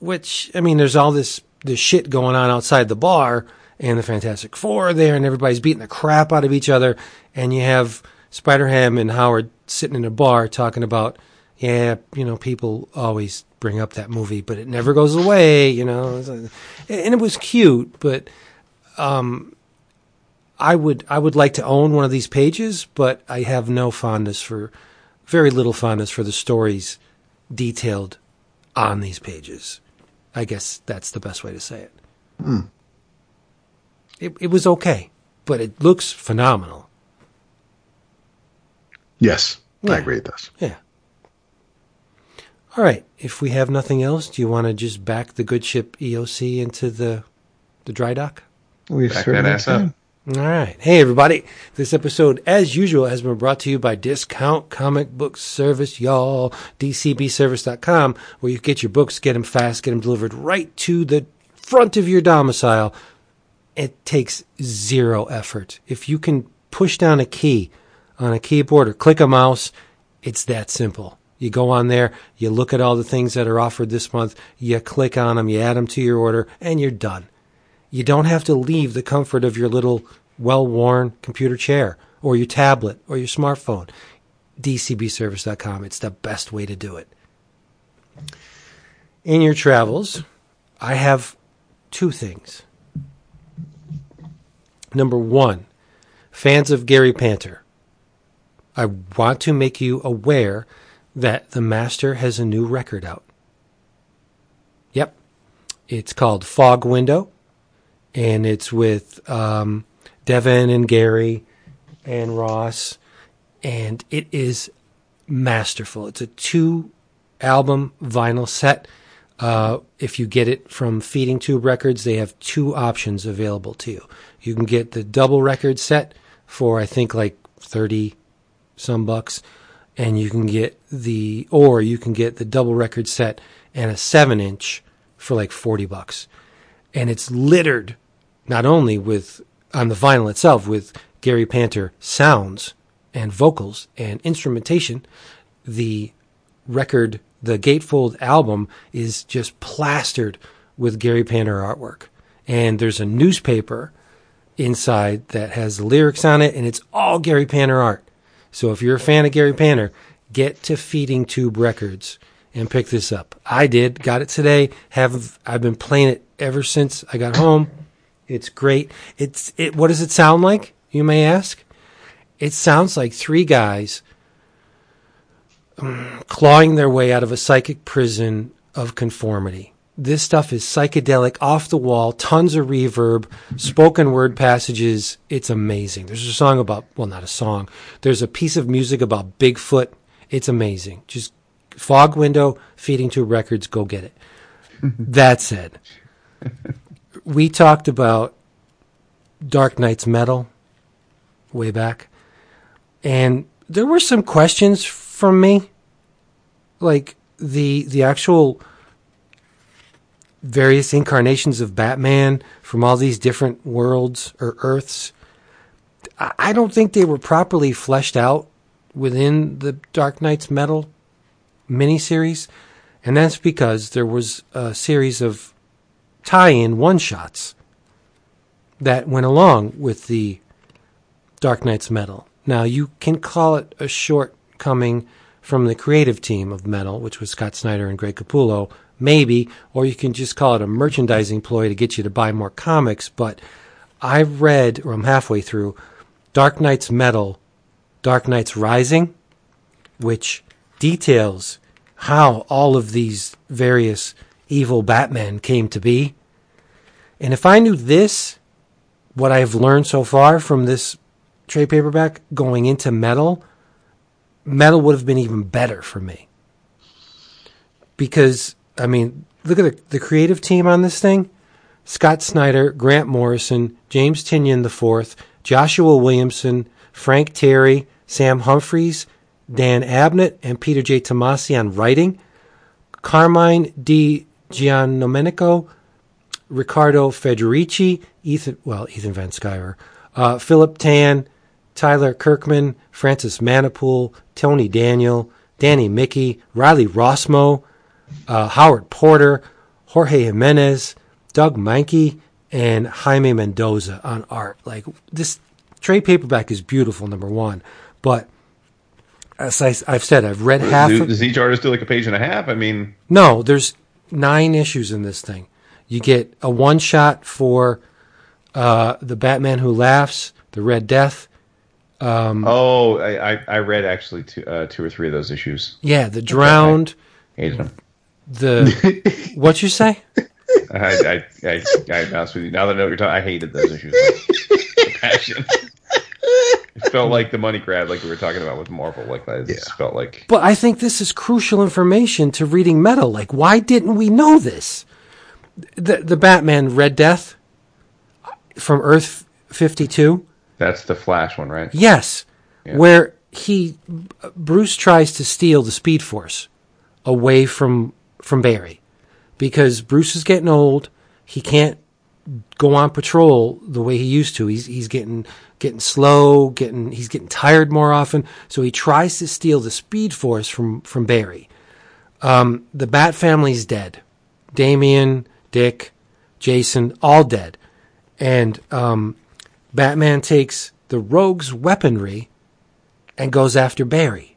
Which, I mean, there's all this, this shit going on outside the bar, and the Fantastic Four are there, and everybody's beating the crap out of each other, and you have Spider Ham and Howard sitting in a bar talking about, yeah, you know, people always bring up that movie, but it never goes away, you know. And it was cute, but um, I would I would like to own one of these pages, but I have no fondness for, very little fondness for the stories detailed on these pages. I guess that's the best way to say it. It, it was okay, but it looks phenomenal. Yes, Yeah. I agree with this. Yeah. All right. If we have nothing else, do you want to just back the good ship EOC into the the dry dock? We Back that ass up. All right. Hey, everybody. This episode, as usual, has been brought to you by Discount Comic Book Service, y'all. DCBService.com, where you get your books, get them fast, get them delivered right to the front of your domicile. It takes zero effort. If you can push down a key on a keyboard or click a mouse, it's that simple. You go on there, you look at all the things that are offered this month, you click on them, you add them to your order, and you're done. You don't have to leave the comfort of your little well worn computer chair or your tablet or your smartphone. DCBService.com. It's the best way to do it. In your travels, I have two things. Number one, fans of Gary Panter, I want to make you aware that the Master has a new record out. Yep. It's called Fog Window and it's with um, Devin and Gary and Ross, and it is masterful. It's a two album vinyl set. Uh, if you get it from Feeding Tube Records, they have two options available to you. You can get the double record set for I think like thirty some bucks, and you can get the or you can get the double record set and a seven inch for like forty bucks and it's littered not only with on the vinyl itself with Gary Panter sounds and vocals and instrumentation. The record, the Gatefold album, is just plastered with Gary Panter artwork, and there's a newspaper inside that has lyrics on it, and it's all Gary Panter art. So if you're a fan of Gary Panter, get to Feeding Tube Records and pick this up. I did, got it today. Have I've been playing it ever since I got home. It's great. It's it. What does it sound like? You may ask. It sounds like three guys um, clawing their way out of a psychic prison of conformity. This stuff is psychedelic, off the wall, tons of reverb, spoken word passages. It's amazing. There's a song about, well, not a song. There's a piece of music about Bigfoot. It's amazing. Just fog window, Feeding Tube Records, go get it. that said, we talked about Dark Knight's Metal way back, and there were some questions from me, like the the actual various incarnations of Batman from all these different worlds or Earths. I don't think they were properly fleshed out within the Dark Knight's Metal miniseries, and that's because there was a series of tie-in one-shots that went along with the Dark Knight's Metal. Now you can call it a shortcoming from the creative team of Metal, which was Scott Snyder and Greg Capullo, maybe, or you can just call it a merchandising ploy to get you to buy more comics. But I've read, or I'm halfway through, Dark Knight's Metal, Dark Knight's Rising, which details how all of these various evil Batman came to be. And if I knew this, what I've learned so far from this trade paperback going into metal, metal would have been even better for me. Because, I mean, look at the, the creative team on this thing Scott Snyder, Grant Morrison, James Tynion IV, Joshua Williamson, Frank Tieri, Sam Humphries, Dan Abnett, and Peter J. Tomasi on writing, Carmine Di Giandomenico, Riccardo Federici, Ethan, well, Ethan Van Sciver, uh, Philip Tan, Tyler Kirkham, Francis Manapul, Tony Daniel, Danny Miki, Riley Rossmo, uh, Howard Porter, Jorge Jimenez, Doug Mahnke, and Jaime Mendoza on art. Like this trade paperback is beautiful, number one. But as I, have said, I've read half. Do- of, Does each artist do like a page and a half? I mean, no, there's nine issues in this thing. You get a one shot for uh, the Batman Who Laughs, the Red Death. oh, I, I, I read actually two, uh, two or three of those issues. Yeah, the Drowned. Hated them. The what you say? I, I, I, I, honest with you. Now that I know what you're talking, I hated those issues. Like, passion. It felt like the money grab, like we were talking about with Marvel. Like that. Yeah. felt like But I think this is crucial information to reading Metal. Like, why didn't we know this? The the Batman Red Death from Earth fifty two. that's the Flash one, right? Yes, Yeah. where he Bruce tries to steal the Speed Force away from from Barry because Bruce is getting old. He can't go on patrol the way he used to. He's he's getting getting slow, getting he's getting tired more often. So he tries to steal the Speed Force from from Barry. Um, the Bat family's dead. Damian, Dick, Jason, all dead, and um, Batman takes the Rogue's weaponry and goes after Barry.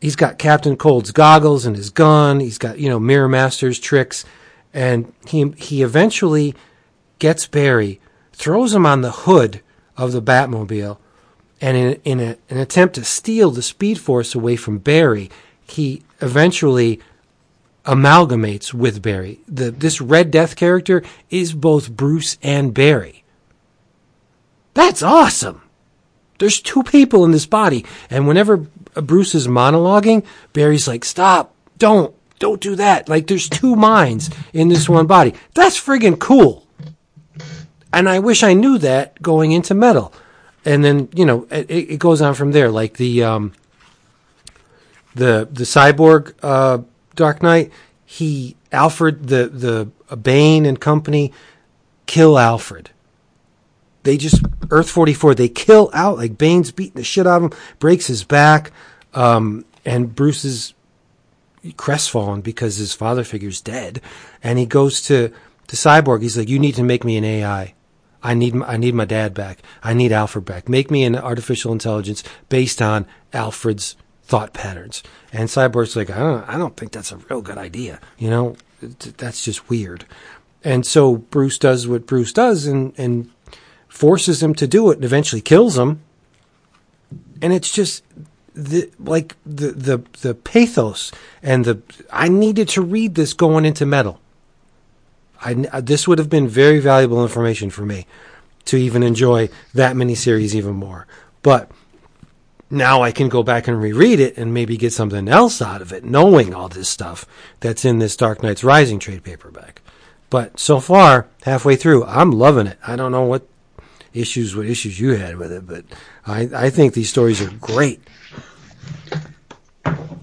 He's got Captain Cold's goggles and his gun. He's got you know Mirror Master's tricks, and he he eventually gets Barry, throws him on the hood of the Batmobile, and in in a, an attempt to steal the Speed Force away from Barry, he eventually amalgamates with Barry. The this Red Death character is both Bruce and Barry. That's awesome. There's two people in this body, and whenever Bruce is monologuing, Barry's like, "Stop! Don't! Don't do that!" Like there's two minds in this one body. That's friggin' cool. And I wish I knew that going into metal. And then you know it, it goes on from there. Like the um, the the cyborg uh, Dark Knight, he Alfred the the uh, Bane and company kill Alfred. They just Earth forty four. They kill out like Bane's beating the shit out of him, breaks his back, um, and Bruce is crestfallen because his father figure's dead, and he goes to to Cyborg. He's like, "You need to make me an AI. I need I need my dad back. I need Alfred back. Make me an artificial intelligence based on Alfred's thought patterns." And Cyborg's like, "I don't I don't think that's a real good idea. You know, that's just weird." And so Bruce does what Bruce does, and and forces him to do it, and eventually kills him. And it's just the like the the the pathos and the I needed to read this going into metal. I this would have been very valuable information for me to even enjoy that miniseries even more. But now I can go back and reread it and maybe get something else out of it, knowing all this stuff that's in this Dark Knight's Rising trade paperback. But so far, halfway through, I'm loving it. I don't know what issues what issues you had with it, but I I think these stories are great.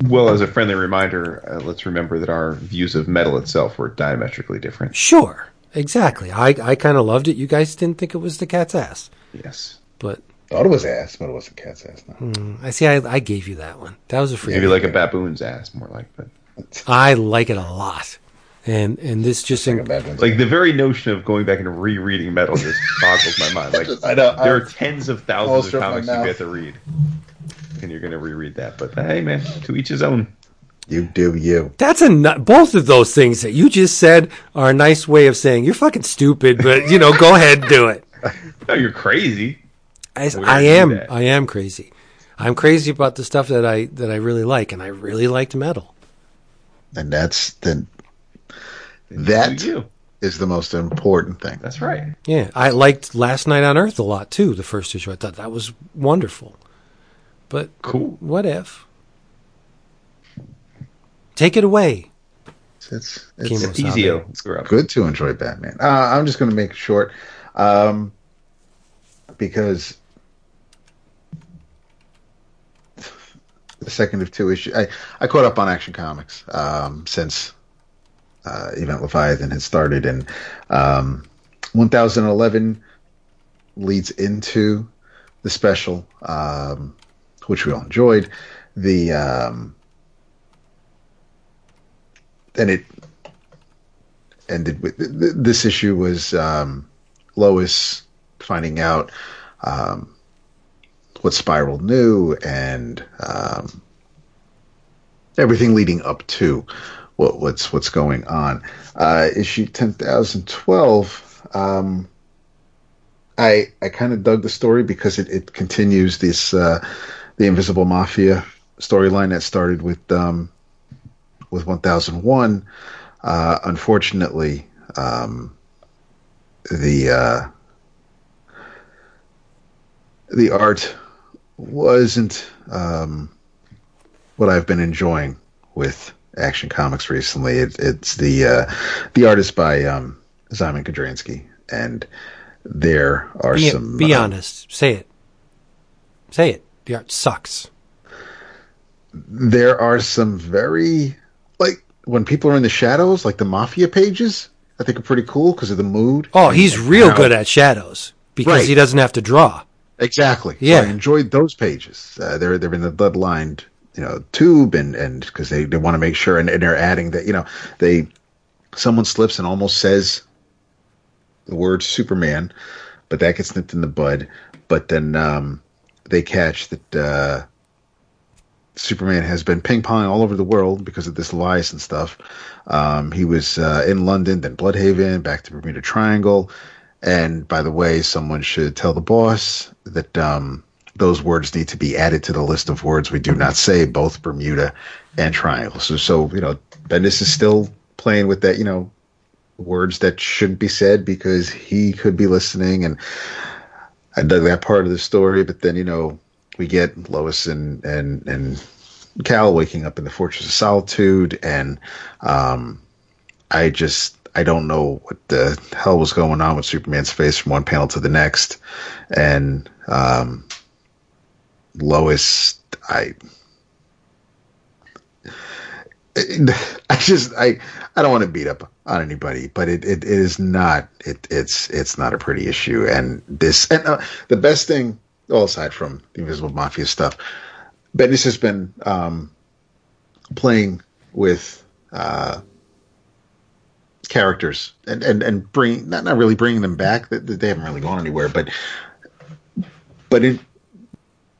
Well, as a friendly reminder, uh, let's remember that our views of metal itself were diametrically different. Sure, exactly. I I kind of loved it. You guys didn't think it was the cat's ass, Yes. but Thought it was ass, but it wasn't cat's ass. No. I see. I I gave you that one. That was a free. Maybe like a baboon's ass, more like, but I like it a lot, and and this just Like a like the very notion of going back and rereading metal just boggles my mind. Like I know. there I- are tens of thousands of comics you mouth. get to read, and you're going to reread that. But uh, hey, man, to each his own. You do you. That's a nu- both of those things that you just said are a nice way of saying you're fucking stupid, but you know, go ahead and do it. No, you're crazy. I, I am. I am crazy. I'm crazy about the stuff that I that I really like, and I really liked metal. And that's the that Do is the most important thing. That's right. Yeah, I liked Last Night on Earth a lot too. The first issue, I thought that was wonderful. But Cool. what if? Take it away. It's, Kimo it's Sabe. Ezio, good to enjoy Batman. Uh, I'm just going to make it short um, because the second of two issues. I, I caught up on Action Comics um, since uh, Event Leviathan had started, and um, 1011 leads into the special, um, which we all enjoyed. The um, and it ended with th- th- this issue was um, Lois finding out um, what Spiral knew and um, everything leading up to what, what's what's going on. Uh, issue ten thousand twelve. Um, I I kind of dug the story because it, it continues this uh, the Invisible Mafia storyline that started with um, with one thousand one. Uh, unfortunately, um, the uh, the art wasn't um, what I've been enjoying with Action Comics recently. It, it's the uh, the artist by um, Szymon Kudranski, and there are Be, some. be uh, honest. Say it. Say it. The art sucks. there are some very like when people are in the shadows, like the mafia pages. I think are pretty cool because of the mood. Oh, and- he's and real how- good at shadows because Right. he doesn't have to draw. Exactly. Yeah. So I enjoyed those pages. Uh, they're they're in the bloodlined, you know, tube, and and because they, they want to make sure, and, and they're adding that, you know, they someone slips and almost says the word Superman, but that gets nipped in the bud. But then um, they catch that uh, Superman has been ping ponging all over the world because of this liaison stuff. Um, he was uh, in London, then Blüdhaven, back to Bermuda Triangle. And by the way, someone should tell the boss that um, those words need to be added to the list of words we do not say, both Bermuda and Triangle. So, so you know, Bendis is still playing with that, you know, words that shouldn't be said because he could be listening. And I dug that part of the story, but then you know we get Lois and and and Kal waking up in the Fortress of Solitude, and um, I just I don't know what the hell was going on with Superman's face from one panel to the next, and um, Lois, I. I just I I don't want to beat up on anybody, but it, it, is not it it's it's not a pretty issue. And this and uh, the best thing, all aside from the Invisible Mafia stuff, Bendis has been um, playing with uh, characters and and and bring not not really bringing them back. That they haven't really gone anywhere, but but in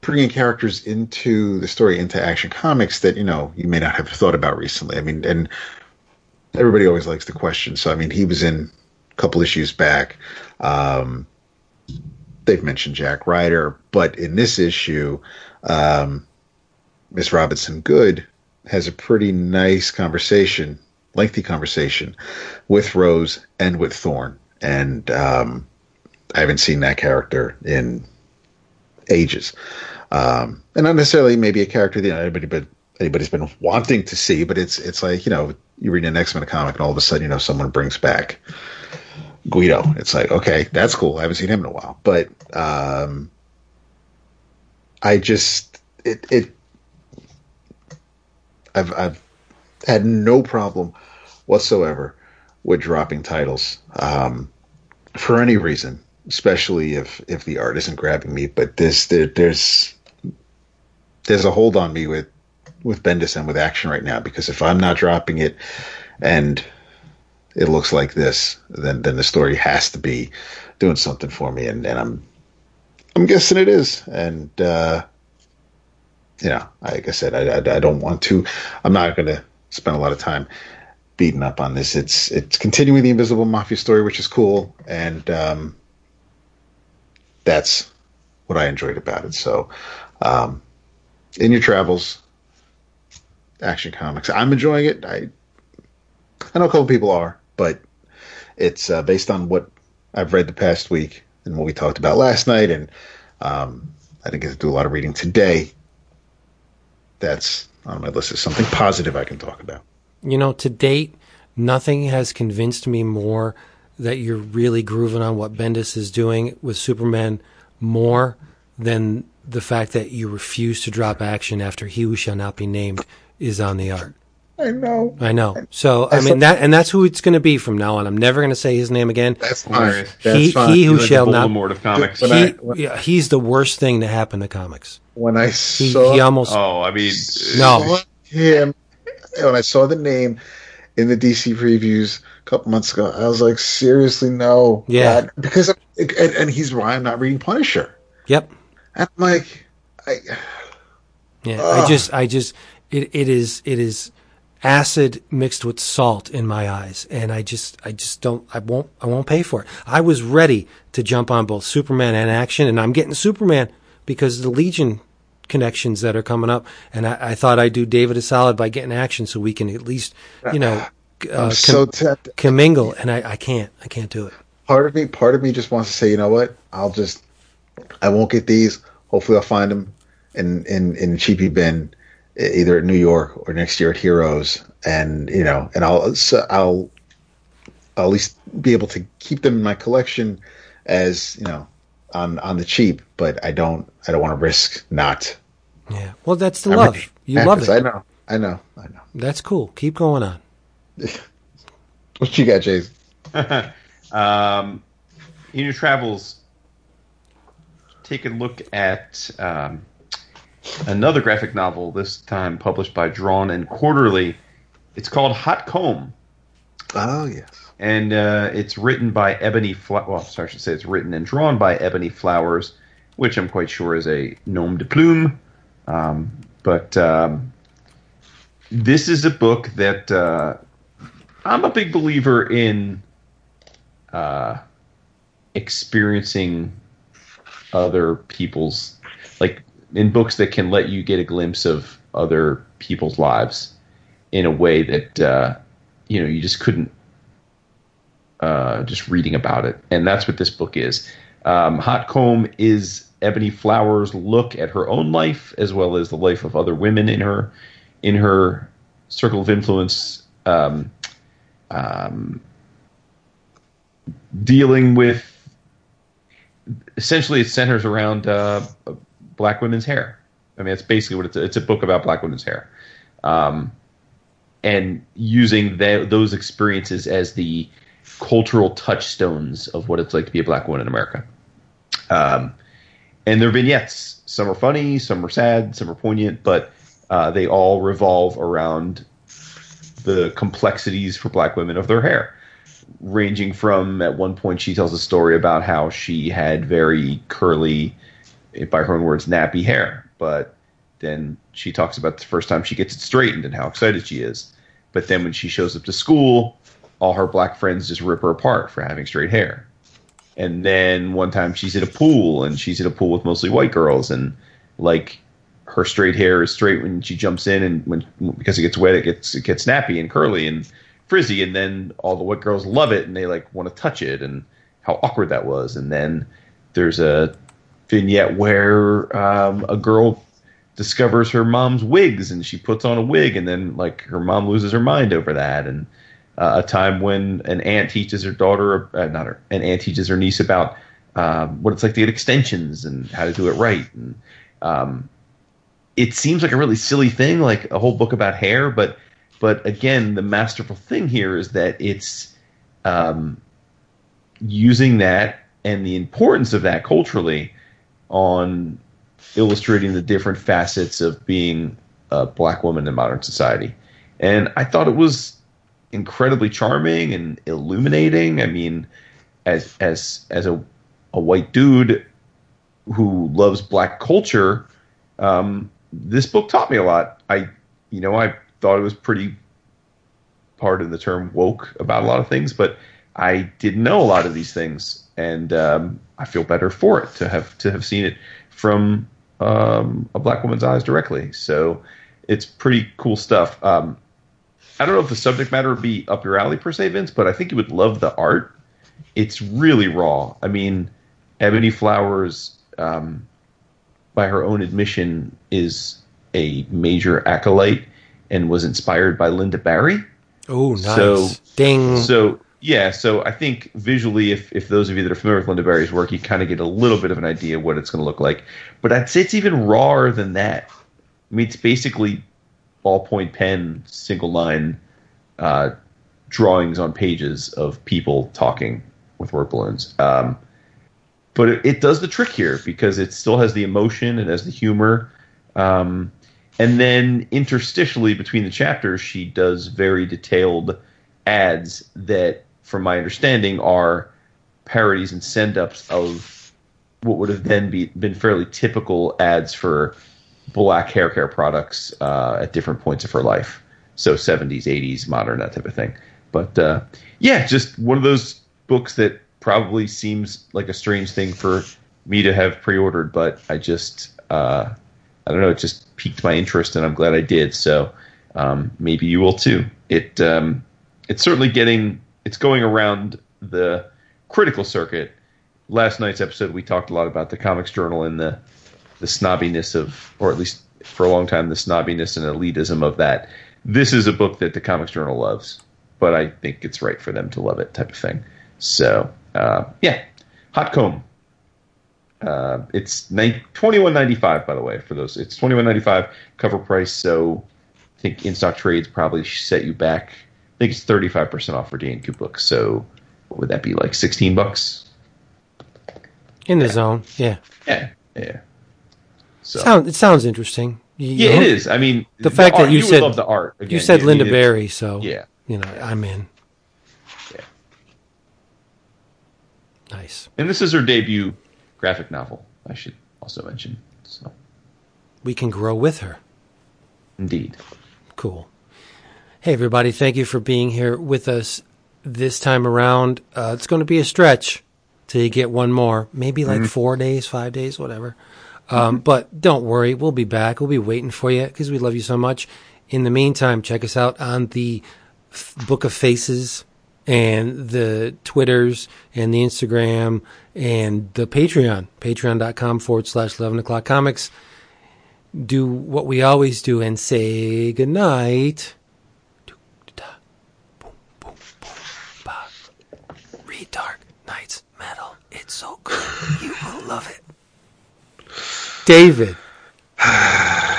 bringing characters into the story into action comics that you know you may not have thought about recently. I mean, and everybody always likes the question. So I mean, he was in a couple issues back. Um, they've mentioned Jack Ryder, but in this issue, um, Miss Robinson Goode has a pretty nice conversation, lengthy conversation with Rose and with Thorn, and um, I haven't seen that character in ages um, and not necessarily maybe a character that anybody but anybody's been wanting to see, but it's it's like you know you read an X Men comic and all of a sudden you know someone brings back Guido. It's like okay, that's cool. I haven't seen him in a while, but um, I just it it I've I've had no problem whatsoever with dropping titles um, for any reason, especially if if the art isn't grabbing me. But this there, there's there's a hold on me with with Bendis and with action right now because if I'm not dropping it and it looks like this, then then the story has to be doing something for me, and, and I'm I'm guessing it is, and uh, you know, like I said, I, I, I don't want to. I'm not going to spend a lot of time beating up on this. It's it's continuing the Invisible Mafia story, which is cool, and um, that's what I enjoyed about it. So, um, in your travels, Action Comics, I'm enjoying it. I I know a couple people are, but it's uh, based on what I've read the past week and what we talked about last night, and um, I didn't get to do a lot of reading today. That's on my list. Is something positive I can talk about. You know, to date, nothing has convinced me more that you're really grooving on what Bendis is doing with Superman more than the fact that you refuse to drop action after He Who Shall Not Be Named is on the art. I know. I know. So I mean that, and that's who it's going to be from now on. I'm never going to say his name again. That's fine. Hilarious. That's he, fine. he who He's like shall not. Voldemort of comics. He, I- when- yeah, he's the worst thing to happen to comics. when I He, saw he almost oh, I mean, no. Uh, him, when I saw the name in the DC previews a couple months ago, I was like, seriously, no. Yeah. God. because and, and he's why I'm not reading Punisher. Yep. And I'm like, I, Yeah, I just, I just, it, it is, it is acid mixed with salt in my eyes, and I just, I just don't, I won't, I won't pay for it. I was ready to jump on both Superman and action, and I'm getting Superman because of the Legion connections that are coming up, and I, I thought I'd do David a solid by getting action so we can at least, you know, uh, so com- commingle, and I, I can't, I can't do it. Part of me, part of me just wants to say, you know what? I'll just, I won't get these. Hopefully, I'll find them in in in cheapy bin, either at New York or next year at Heroes, and you know, and I'll so I'll I'll at least be able to keep them in my collection as you know on on the cheap. But I don't I don't want to risk not. Yeah, well, that's the I'm love. ready. You love it. I know. I know. I know. That's cool. Keep going on. What you got, Jason? um, in your travels, take a look at um, another graphic novel, this time published by Drawn and Quarterly. It's called Hot Comb, Oh yes. and uh, it's written by Ebony. Fla- well, sorry, I should say it's written and drawn by Ebony Flowers, which I'm quite sure is a nom de plume. Um, but um, this is a book that uh, I'm a big believer in uh, experiencing other people's like in books that can let you get a glimpse of other people's lives in a way that uh, you know you just couldn't uh, just reading about it, and that's what this book is. Um, Hot Comb is Ebony Flowers' look at her own life as well as the life of other women in her in her circle of influence. Um, um, dealing with essentially it centers around uh, black women's hair. I mean, it's basically what it's. It's a book about black women's hair, um, and using tha- those experiences as the cultural touchstones of what it's like to be a black woman in America. Um, and their vignettes, some are funny, some are sad, some are poignant, but uh, they all revolve around the complexities for black women of their hair ranging from at one point she tells a story about how she had very curly by her own words nappy hair. But then she talks about the first time she gets it straightened and how excited she is. But then when she shows up to school all her black friends just rip her apart for having straight hair. And then one time she's at a pool and she's at a pool with mostly white girls and like her straight hair is straight when she jumps in and when because it gets wet it gets it gets snappy and curly and frizzy and then all the white girls love it and they like want to touch it and how awkward that was. And then there's a vignette where um, a girl discovers her mom's wigs and she puts on a wig and then like her mom loses her mind over that. And uh, a time when an aunt teaches her daughter uh, not her an aunt teaches her niece about um, what it's like to get extensions and how to do it right. And um, it seems like a really silly thing like a whole book about hair but but again the masterful thing here is that it's um, using that and the importance of that culturally on illustrating the different facets of being a black woman in modern society. And I thought it was incredibly charming and illuminating. I mean, as as as a a white dude who loves black culture, um, this book taught me a lot. I you know I thought it was pretty part pardon the term woke about a lot of things, but I didn't know a lot of these things, and um, I feel better for it to have to have seen it from um, a black woman's eyes directly. So it's pretty cool stuff. Um, I don't know if the subject matter would be up your alley per se, Vince, but I think you would love the art. It's really raw. I mean, Ebony Flowers, um, by her own admission, is a major acolyte and was inspired by Lynda Barry. Oh, nice. So- Ding. So yeah, so I think visually, if if those of you that are familiar with Lynda Barry's work, you kind of get a little bit of an idea of what it's going to look like. But I'd say it's even rawer than that. I mean, it's basically ballpoint pen, single line uh, drawings on pages of people talking with word balloons. Um, but it, it does the trick here because it still has the emotion, it has the humor. Um, and then interstitially between the chapters, she does very detailed ads that, from my understanding, are parodies and send ups of what would have then be, been fairly typical ads for black hair care products uh, at different points of her life. So 70s, 80s, modern, that type of thing. But uh, yeah, just one of those books that probably seems like a strange thing for me to have pre ordered, but I just, uh, I don't know, it just piqued my interest and I'm glad I did. So um, maybe you will too. It, um, it's certainly getting, it's going around the critical circuit. Last night's episode, we talked a lot about the Comics Journal and the, the snobbiness of, or at least for a long time, the snobbiness and elitism of that. This is a book that the Comics Journal loves, but I think it's right for them to love it, type of thing. So, uh, yeah, Hot Comb. Uh, it's twenty one ninety five, by the way, for those. It's twenty one ninety five cover price. So, I think in stock trades probably set you back. I think it's thirty five percent off for D and Q books. So, what would that be like? Sixteen bucks? In the zone. Yeah. Yeah, yeah. So, Sound, it sounds interesting. You- yeah, you- it is. I mean, The fact art- that you would said- love the art. You Again, said I Lynda mean, it's- Barry, so Yeah. you know I'm in. Yeah. Nice. And this is her debut graphic novel. I should also mention. So, We can grow with her. indeed. Cool. Hey, everybody. Thank you for being here with us this time around. Uh, it's going to be a stretch till you get one more, maybe like four days, five days, whatever. Um, But don't worry. We'll be back. We'll be waiting for you because we love you so much. In the meantime, check us out on the F- Book of Faces and the Twitters and the Instagram and the Patreon, patreon.com forward slash 11 o'clock comics. Do what we always do and say goodnight. Read Dark Knight's Metal. It's so good. You will love it. David.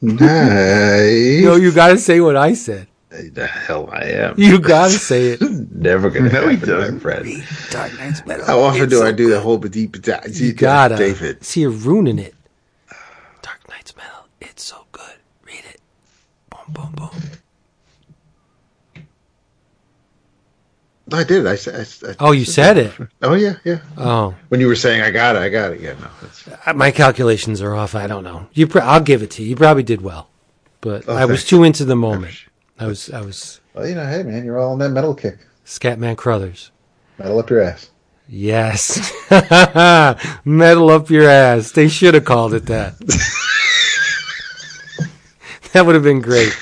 Nice. No, you gotta say what I said. The hell I am. You gotta say it. Never gonna No, he happen, my doesn't. friend. Dark Knight's Metal. How often do so I do the whole deep dive? You gotta. David? See, you're ruining it. Dark Knight's Metal. It's so good. Read it. Boom, boom, boom. I did. I said. I, I, Oh, you said it. Oh yeah, yeah. Oh, When you were saying I got it, I got it. Yeah, no. That's, Uh, my calculations are off. I don't know. You, pr- I'll give it to you. You probably did well, but Oh, I was thanks. too into the moment. I was, I was Well, you know, hey man, you're all on that metal kick. Scatman Crothers. Metal up your ass. Yes, metal up your ass. They should have called it that. that would have been great.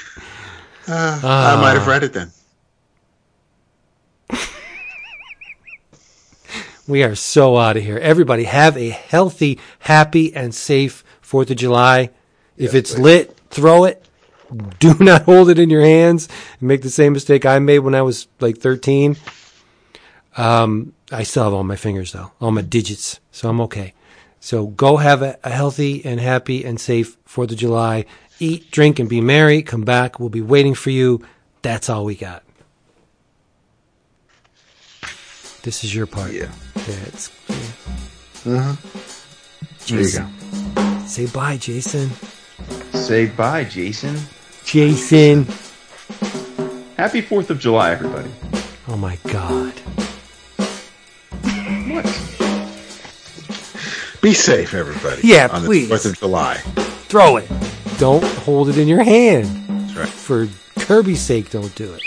Uh, I might have ah. read it then. We are so out of here. Everybody have a healthy, happy, and safe Fourth of July. If Yes, it's please. lit, throw it. Do not hold it in your hands and make the same mistake I made when I was like 13. Um, I still have all my fingers though, all my digits, so I'm okay. So go have a, a healthy and happy and safe Fourth of July. Eat, drink, and be merry. Come back. We'll be waiting for you. That's all we got. This is your part. Yeah. That's Uh-huh. There you go. Say bye, Jason. Say bye, Jason. Jason. Happy Fourth of July, everybody. Oh my God. What? Be safe, everybody. Yeah, on please. The Fourth of July. Throw it. Don't hold it in your hand. That's right. For Kirby's sake, don't do it.